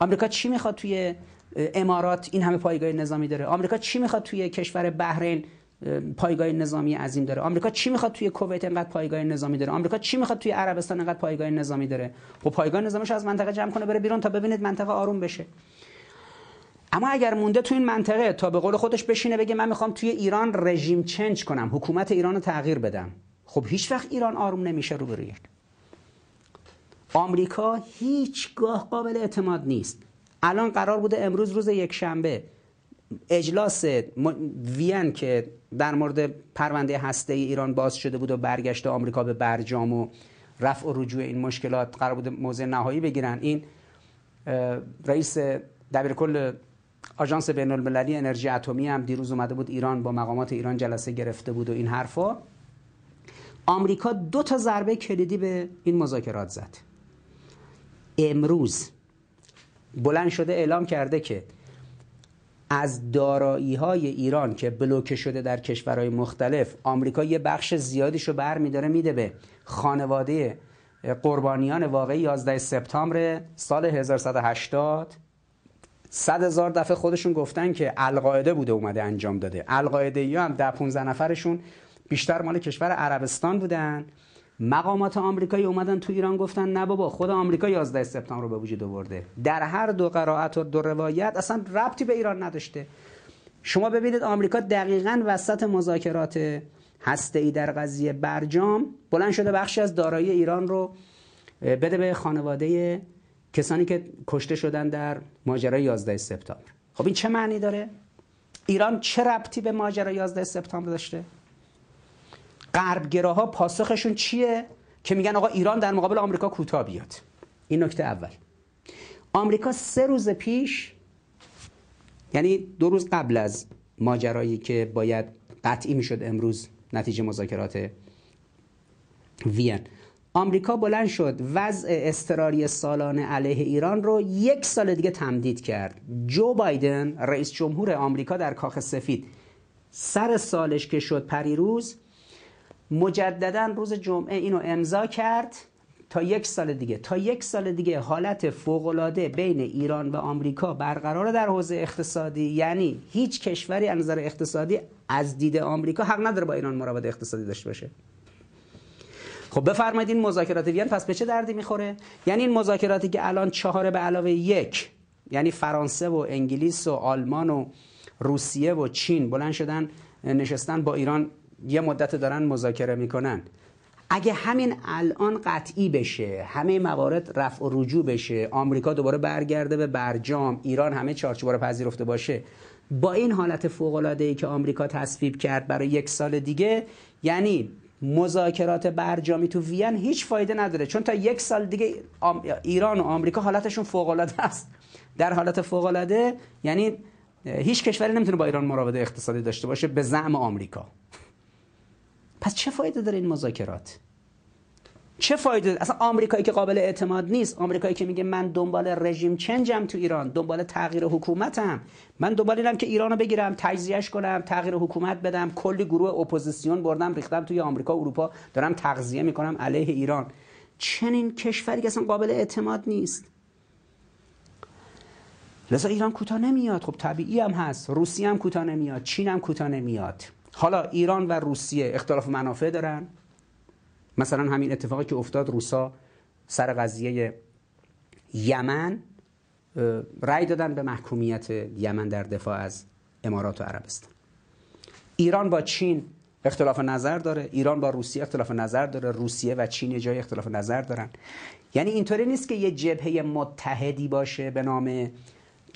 آمریکا چی می‌خواد توی امارات این همه پایگاه نظامی داره. آمریکا چی می‌خواد توی کشور بحرین پایگاه نظامی عظیم داره؟ آمریکا چی می‌خواد توی کویت انقدر پایگاه نظامی داره؟ آمریکا چی می‌خواد توی عربستان انقدر پایگاه نظامی داره؟ خب پایگاه نظامیش از منطقه جمع کنه بره بیرون تا ببینید منطقه آروم بشه. اما اگر مونده تو این منطقه تا به قول خودش بشینه بگه من می‌خوام توی ایران رژیم چنج کنم حکومت ایران رو تغییر بدم. خب هیچ وقت ایران آروم نمیشه رو بروی آمریکا هیچگاه قابل اعتماد نیست. الان قرار بوده امروز روز یک شنبه اجلاس وین که در مورد پرونده هسته ای ایران باز شده بود و برگشت آمریکا به برجام و رفع و رجوع این مشکلات قرار بود موضع نهایی بگیرن. این رئیس دبیرکل آژانس بین المللی انرژی اتمی هم دیروز اومده بود ایران با مقامات ایران جلسه گرفته بود و این حرفا. آمریکا دو تا ضربه کلیدی به این مذاکرات زد. امروز بلند شده اعلام کرده که از دارایی های ایران که بلوکه شده در کشورهای مختلف آمریکا یه بخش زیادیشو بر میداره میده به خانواده قربانیان واقعی 11 سپتامبر سال 1180 صد هزار دفعه خودشون گفتن که القاعده بوده اومده انجام داده. القاعده ای هم ده 15 نفرشون بیشتر مال کشور عربستان بودن. مقامات آمریکایی اومدن تو ایران گفتن نه بابا خود آمریکا 11 سپتامبر رو به وجود آورده. در هر دو قرائت و دو روایت اصلا ربطی به ایران نداشته. شما ببینید آمریکا دقیقا وسط مذاکرات هسته ای در قضیه برجام بلند شده بخشی از دارایی ایران رو بده به خانواده کسانی که کشته شدن در ماجرای 11 سپتامبر. خب این چه معنی داره؟ ایران چه ربطی به ماجرای 11 سپتامبر داشته؟ غربگراها پاسخشون چیه؟ که میگن آقا ایران در مقابل آمریکا کوتاه بیاد. این نکته اول. آمریکا سه روز پیش یعنی دو روز قبل از ماجرایی که باید قطعی می‌شد امروز نتیجه مذاکرات وین آمریکا بلند شد وضع استراری سالانه علیه ایران رو یک سال دیگه تمدید کرد. جو بایدن رئیس جمهور آمریکا در کاخ سفید سر سالش که شد پریروز مجددا روز جمعه اینو امضا کرد تا یک سال دیگه. تا یک سال دیگه حالت فوقالعاده بین ایران و آمریکا برقرار در حوزه اقتصادی. یعنی هیچ کشوری از نظر اقتصادی از دید آمریکا حق نداره با ایران مراود اقتصادی داشته باشه. خب بفرمایید این مذاکرات وین پس به چه دردی می‌خوره؟ یعنی این مذاکراتی که الان چهار به علاوه یک یعنی فرانسه و انگلیس و آلمان و روسیه و چین بلند شدن نشستن با ایران یه مدت دارن مذاکره می‌کنن. اگه همین الان قطعی بشه همه موارد رفع و رجوع بشه آمریکا دوباره برگرده به برجام ایران همه چارچوب رو پذیرفته باشه با این حالت فوق العاده ای که آمریکا تصویب کرد برای یک سال دیگه یعنی مذاکرات برجامی تو وین هیچ فایده نداره. چون تا یک سال دیگه ایران و آمریکا حالتشون فوق العاده است. در حالت فوق العاده یعنی هیچ کشوری نمی‌تونه با ایران مراوده اقتصادی داشته باشه به زعم آمریکا. پس چه فایده داره این مذاکرات؟ چه فایده؟ اصلا آمریکایی که قابل اعتماد نیست. آمریکایی که میگه من دنبال رژیم چنجم تو ایران دنبال تغییر حکومتم. من دنبال اینم که ایرانو بگیرم تجزیهش کنم تغییر حکومت بدم. کلی گروه اپوزیسیون بردم ریختم توی آمریکا اروپا. دارم تغذیه می‌کنم علیه ایران. چنین کشوری که اصلا قابل اعتماد نیست. لذا ایران کوتاه نمیاد. خب طبیعی هم هست. روسیه هم کوتاه نمیاد. چین هم کوتاه نمیاد. حالا ایران و روسیه اختلاف منافع دارن. مثلا همین اتفاقی که افتاد روسا سر قضیه یمن رأی دادن به محکومیت یمن در دفاع از امارات و عربستان. ایران با چین اختلاف نظر داره ایران با روسیه اختلاف نظر داره روسیه و چین جای اختلاف نظر دارن. یعنی اینطوری نیست که یه جبهه متحدی باشه به نام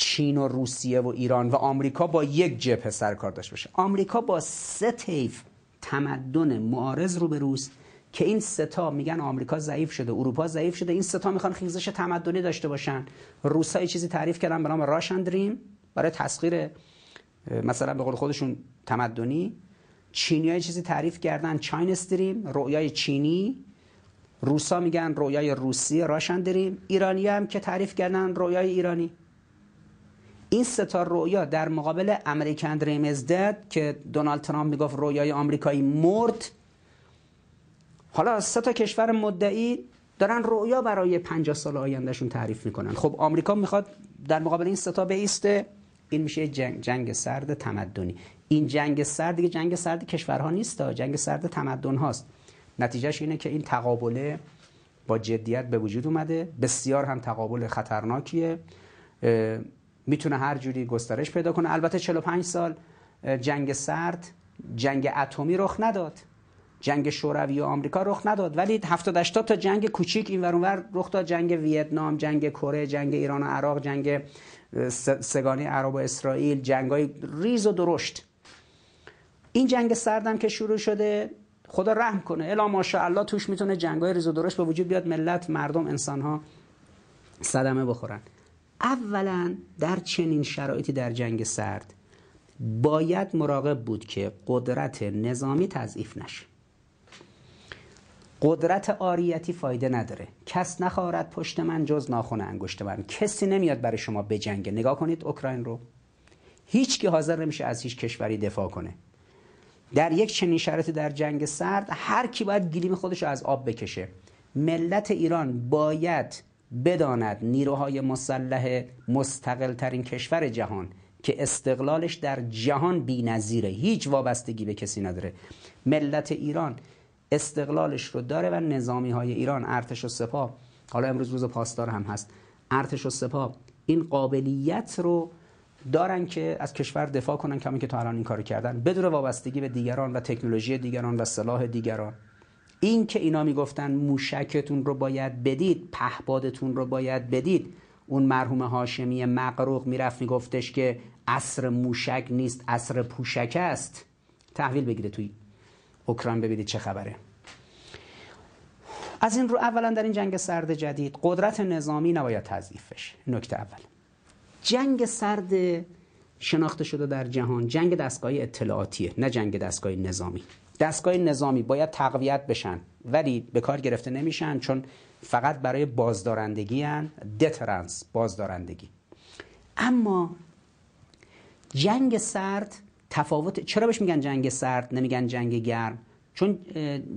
چین و روسیه و ایران و آمریکا با یک جبهه سرکار داشته باشه. آمریکا با سه طیف تمدن معارض رو به روز که این ستا میگن آمریکا ضعیف شده اروپا ضعیف شده این ستا می‌خوان خیزش تمدنی داشته باشن. روسا چیزی تعریف کردن به نام راشن دریم برای تسخیر مثلا به قول خودشون تمدنی. چینی چیزی تعریف کردن چاین دریم رویای چینی. روسا میگن رویای روسی راشن دریم ایرانی هم که تعریف کردن رویای ایرانی. این ستا رویا در مقابل امریکن دریم از دد که دونالد ترامپ می‌گفت رویای آمریکایی مرد. حالا سه تا کشور مدعی دارن رویا برای 50 سال آیندهشون تعریف می‌کنن. خب آمریکا می‌خواد در مقابل این ستا بیسته. این میشه جنگ, جنگ سرد تمدنی. این جنگ سرد دیگه جنگ سرد کشورها نیست جنگ سرد تمدن هاست. نتیجهش اینه که این تقابله با جدیت به وجود اومده. بسیار هم تقابل خطرناکیه. می‌تونه هر جوری گسترش پیدا کنه. البته 45 سال جنگ سرد جنگ اتمی رخ نداد. جنگ شوروی و آمریکا رخ نداد. ولی 70 80 تا جنگ کوچیک این ور رخ داد. جنگ ویتنام جنگ کره جنگ ایران و عراق جنگ سه‌گانه‌ی عرب و اسرائیل جنگای ریز و درشت. این جنگ سردم که شروع شده خدا رحم کنه. الا ماشاءالله توش می‌تونه جنگای ریز و درشت به وجود بیاد. ملت مردم انسان ها صدمه بخورن. اولا در چنین شرایطی در جنگ سرد باید مراقب بود که قدرت نظامی تضعیف نشه. قدرت عاریتی فایده نداره. کس نخارد پشت من جز ناخون انگشت من. کسی نمیاد برای شما بجنگه نگاه کنید اوکراین رو. هیچ کی حاضر نمیشه از هیچ کشوری دفاع کنه. در یک چنین شرایطی در جنگ سرد هر کی باید گلیم خودش رو از آب بکشه. ملت ایران باید بداند نیروهای مسلح مستقل ترین کشور جهان که استقلالش در جهان بی‌نظیره هیچ وابستگی به کسی نداره. ملت ایران استقلالش رو داره و نظامی های ایران ارتش و سپاه حالا امروز روز پاسدار هم هست ارتش و سپاه این قابلیت رو دارن که از کشور دفاع کنن کمی که تا الان این کارو کردن بدون وابستگی به دیگران و تکنولوژی دیگران و سلاح دیگران. این که اینا می‌گفتن موشکتون رو باید بدید پهبادتون رو باید بدید. اون مرحوم هاشمی مقروق می‌رفت میگفتش که عصر موشک نیست عصر پوشک است. تحویل بگیره توی اوکراین ببینید چه خبره. از این رو اولا در این جنگ سرد جدید قدرت نظامی نباید تضعیف بشه. نکته اول. جنگ سرد شناخته شده در جهان جنگ دستگاه اطلاعاتیه نه جنگ دستگاه نظامی. دستگاه نظامی باید تقویت بشن ولی به کار گرفته نمیشن چون فقط برای بازدارندگی هن. دترنس بازدارندگی. اما جنگ سرد تفاوت چرا بهش میگن جنگ سرد؟ نمیگن جنگ گرم. چون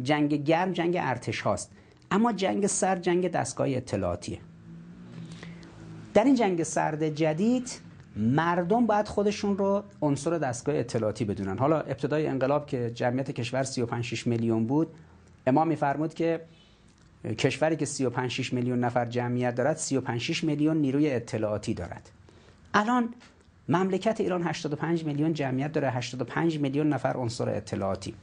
جنگ گرم جنگ ارتش هاست. اما جنگ سرد جنگ دستگاه اطلاعاتیه. در این جنگ سرد جدید مردم باید خودشون رو عنصر دستگاه اطلاعاتی بدونن. حالا ابتدای انقلاب که جمعیت کشور 35 میلیون بود امام میفرمود که کشوری که 35 میلیون نفر جمعیت دارد 35 میلیون نیروی اطلاعاتی دارد. الان مملکت ایران 85 میلیون جمعیت داره 85 میلیون نفر عنصر اطلاعاتی.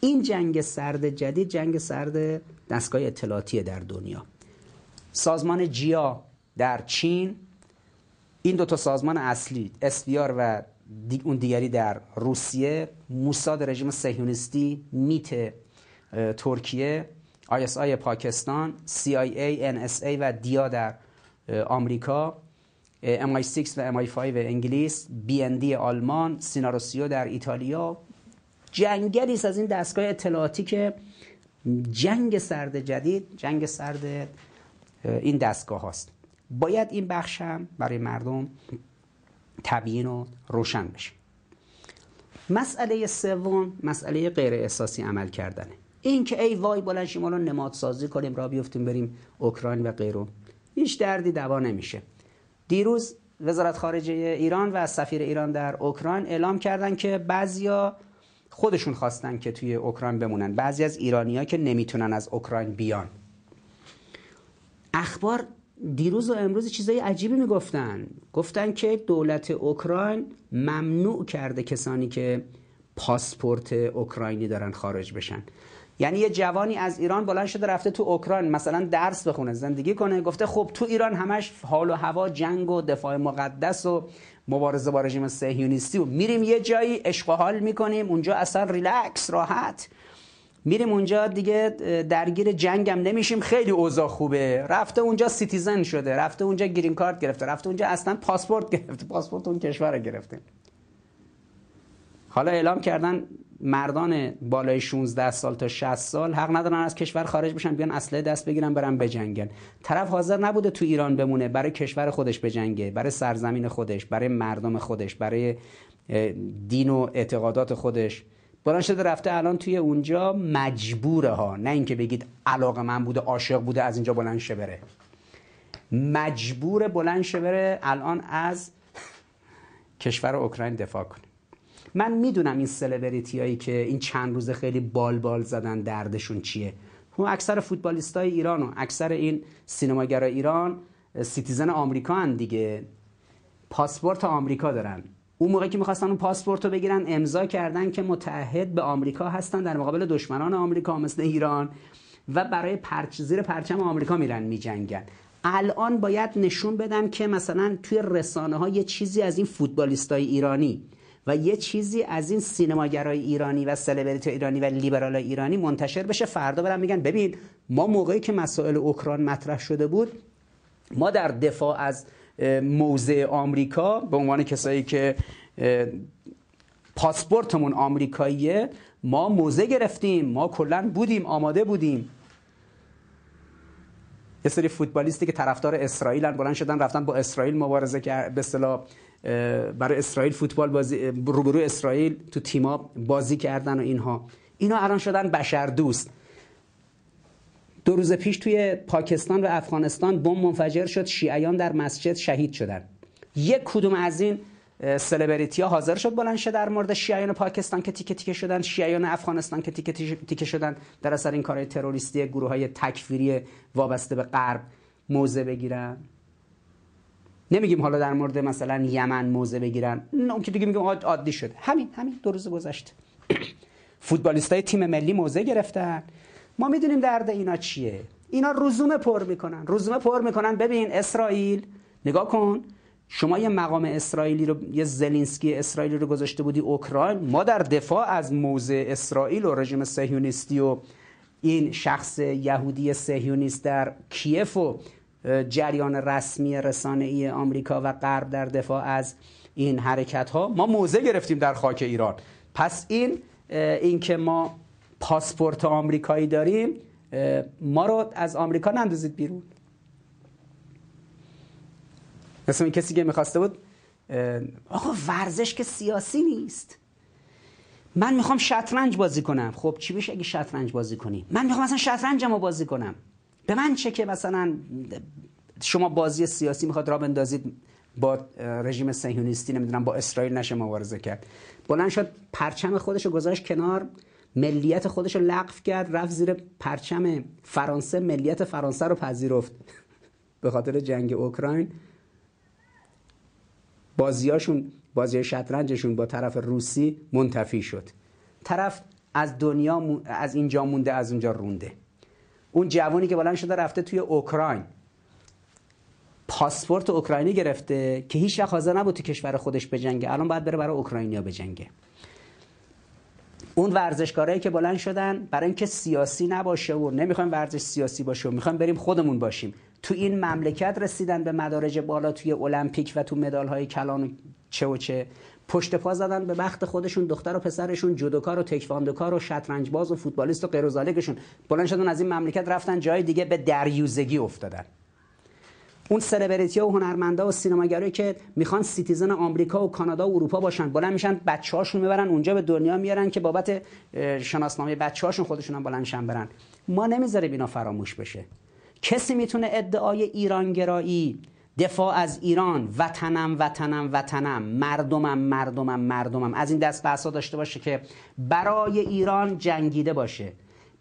این جنگ سرد جدید جنگ سرد دستگاه اطلاعاتی در دنیا. سازمان جیا در چین این دو تا سازمان اصلی اسویار و اون دیگری در روسیه موساد رژیم صهیونیستی میت ترکیه آی پاکستان CIA NSA و دیا در آمریکا MI6 و MI5 انگلیس BND آلمان سیناروسیو در ایتالیا. جنگلی از این دستگاه اطلاعاتی که جنگ سرد جدید جنگ سرد این دستگاه هاست. باید این بخش هم برای مردم تبیین و روشن بشه. مسئله سوم مسئله غیر احساسی عمل کردنه. این که ای وای بلند شیم الان نماد سازی کنیم را بیفتیم بریم اوکراین و غیره. هیچ دردی دوا نمیشه. دیروز وزارت خارجه ایران و سفیر ایران در اوکراین اعلام کردن که بعضیا خودشون خواستن که توی اوکراین بمونن. بعضی از ایرانیا که نمی‌تونن از اوکراین بیان. اخبار دیروز و امروز چیزای عجیبی می‌گفتن. گفتن که دولت اوکراین ممنوع کرده کسانی که پاسپورت اوکراینی دارن خارج بشن. یعنی یه جوانی از ایران بلند شده رفته تو اوکراین مثلا درس بخونه زندگی کنه گفته خب تو ایران همش حال و هوا جنگ و دفاع مقدس و مبارزه با رژیم صهیونیستی و میریم یه جایی عشق می‌کنیم اونجا اصلا ریلکس راحت. میریم اونجا دیگه درگیر جنگم نمیشیم. خیلی اوضاع خوبه. رفته اونجا citizen شده. رفته اونجا green card گرفته. رفته اونجا اصلا پاسپورت گرفته. پاسپورت اون کشور رو گرفته. حالا اعلام کردن مردان بالای 16 سال تا 60 سال حق ندارن از کشور خارج بشن بیان اسلحه دست بگیرن برن بجنگن طرف حاضر نبوده تو ایران بمونه. برای کشور خودش بجنگه برای سرزمین خودش برای مردم خودش برای دین و اعتقادات خودش. بلند شده رفته الان توی اونجا مجبوره ها. نه اینکه بگید علاقه من بوده عاشق بوده از اینجا بلند شه بره. مجبور بلند شه بره الان از کشور اوکراین دفاع کنه. من می‌دونم این سلبریتی هایی که این چند روزه خیلی بال بال زدن دردشون چیه. اون اکثر فوتبالیست های ایران و اکثر این سینماگرای ایران citizen آمریکا هن دیگه. پاسپورت آمریکا دارن. اون موقع که می‌خواستن اون پاسپورت رو بگیرن امضا کردن که متحد به آمریکا هستن در مقابل دشمنان آمریکا مثل ایران. و برای پرچ زیر پرچم آمریکا میرن میجنگن. الان باید نشون بدن که مثلا توی رسانه ها یه چیزی از این فوتبالیستای ایرانی و یه چیزی از این سینماگرای ایرانی و سلبریتی ایرانی و لیبرال ایرانی منتشر بشه. فردا برن میگن ببین ما موقعی که مسائل اوکراین مطرح شده بود ما در دفاع از موضع آمریکا به عنوان کسایی که پاسپورتمون آمریکاییه ما موضع گرفتیم ما کلا بودیم آماده بودیم. یه سری فوتبالیستی که طرفدار اسرائیلن بلند شدن رفتن با اسرائیل مبارزه کرد به اصطلاح برای اسرائیل فوتبال بازی روبروی اسرائیل تو تیما بازی کردن و اینها. اینا الان شدن بشر دوست دو روز پیش توی پاکستان و افغانستان بمب منفجر شد شیعیان در مسجد شهید شدن. یک کدوم از این سلبریتی ها حاضر شد بلند شه در مورد شیعیان پاکستان که تیکه تیکه شدن شیعیان افغانستان که تیکه تیکه شدن در اثر این کارهای تروریستی گروه های تکفیری وابسته به غرب موضع بگیرن؟ نمیگیم حالا در مورد مثلا یمن موضع بگیرن. اون که دیگه میگیم عادی شده. همین همین دو روز گذشته. فوتبالیستای تیم ملی موضع گرفتن. ما می‌دونیم درد اینا چیه. اینا رزومه پر می‌کنن. رزومه پر می‌کنن. ببین اسرائیل نگاه کن. شما یه مقام اسرائیلی رو یه زلینسکی اسرائیلی رو گذاشته بودی اوکراین. ما در دفاع از موضع اسرائیل و رژیم صهیونیستی و این شخص یهودی صهیونیست در کیف و جریان رسمی رسانه ای آمریکا و غرب در دفاع از این حرکت ها ما موضع گرفتیم در خاک ایران. پس این اینکه ما پاسپورت آمریکایی داریم ما رو از آمریکا نندازید بیرون. مثل کسی که می‌خواسته بود؟ آقا ورزش که سیاسی نیست. من می‌خوام شطرنج بازی کنم. خب چی بشه اگه شطرنج بازی کنی؟ من می‌خوام مثلا شطرنجم رو بازی کنم. به من چه که مثلا شما بازی سیاسی می‌خواد را بندازید با رژیم صهیونیستی نمی‌دونم با اسرائیل نشه مبارزه کرد. بلند شد پرچم خودش رو گذاشت کنار. ملیت خودش رو لغو کرد رفت زیر پرچم فرانسه ملیت فرانسه رو پذیرفت. به خاطر جنگ اوکراین. بازیاشون بازی شطرنجشون با طرف روسی منتفی شد. طرف از دنیا از اینجا مونده از اونجا رونده. اون جوانی که بلند شده رفته توی اوکراین. پاسپورت اوکراینی گرفته که هیچ وقت حاضر نبود تو کشور خودش بجنگه. الان باید بره برای اوکراینیا بجنگه. اون ورزشکارایی که بلند شدن برای اینکه سیاسی نباشه و نمی‌خوایم ورزش سیاسی باشه و می‌خوایم بریم خودمون باشیم. تو این مملکت رسیدن به مدارج بالا توی المپیک و تو مدال های کلان چه و چه پشت پا زدن به بخت خودشون دختر و پسرشون جودوکار و تکواندوکار و شطرنج باز و فوتبالیست و غیر بلند شدن از این مملکت رفتن جای دیگه به دریوزگی افتادن. اون سلبریتی و هنرمندا و سینماگرایی که می‌خوان citizen آمریکا و کانادا و اروپا باشن. بلند میشن بچه‌هاشون می‌برن اونجا به دنیا میارن که بابت شناسنامه بچه‌هاشون خودشون هم بلندشن برن. ما نمی‌ذاریم اینا فراموش بشه. کسی می‌تونه ادعای ایرانگرایی دفاع از ایران وطنم وطنم وطنم مردمم مردمم مردمم از این دست بحثا داشته باشه که برای ایران جنگیده باشه.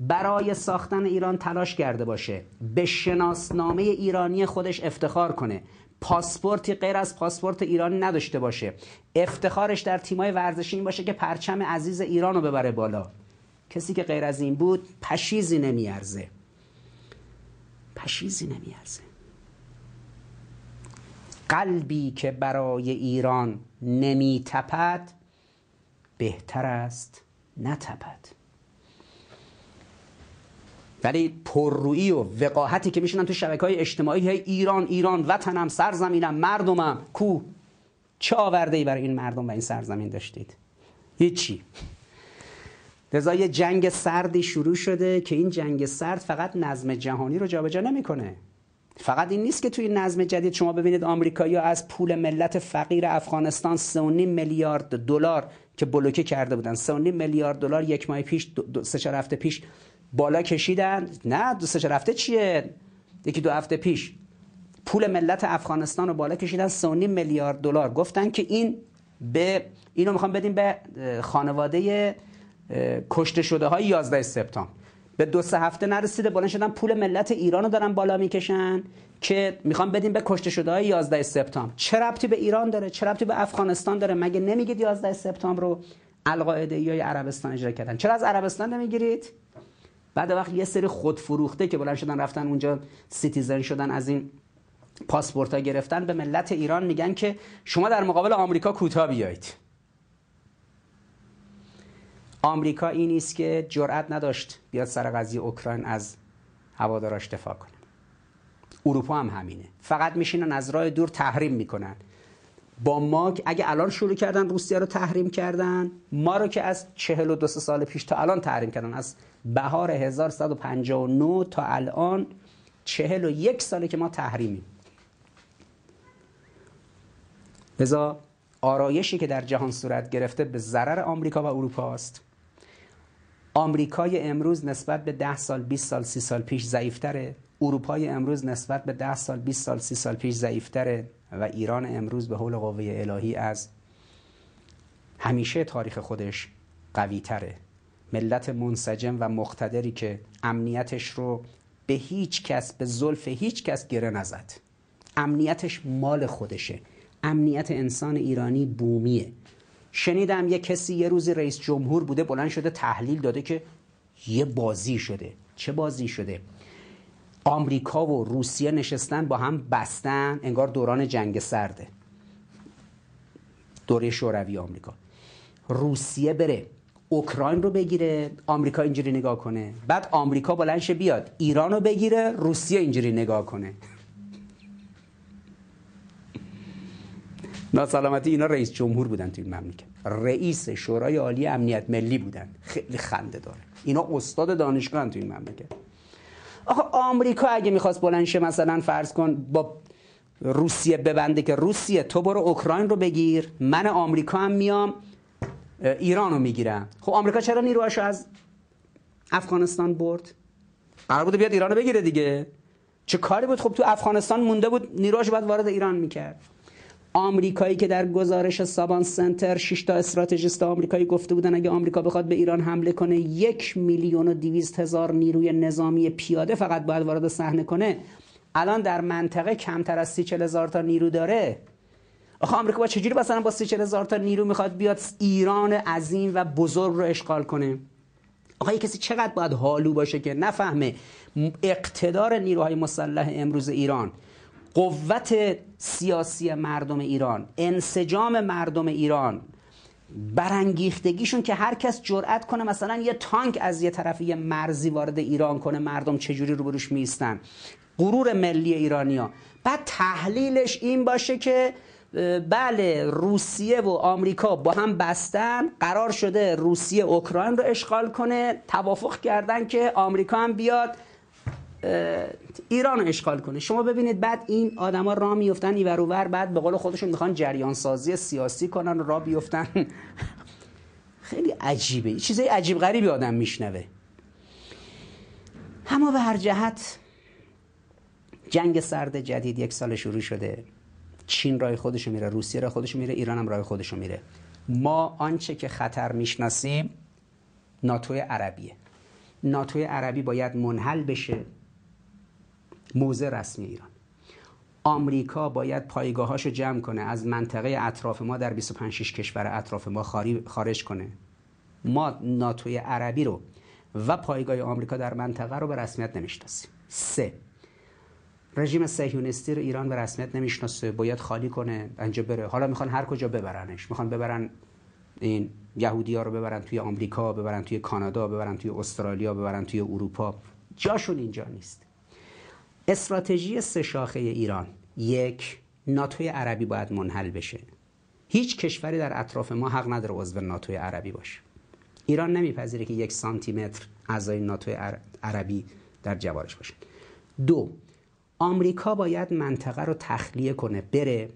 برای ساختن ایران تلاش کرده باشه. به شناسنامه ایرانی خودش افتخار کنه. پاسپورتی غیر از پاسپورت ایرانی نداشته باشه. افتخارش در تیمای ورزشی این باشه که پرچم عزیز ایران رو ببره بالا. کسی که غیر از این بود پشیزی نمیارزه. پشیزی نمیارزه. قلبی که برای ایران نمیتپد بهتر است نتپد. ولی پررویی و وقاحتی که میشنن تو شبکه های اجتماعی های ایران ایران وطنم سرزمینم مردمم. کو؟ چه آورده ای برای این مردم و این سرزمین داشتید؟ هیچی. لذا یه جنگ سردی شروع شده که این جنگ سرد فقط نظم جهانی رو جابجا نمی‌کنه. فقط این نیست که توی نظم جدید شما ببینید آمریکایی‌ها از پول ملت فقیر افغانستان 3.5 میلیارد دلار که بلوکه کرده بودن 3.5 میلیارد دلار یک ماه پیش سه چهار هفته پیش بالا کشیدن. نه دو سه هفته چیه؟ یکی دو هفته پیش. پول ملت افغانستان رو بالا کشیدن 3.5 میلیارد دلار. گفتن که این به اینو می‌خوام بدیم به خانواده کشته شده های 11 سپتامبر. به دو سه هفته نرسیده بلند شدن پول ملت ایران رو دارن بالا می‌کشن که می‌خوام بدیم به کشته شده های 11 سپتامبر. چه ربطی به ایران داره؟ چه ربطی به افغانستان داره؟ مگه نمیگید 11 سپتامبر رو القاعده یا عربستان اجرا کردن؟ چرا از عربستان نمی‌گیرید؟ بعد وقت یه سری خودفروخته که بلند شدن رفتن اونجا citizen شدن از این پاسپورت ها گرفتن. به ملت ایران میگن که شما در مقابل آمریکا کوتاه بیایید. آمریکا این نیست که جرأت نداشت بیاد سر قضیه اوکراین از هواداراش دفاع کنه. اروپا هم همینه. فقط میشینن از راه دور تحریم می‌کنن. با ما اگه الان شروع کردن روسیه رو تحریم کردن ما رو که از 42 سال پیش تا الان تحریم کردن از بهار 1159 تا الان 41 ساله که ما تحریمیم. لذا آرایشی که در جهان صورت گرفته به ضرر آمریکا و اروپا است. آمریکای امروز نسبت به 10 سال 20 سال 30 سال پیش ضعیفتره. اروپای امروز نسبت به 10 سال 20 سال 30 سال پیش ضعیفتره. و ایران امروز به حول قوه الهی از همیشه تاریخ خودش قوی تره. ملت منسجم و مقتدری که امنیتش رو به هیچ کس به زلف هیچ کس گره نزد. امنیتش مال خودشه. امنیت انسان ایرانی بومیه. شنیدم یه کسی یه روزی رئیس جمهور بوده بلند شده تحلیل داده که یه بازی شده. چه بازی شده؟ آمریکا و روسیه نشستن با هم بستن انگار دوران جنگ سرده. دوره شوروی آمریکا. روسیه بره اوکراین رو بگیره آمریکا اینجوری نگاه کنه. بعد آمریکا بلنش بیاد ایران رو بگیره روسیه اینجوری نگاه کنه. ناسلامتی اینا رئیس جمهور بودن تو این مملکت. رئیس شورای عالی امنیت ملی بودن. خیلی خنده داره. اینا استاد دانشگاه تو این مملکت. آخه آمریکا اگه می‌خواست بلنشه مثلا فرض کن با روسیه ببنده که روسیه تو برو اوکراین رو بگیر من آمریکا هم میام ایران رو می‌گیرم. خب آمریکا چرا نیروهاشو از افغانستان برد؟ قرار بود بیاد ایران رو بگیره دیگه. چه کاری بود؟ خب تو افغانستان مونده بود نیروهاش باید وارد ایران می‌کرد. آمریکایی که در گزارش سابان سنتر 6 تا استراتژیست آمریکایی گفته بودن اگه آمریکا بخواد به ایران حمله کنه یک میلیون و دیویست هزار نیروی نظامی پیاده فقط باید وارد صحنه کنه. الان در منطقه کمتر از سی هزار تا نیرو داره. آخه آمریکا با چجوری مثلا با سی هزار تا نیرو می‌خواد بیاد ایران عظیم و بزرگ رو اشغال کنه؟ آقا کسی چقدر باید حالو باشه که نفهمه؟ اقتدار نیروهای مسلح امروز ایران قوت سیاسی مردم ایران انسجام مردم ایران برانگیختگیشون که هر کس جرأت کنه مثلا یه تانک از یه طرف یه مرزی وارد ایران کنه مردم چجوری روبروش میستن. غرور ملی ایرانیا بعد تحلیلش این باشه که بله روسیه و آمریکا با هم بستن قرار شده روسیه اوکراین رو اشغال کنه توافق کردن که آمریکا هم بیاد. ایران رو اشغال کنه. شما ببینید بعد این آدما را میفتن ایور ور بعد به قول خودشون می‌خوان جریان سازی سیاسی کنن را بیفتن. خیلی عجیبه. چیزای عجیب غریبی آدم میشنوه. اما به هر جهت جنگ سرد جدید یک سال شروع شده. چین راه خودشو میره روسیه راه خودشو میره ایران هم راه خودشو میره. ما آنچه که خطر می‌شناسیم ناتوی عربیه. ناتوی عربی باید منحل بشه. موزه رسمی ایران. آمریکا باید پایگاهاشو جمع کنه. از منطقه اطراف ما در 25 6 کشور اطراف ما خارج کنه. ما ناتوی عربی رو و پایگاه آمریکا در منطقه رو به رسمیت نمی‌شناسیم. سه. رژیم صهیونیستی رو ایران به رسمیت نمی‌شناسه. باید خالی کنه. انجا بره. حالا می‌خوان هر کجا ببرنش. می‌خوان ببرن این یهودی ها رو ببرن توی آمریکا ببرن توی کانادا ببرن توی استرالیا ببرن توی اروپا. جاشون اینجا نیست. استراتژی سه شاخه ایران. یک ناتوی عربی باید منحل بشه. هیچ کشوری در اطراف ما حق نداره عضو ناتوی عربی باشه. ایران نمیپذیره که یک سانتی متر اعضای ناتوی عربی در جوارش باشه. دو آمریکا باید منطقه رو تخلیه کنه بره.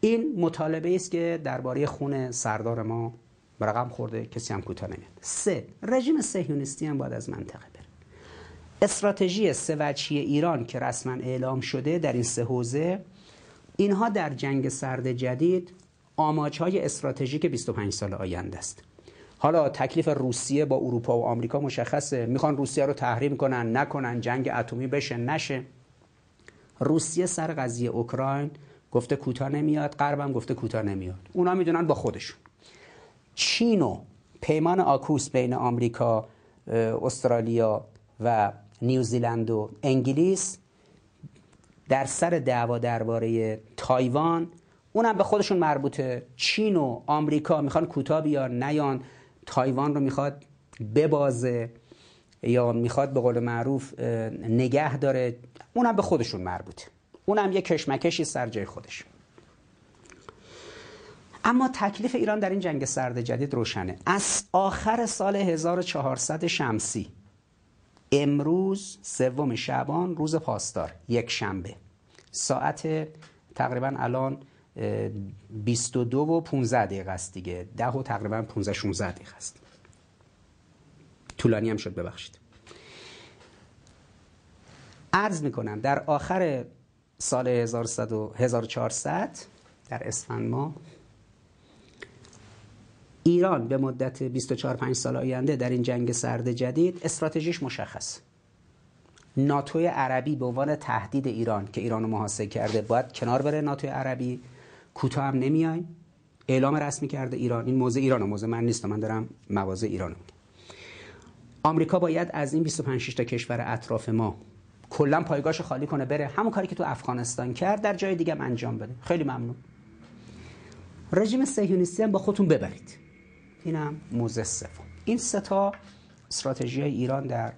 این مطالبه است که درباره خون سردار ما برقم خورده کسی هم کوتاه نمیاد. سه رژیم صهیونیستی هم باید از منطقه بره. استراتژی سه ایران که رسما اعلام شده در این سه حوزه اینها در جنگ سرد جدید آماجهای استراتژیک 25 سال آینده است. حالا تکلیف روسیه با اروپا و آمریکا مشخصه. می‌خوان روسیه رو تحریم کنن نکنن جنگ اتمی بشه نشه. روسیه سر قضیه اوکراین گفته کوتاه نمیاد غربم گفته کوتاه نمیاد. اونا می‌دونن با خودشون. چین و پیمان آکوس بین آمریکا استرالیا و نیوزیلند و انگلیس در سر دعوا درباره تایوان. اونم به خودشون مربوطه. چین و آمریکا می‌خوان کوتاه بیان نیان. تایوان رو می‌خواد ببازه یا می‌خواد به قول معروف نگه داره. اونم به خودشون مربوطه. اونم یه کشمکشی سر جای خودش. اما تکلیف ایران در این جنگ سرد جدید روشنه. از آخر سال 1400 شمسی امروز سوم شعبان روز پاسدار یک شنبه. ساعت تقریبا الان 22 و 15 دقیقه است دیگه. 10 و تقریبا 15 16 دقیقه است. طولانی هم شد ببخشید. عرض می‌کنم در آخر سال 1400 در اسفند ما ایران به مدت 24 5 سال آینده در این جنگ سرد جدید استراتژیش مشخص. ناتوی عربی به عنوان تهدید ایران که ایران رو محاصره کرده باید کنار بره ناتوی عربی. کوتاه هم نمیایم. اعلام رسمی کرده ایران. این موضع ایران موضع من نیست من دارم مواضع ایران آمریکا باید از این 25 تا کشور اطراف ما کلا پایگاهش خالی کنه بره همون کاری که تو افغانستان کرد در جای دیگه انجام بده. خیلی ممنون. رژیم صهیونیستی هم با خودتون ببرید. اینم موزه سوم این سه تا استراتژی ایران در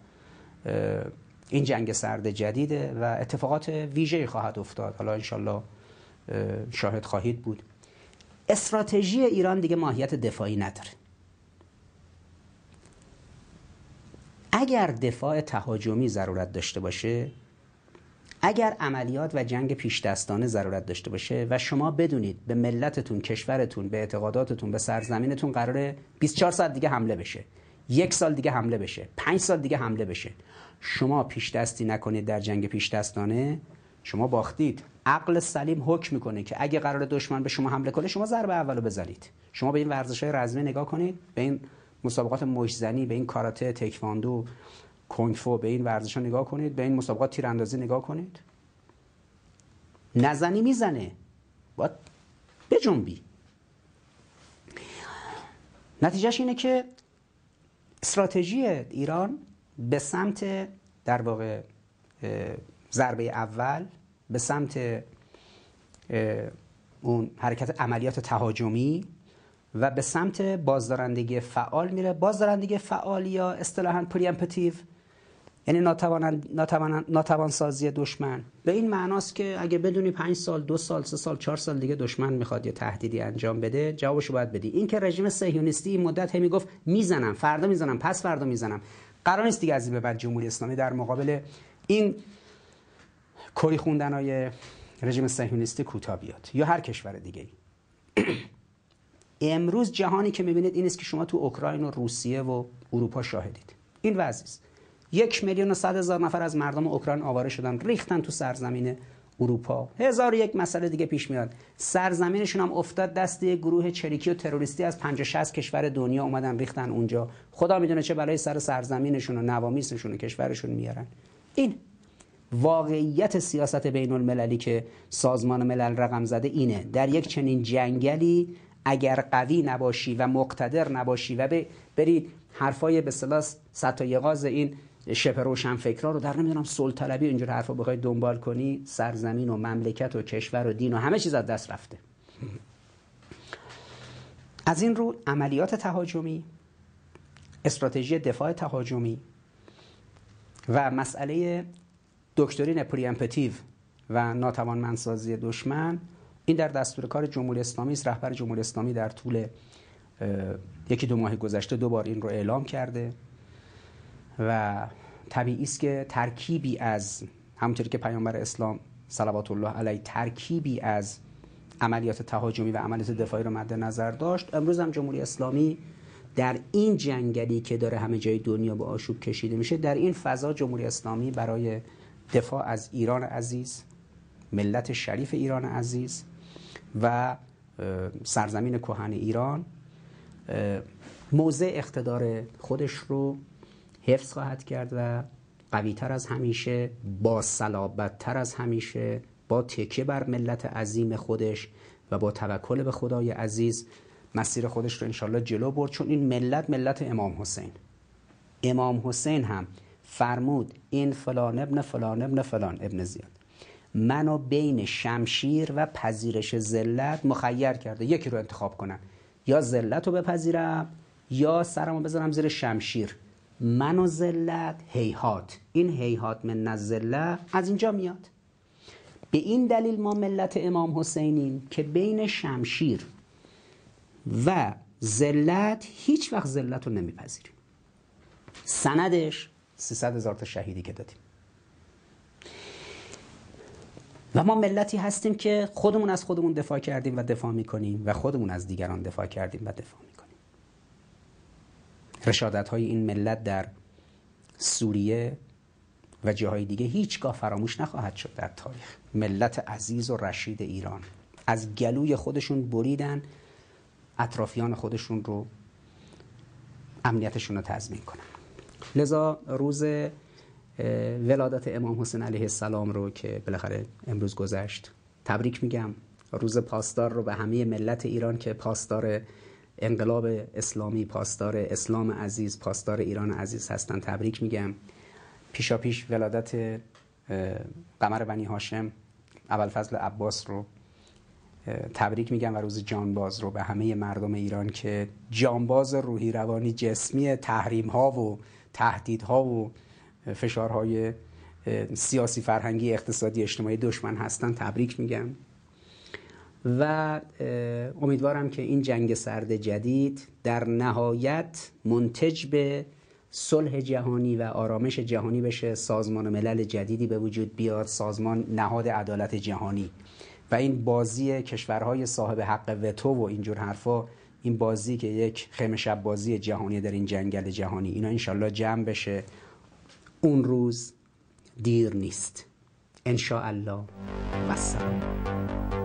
این جنگ سرد جدیده و اتفاقات ویژه خواهد افتاد. حالا انشالله شاهد خواهید بود. استراتژی ایران دیگه ماهیت دفاعی نداره. اگر دفاع تهاجمی ضرورت داشته باشه اگر عملیات و جنگ پیش دستانه ضرورت داشته باشه و شما بدونید به ملتتون کشورتون به اعتقاداتتون به سرزمینتون قراره 24 ساعت دیگه حمله بشه. یک سال دیگه حمله بشه. پنج سال دیگه حمله بشه. شما پیش دستی نکنید در جنگ پیش دستانه شما باختید. عقل سلیم حکم می‌کنه که اگه قرار دشمن به شما حمله کنه شما ضربه اولو بزنید. شما به این ورزش های رزمی نگاه کنید به این مسابقات مشزنی به این کاراته تکواندو کنگفو به این ورزش ها نگاه کنید به این مسابقات تیراندازی نگاه کنید. نزنی می‌زنه. باید بجنبی. نتیجهش اینه که استراتژی ایران به سمت در واقع ضربه اول به سمت اون حرکت عملیات تهاجمی و به سمت بازدارندگی فعال میره. بازدارندگی فعال یا اصطلاحا preemptive یعنی ناتوان, ناتوان, سازی دشمن. به این معناست که اگه بدونی پنج سال دو سال سه سال چهار سال دیگه دشمن می‌خواد یه تهدیدی انجام بده جوابشو باید بدی. این که رژیم صهیونیستی این مدت هی می‌گفت می‌زنم فردا می‌زنم پس فردا می‌زنم. قرار نیست دیگه از این به بعد جمهوری اسلامی در مقابل این کری خوندن های رژیم صهیونیستی کوتاه بیاد یا هر کشور دیگه امروز جهانی که می‌بینید این است که شما تو اوکراین و روسیه و اروپا شاهدید. این وضعی یک میلیون و صد هزار نفر از مردم اوکراین آواره شدن ریختن تو سرزمین اروپا. هزار یک مسئله دیگه پیش میاد. سرزمینشون هم افتاد دست گروه چریکی و تروریستی از 50 60 کشور دنیا اومدن ریختن اونجا. خدا می‌دونه چه بلای سر سرزمینشون و نوامیسشون و کشورشون میارن. این واقعیت سیاست بین المللی که سازمان ملل رقم زده اینه. در یک چنین جنگلی اگر قوی نباشی و مقتدر نباشی و بری حرفای به صلاح ستایقاز این شبه روشن فکرها رو در نمی‌دونم سلطلبی اینجور حرفا بخوای دنبال کنی سرزمین و مملکت و کشور و دین و همه چیز از دست رفته. از این رو عملیات تهاجمی استراتژی دفاع تهاجمی و مسئله دکترین preemptive و ناتوانمندسازی دشمن این در دستور کار جمهوری اسلامی است. رهبر جمهوری اسلامی در طول یکی دو ماه گذشته دو بار این رو اعلام کرده. و طبیعی است که ترکیبی از همونطوری که پیامبر اسلام صلوات الله علیه ترکیبی از عملیات تهاجمی و عملیات دفاعی رو مد نظر داشت امروز هم جمهوری اسلامی در این جنگلی که داره همه جای دنیا به آشوب کشیده میشه در این فضا جمهوری اسلامی برای دفاع از ایران عزیز ملت شریف ایران عزیز و سرزمین کهن ایران موضع اقتدار خودش رو حفظ خواهد کرد و قویتر از همیشه با صلابتتر از همیشه با تکیه بر ملت عظیم خودش و با توکل به خدای عزیز مسیر خودش رو انشالله جلو برد. چون این ملت ملت امام حسین. امام حسین هم فرمود این فلان ابن فلان ابن فلان ابن زیاد. منو بین شمشیر و پذیرش ذلت مخیر کرده. یکی رو انتخاب کنم. یا ذلت رو بپذیرم یا سرمو بذارم زیر شمشیر. من و ذلت هیهات. این هیهات من ذله از اینجا میاد. به این دلیل ما ملت امام حسینیم که بین شمشیر و ذلت هیچ وقت ذلت رو نمیپذیریم. سندش 300 هزار تا شهیدی که دادیم. و ما ملتی هستیم که خودمون از خودمون دفاع کردیم و دفاع می‌کنیم و خودمون از دیگران دفاع کردیم و دفاع می‌کنیم. رشادت های این ملت در سوریه و جاهای دیگه هیچگاه فراموش نخواهد شد در تاریخ. ملت عزیز و رشید ایران. از گلوی خودشون بریدن اطرافیان خودشون رو امنیتشون رو تضمین کنن. لذا روز ولادت امام حسین علیه السلام رو که بالاخره امروز گذشت تبریک میگم. روز پاسدار رو به همه ملت ایران که پاسدار انقلاب اسلامی پاسدار اسلام عزیز پاسدار ایران عزیز هستن تبریک میگم. پیشا پیش ولادت قمر بنی هاشم اول فضل عباس رو تبریک میگم و روز جانباز رو به همه مردم ایران که جانباز روحی روانی جسمی تحریم ها و تهدیدها و فشارهای سیاسی فرهنگی اقتصادی اجتماعی دشمن هستن. تبریک میگم. و امیدوارم که این جنگ سرد جدید در نهایت منتج به صلح جهانی و آرامش جهانی بشه سازمان ملل جدیدی به وجود بیاد سازمان نهاد عدالت جهانی. و این بازی کشورهای صاحب حق وتو و اینجور حرفا این بازی که یک خیمه شب بازی جهانی در این جنگل جهانی اینا انشالله جمع بشه. اون روز دیر نیست. انشاءالله. و السلام